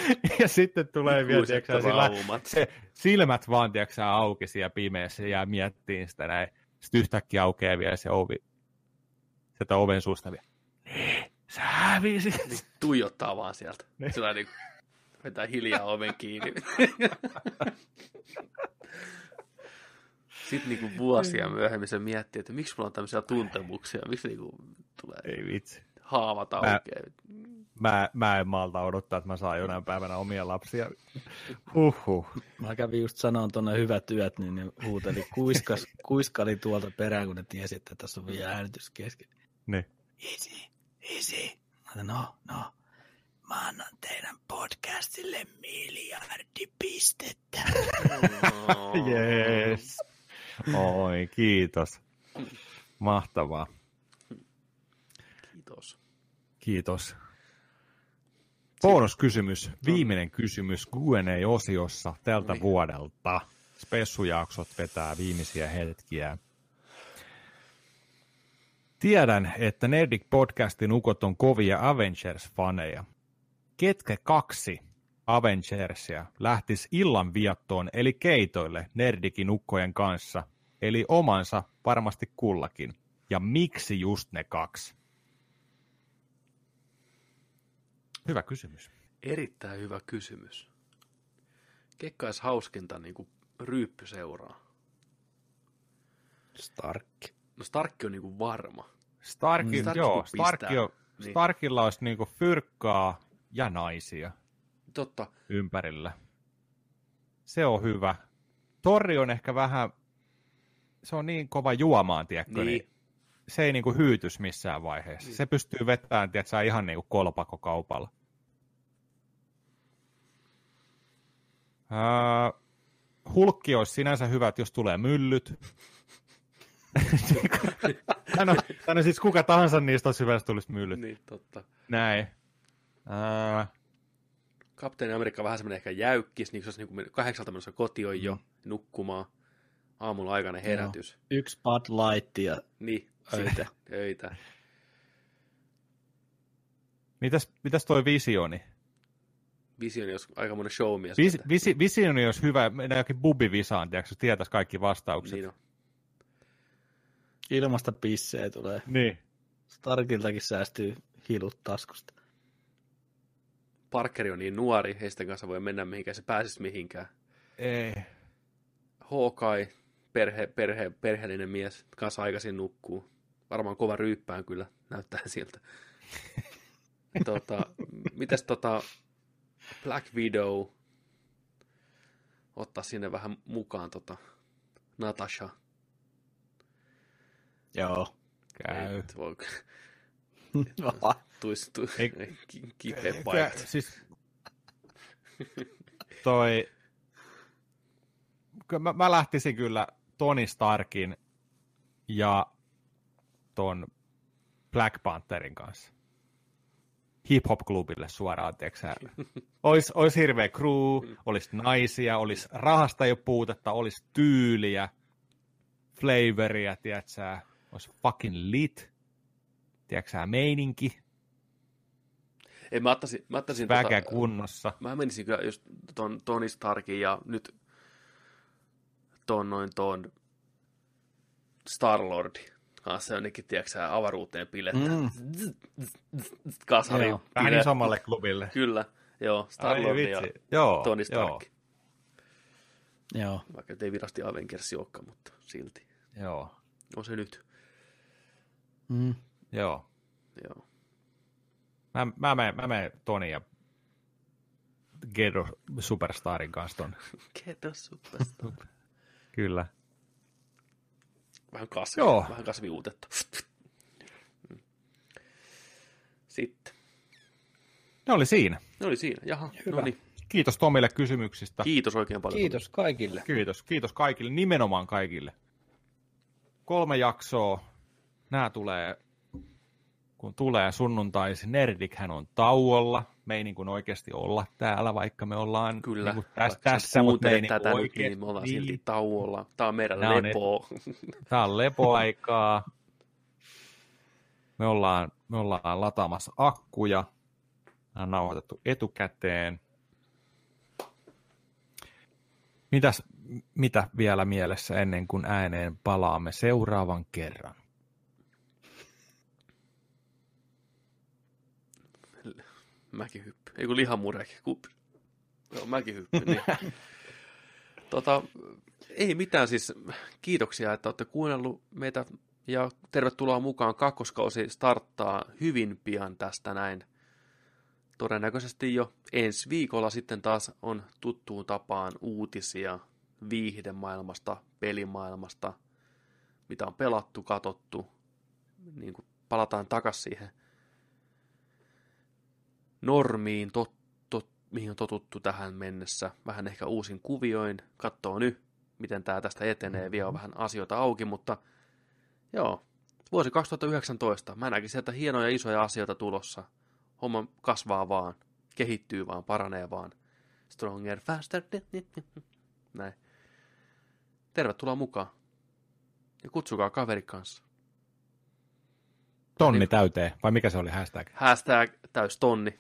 ja sitten tulee vielä, Ikuiset tiedätkö, sä, sillä, se silmät vaan, tiedätkö, sä, auki siellä pimeässä ja jää miettiin sitä näin. Sitten yhtäkkiä aukeaa vielä se ovi. Sieltä oven suusta vielä. Niin, sä hävisit. Niin, tuijottaa vaan sieltä. Niin. Sillä niin vetää hiljaa oven kiinni. Sitten niin kuin vuosia myöhemmin se miettii, että miksi mulla on tämmöisiä tuntemuksia, miksi niin kuin tulee Ei vitsi. haavat aukeaa. Mä, mä en malta odottaa, että mä saan jonain päivänä omia lapsia. Huhhuh. Mä kävin just sanomaan tuonne hyvät yöt, niin ne huuteli, kuiskas, kuiskali tuolta perään, kun ne tiesi, että tässä on vielä äänitys kesken. Niin. Isi, isi. Mä sanoin, no, no. Mä annan teidän podcastille miljardi pistettä. Oh. Yes. Oi, kiitos. Mahtavaa. Kiitos. Kiitos. Bonuskysymys, viimeinen kysymys Q&A-osiossa tältä Niin. vuodelta. Spessujaksot vetää viimeisiä hetkiä. Tiedän, että Nerdik podcastin ukot on kovia Avengers-faneja. Ketkä kaksi Avengersia lähtis illan viattoon eli keitoille Nerdikin ukkojen kanssa, eli omansa varmasti kullakin. Ja miksi just ne kaksi? Hyvä kysymys. Erittäin hyvä kysymys. Kekkais hauskinta niin kuin ryyppyseuraa. Starkki. No Starkki on niin kuin varma. Starki, Starkki joo, pistää, Starkki on, niin- Starkilla olisi niinku fyrkkaa ja naisia Totta. ympärillä. Se on hyvä. Torri on ehkä vähän, se on niin kova juomaan, tiedätkö, niin. Niin. Se ei niinku hyytys missään vaiheessa. Niin. Se pystyy vettämään, tiedätkö, ihan niinku kolpakokaupalla. Ää, hulkki olisi sinänsä hyvä, että jos tulee myllyt. Hän on siis kuka tahansa niistä olisi hyvä, jos tulisi myllyt. Niin, totta. Näin. Ää, Kapteeni Amerikka on vähän semmoinen ehkä jäykkis, niin se olisi niin kahdeksalta menossa kotiin jo Mm. nukkumaan. Aamulla aikainen herätys. Yksi Bud Light ja Niin, Öitä. öitä. mitäs, mitäs toi visioni? Visioni olisi aika monen showmies. Vis, että- visi, visioni olisi hyvä, mennään jokin bubivisaan, tiedätkö, jos tietäisi kaikki vastaukset. Niin on. ilmasta pissejä tulee. Niin. Starkiltakin säästyy hilut taskusta. Parkeri on niin nuori, ei sitten kanssa voi mennä mihinkään, se pääsisi mihinkään. Ei. Hawkeye, perhe, perhe, perheellinen mies, kanssa aikaisin nukkuu. Varmaan kova ryyppään kyllä, näyttää siltä. tota, mitäs tota Black Widow, ottaa sinne vähän mukaan tota Natasha. Joo. Käy. Ei, voi, tuis, tu, Ei- ei, ki- kipeä paikka. Siis, toi, mä, mä lähtisin kyllä Tony Starkin ja ton Black Pantherin kanssa. Hip-hop-klubille suoraan, tiedätkö Ois, ois hirveä crew, olisi naisia, olisi rahasta ole puutetta, olisi tyyliä, flavoria, tiedätkö olisi fucking lit, tiedätkö meininki, Ei, mä ottaisin, mä ottaisin väkeä tota, kunnossa. Mä menisin kyllä just ton Tony Starkin ja nyt ton noin ton Star-Lordi kanssa jonnekin, tiedätkö avaruuteen pilettä. Mm. Kasari. Joo, Vähän pile- isommalle klubille. Kyllä, joo, Star-Lordi ja. Joo, Tony joo, Stark. Joo. Vaikka nyt ei virasti Avengers olekaan, mutta silti. joo, On se nyt. Mm. joo. Joo. Mä, mä, menen, mä menen Toni ja Gedo Superstarin kanssa ton. Ketä superstar. Kyllä. Vähän kasvi, Joo. vähän kasviuutetta. Sitten. Ne oli siinä. Ne oli siinä. Jaha, Hyvä. no niin. Kiitos Tomille kysymyksistä. Kiitos oikein paljon. Kiitos kaikille. Kiitos. Kiitos kaikille, nimenomaan kaikille. Kolme jaksoa. Nämä tulee, kun tulee sunnuntaisin. Nerdikhän on tauolla me ei niin kuin oikeasti olla täällä, vaikka me ollaan Kyllä, niin kuin tässä, tässä, mutta ei niinku tätä niin oikein niin me ollaan niin. silti tauolla. Tämä on meidän Tämä lepo. On, tämä on lepoaikaa. Me ollaan, me ollaan lataamassa akkuja. Nämä on nauhoitettu etukäteen. Mitäs, mitä vielä mielessä ennen kuin ääneen palaamme seuraavan kerran? Mäkihyppy. Ei kun lihamureki. Ku... Joo, mäkihyppy. Niin. tota, ei mitään siis. Kiitoksia, että olette kuunnellut meitä ja tervetuloa mukaan. Kakkoskausi starttaa hyvin pian tästä näin. Todennäköisesti jo ensi viikolla sitten taas on tuttuun tapaan uutisia viihdemaailmasta, pelimaailmasta, mitä on pelattu, katottu. Niin kuin palataan takaisin siihen normiin, tot, tot, mihin on totuttu tähän mennessä. Vähän ehkä uusin kuvioin. Katsoo nyt, miten tämä tästä etenee. Vielä on vähän asioita auki, mutta joo, vuosi 2019. Mä näkisin sieltä hienoja isoja asioita tulossa. Homma kasvaa vaan, kehittyy vaan, paranee vaan. Stronger, faster. Näin. Tervetuloa mukaan. Ja kutsukaa kaveri kanssa. Tonni täyteen, vai mikä se oli hashtag? Hashtag täys tonni.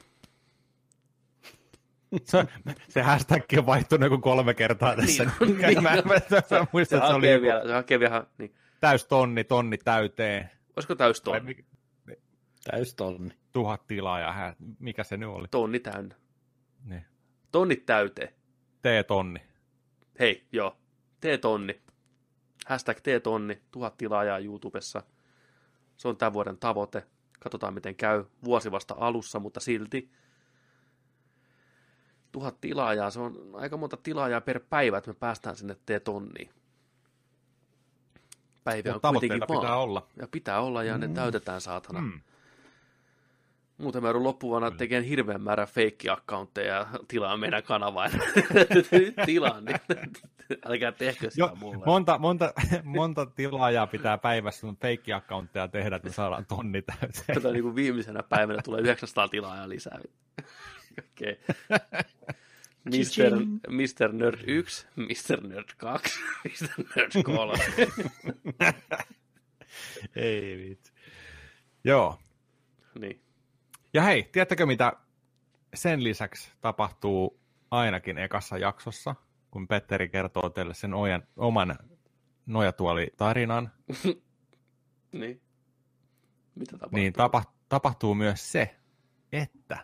Se, se hashtag on vaihtunut joku kolme kertaa tässä. Niin, Niin, mä, mä, mä, mä muistan, että se oli vielä, se hakee vielä, niin. täys tonni, tonni täyteen. Olisiko täys Vai tonni? mikä- Täystonni. Tuhat tilaa ja mikä se nyt oli? Tonni täynnä. Niin. Tonnit täyteen. T-tonni. Hei, joo. T-tonni. Hashtag T-tonni. Tuhat tilaajaa YouTubessa. Se on tämän vuoden tavoite. Katsotaan miten käy. Vuosi vasta alussa, mutta silti. Tuhat tilaajaa. Se on aika monta tilaajaa per päivä, että me päästään sinne T-tonniin. Päiviä on kuitenkin vaan. pitää olla. Ja pitää olla, ja ne täytetään saatana. Mm. Muuten mä joudun loppuvuonna tekemään hirveän määrän feikki-accountteja ja tilaan meidän kanavaan. Nyt tilaan, niin älkää tehkö sitä Jo, mulle. monta, monta, monta tilaajaa pitää päivässä sun feikki-accountteja tehdä, että me saadaan tonni täyteen. Tätä niin kuin viimeisenä päivänä tulee 900 tilaajaa lisää. Okei. Okay. Mister, Mister Nerd 1, Mister Nerd 2, Mister Nerd 3. Ei vitsi. Joo. Ja hei, tiedättekö mitä sen lisäksi tapahtuu ainakin ekassa jaksossa, kun Petteri kertoo teille sen ojan, oman nojatuoli-tarinan, niin. Mitä tapahtuu? niin tapa, tapahtuu myös se, että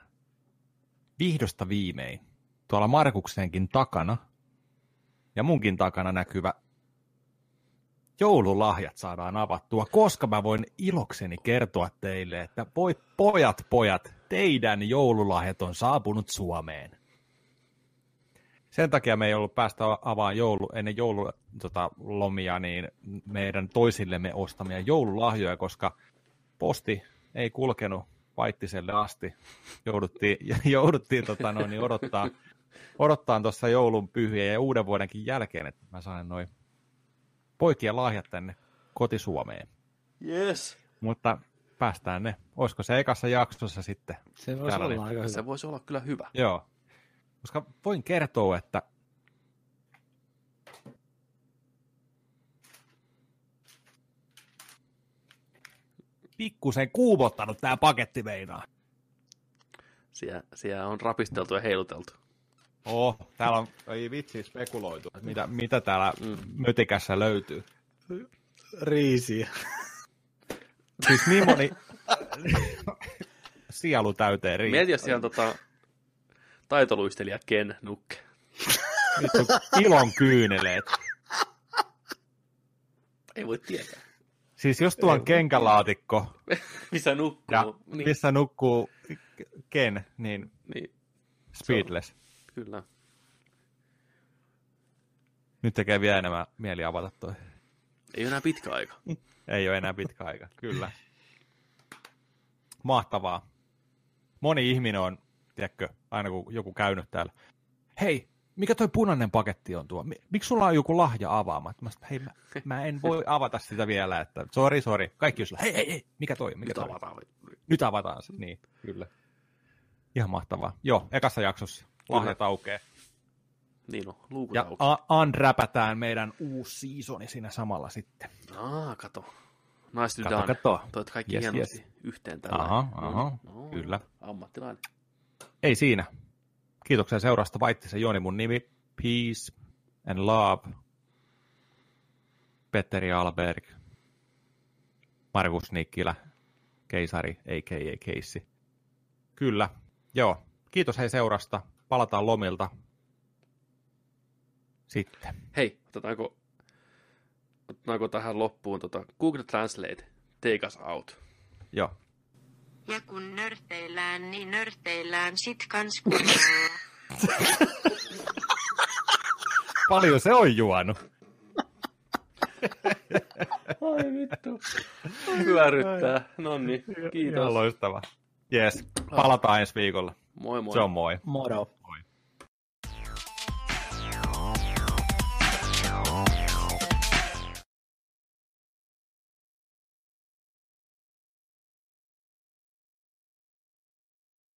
vihdosta viimein tuolla Markuksenkin takana ja munkin takana näkyvä joululahjat saadaan avattua, koska mä voin ilokseni kertoa teille, että voi pojat, pojat, teidän joululahjat on saapunut Suomeen. Sen takia me ei ollut päästä avaamaan joulu, ennen joululomia tota, niin meidän toisillemme ostamia joululahjoja, koska posti ei kulkenut Vaittiselle asti. Jouduttiin, jouduttiin tota, no, niin odottaa, odottaa tuossa joulun pyhiä ja uuden vuodenkin jälkeen, että mä saan noin poikien lahjat tänne koti-Suomeen. Yes. Mutta päästään ne. Olisiko se ekassa jaksossa sitten? Se voisi olla aika hyvä. Se voisi olla kyllä hyvä. Joo. Koska voin kertoa, että pikkusen kuumottanut tämä paketti meinaa. Siellä, siellä on rapisteltu ja heiluteltu. Oh, täällä on, ei vitsi, spekuloitu, että mitä, mitä täällä mötikässä löytyy. Riisiä. Siis niin moni sielu täyteen riittää. Mieti, jos siellä on tota, taitoluistelija Ken Nukke. Vittu, ilon kyyneleet. Ei voi tietää. Siis jos tuo on kenkälaatikko, Missä nukkuu. ja Niin, missä nukkuu Ken, niin niin, speedless. Kyllä. Nyt tekee vielä enemmän mieli avata toi. Ei ole enää pitkä aika. Ei ole enää pitkä aika, kyllä. Mahtavaa. Moni ihminen on, tiedätkö, aina kun joku käynyt täällä, hei, mikä toi punainen paketti on tuo? Mi- Miksi sulla on joku lahja avaamatta? Mä sanoin, hei, mä, mä, en voi avata sitä vielä, että sori, sori. Kaikki on sillä, hei, hei, hei, mikä toi, mikä Nyt toi? avataan. Nyt avataan se, niin, kyllä. Ihan mahtavaa. Joo, ekassa jaksossa lahjat aukeaa. Niin on, luukut Ja auki. a- unwrapataan meidän uusi seasoni siinä samalla sitten. Aa, kato. Nice to Kato, done. kato. Toit kaikki Yes, hienosti yes. yhteen tällä. Aha, aha, kyllä. Ammattilainen. Ei siinä. Kiitoksia seurasta Vaittisen Jooni mun nimi. Peace. and Love, Petteri Alberg, Markus Nikkilä, keisari, a.k.a. Keissi. Kyllä, joo. Kiitos hei seurasta. Palataan lomilta. Sitten. Hei, otetaanko, otetaanko tähän loppuun tota Google Translate, take us out. Joo. Ja kun nörteillään, niin nörteillään sit kans. Paljon se on juonut. Ai vittu. Hyöryttää. No niin, Ihan kiitos. loistava. Yes, palataan ensi viikolla. Moi moi. Se on moi. Moro.